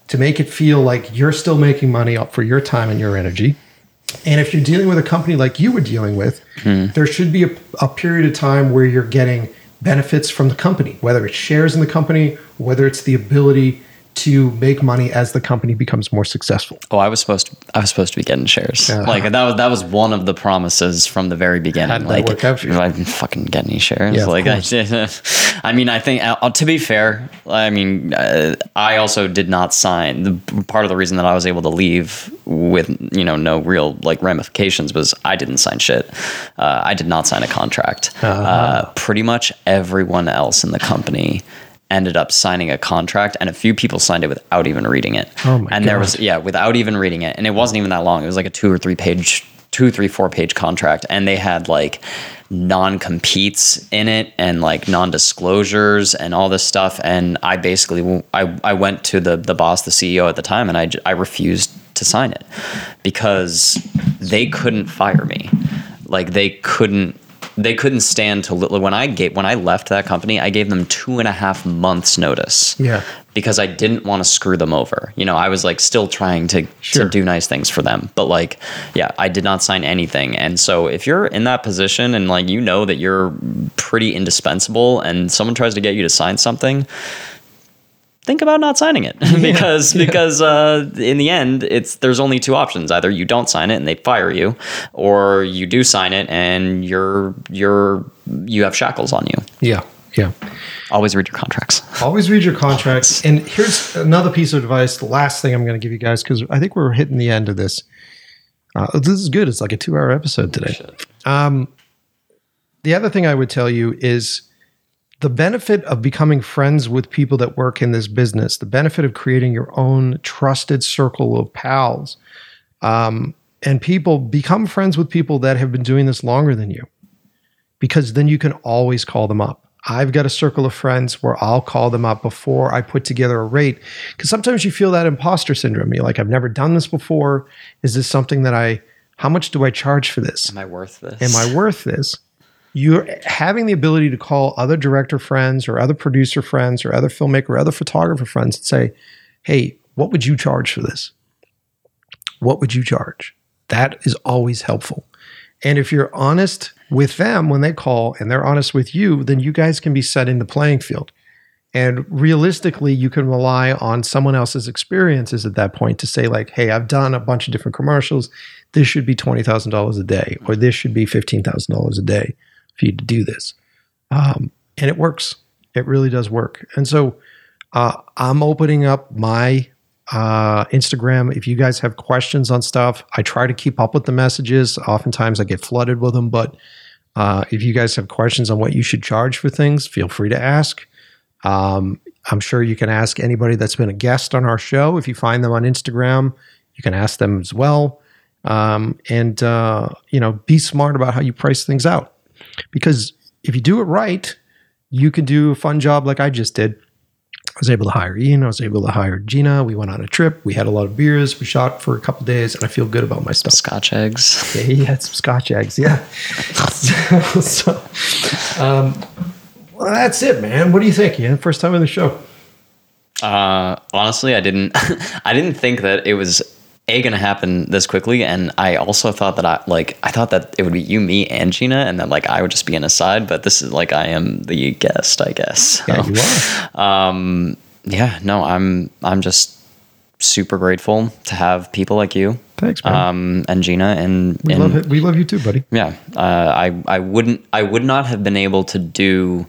to make it feel like you're still making money up for your time and your energy. And if you're dealing with a company like you were dealing with, hmm. there should be a, a period of time where you're getting benefits from the company, whether it's shares in the company, whether it's the ability to make money as the company becomes more successful. Oh, I was supposed to. I was supposed to be getting shares. Like that was that was one of the promises from the very beginning. How did that like, work out for you? I didn't fucking get any shares. Yeah, like, I. [LAUGHS] I mean, I think uh, to be fair, I mean, uh, I also did not sign. The part of the reason that I was able to leave with you know no real like ramifications was I didn't sign shit. Uh, I did not sign a contract. Uh-huh. Uh, pretty much everyone else in the company ended up signing a contract and a few people signed it without even reading it. Oh my god. and there was yeah without even reading it. And it wasn't even that long. It was like a two or three page two three four page contract. And they had like non-competes in it and like non-disclosures and all this stuff. And i basically i, I went to the the boss the ceo at the time and I, I refused to sign it because they couldn't fire me. Like they couldn't they couldn't stand to when I gave when I left that company, I gave them two and a half months notice. Yeah. Because I didn't want to screw them over. You know, I was like still trying to, Sure. to do nice things for them. But like, yeah, I did not sign anything. And so if you're in that position and like you know that you're pretty indispensable and someone tries to get you to sign something, think about not signing it [LAUGHS] because because uh, in the end it's there's only two options either you don't sign it and they fire you or you do sign it and you're you're you have shackles on you Yeah. Yeah. always read your contracts Always read your contracts. And here's another piece of advice. The last thing I'm going to give you guys, because I think we're hitting the end of this. Uh, this is good. It's like a two hour episode today. Um, the other thing I would tell you is the benefit of becoming friends with people that work in this business, the benefit of creating your own trusted circle of pals, um, and people become friends with people that have been doing this longer than you because then you can always call them up. I've got a circle of friends where I'll call them up before I put together a rate. Because sometimes you feel that imposter syndrome. You're like, I've never done this before. Is this something that I, how much do I charge for this? Am I worth this? Am I worth this? You're having the ability to call other director friends or other producer friends or other filmmaker or other photographer friends and say, hey, what would you charge for this? What would you charge? That is always helpful. And if you're honest with them when they call and they're honest with you, then you guys can be setting the playing field. And realistically, you can rely on someone else's experiences at that point to say, like, hey, I've done a bunch of different commercials. This should be $20,000 a day, or this should be $15,000 a day for you to do this. Um, and it works. It really does work. And so uh, I'm opening up my uh, Instagram. If you guys have questions on stuff, I try to keep up with the messages. Oftentimes I get flooded with them, but uh, if you guys have questions on what you should charge for things, feel free to ask. Um, I'm sure you can ask anybody that's been a guest on our show. If you find them on Instagram, you can ask them as well. Um, and, uh, you know, be smart about how you price things out. Because if you do it right, you can do a fun job like I just did. I was able to hire Ian. I was able to hire Gina. We went on a trip. We had a lot of beers. We shot for a couple days, and I feel good about my stuff. Scotch eggs. Yeah, he had some Scotch eggs. Yeah. [LAUGHS] so, um, well, that's it, man. What do you think, Ian? First time on the show. Uh, honestly, I didn't. [LAUGHS] I didn't think that it was a going to happen this quickly, and I also thought that I like I thought that it would be you, me, and Gina, and that like I would just be an aside. But this is like I am the guest, I guess. Yeah, you are. um, yeah, no, I'm I'm just super grateful to have people like you, Thanks, man. um, and Gina, and we and love it. We love you too, buddy. yeah, uh, I I wouldn't I would not have been able to do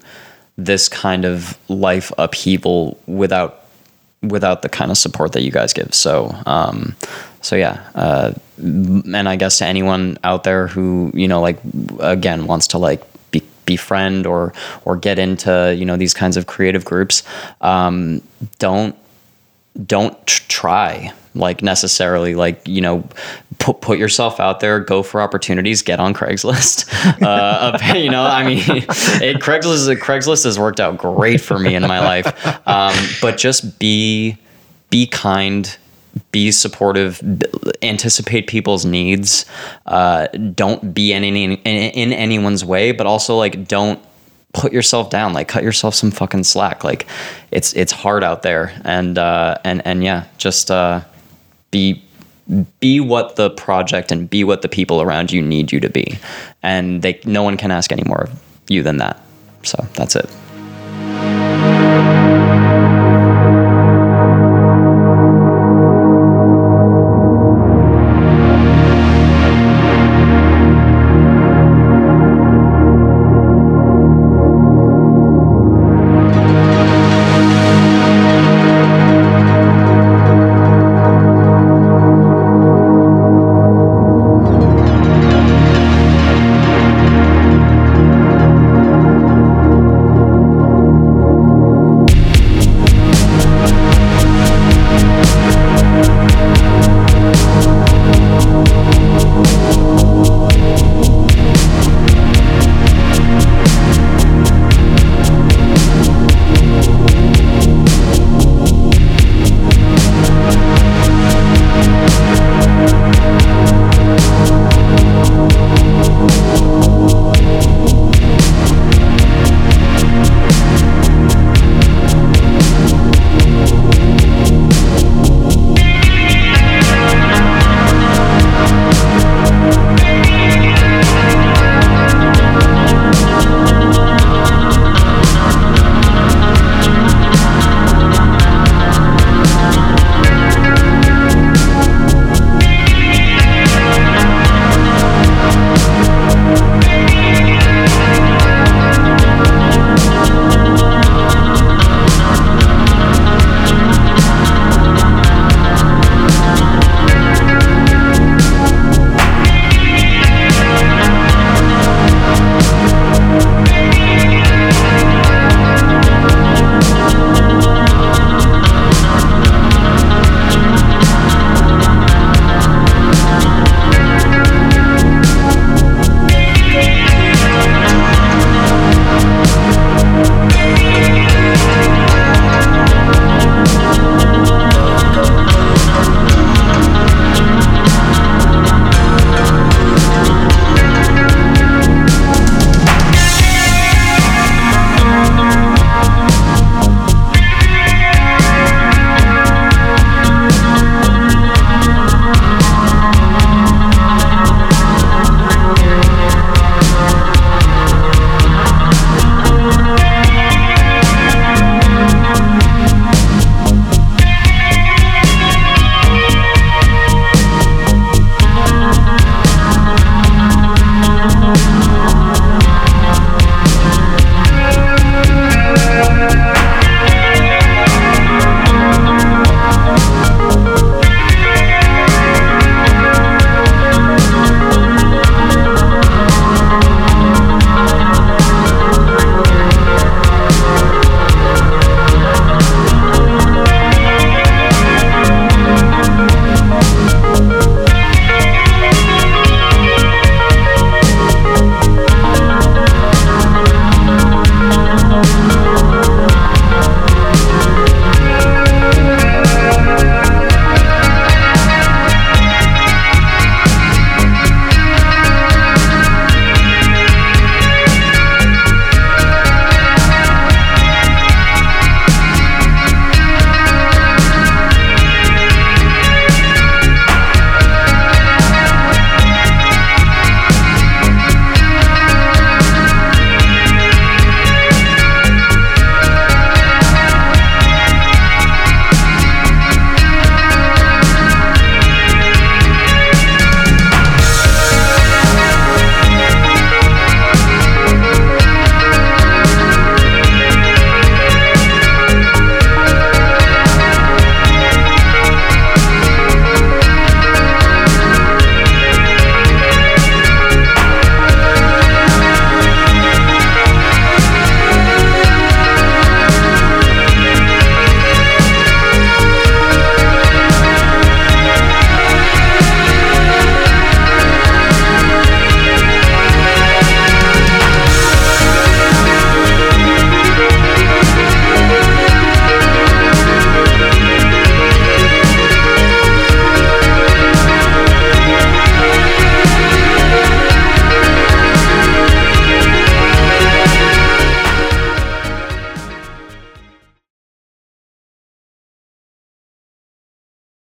this kind of life upheaval without without the kind of support that you guys give. So um, so yeah, uh, and I guess to anyone out there who you know like again wants to like be, befriend or or get into you know these kinds of creative groups, um, don't don't try like necessarily like you know put put yourself out there go for opportunities get on craigslist. [LAUGHS] Uh, [LAUGHS] you know i mean it, craigslist craigslist has worked out great for me in my life. Um, but just be be kind be supportive anticipate people's needs uh, don't be in, any, in, in anyone's way but also like don't put yourself down like cut yourself some fucking slack. Like it's it's hard out there. And uh and and yeah just uh be be what the project and be what the people around you need you to be. And they no one can ask any more of you than that. So that's it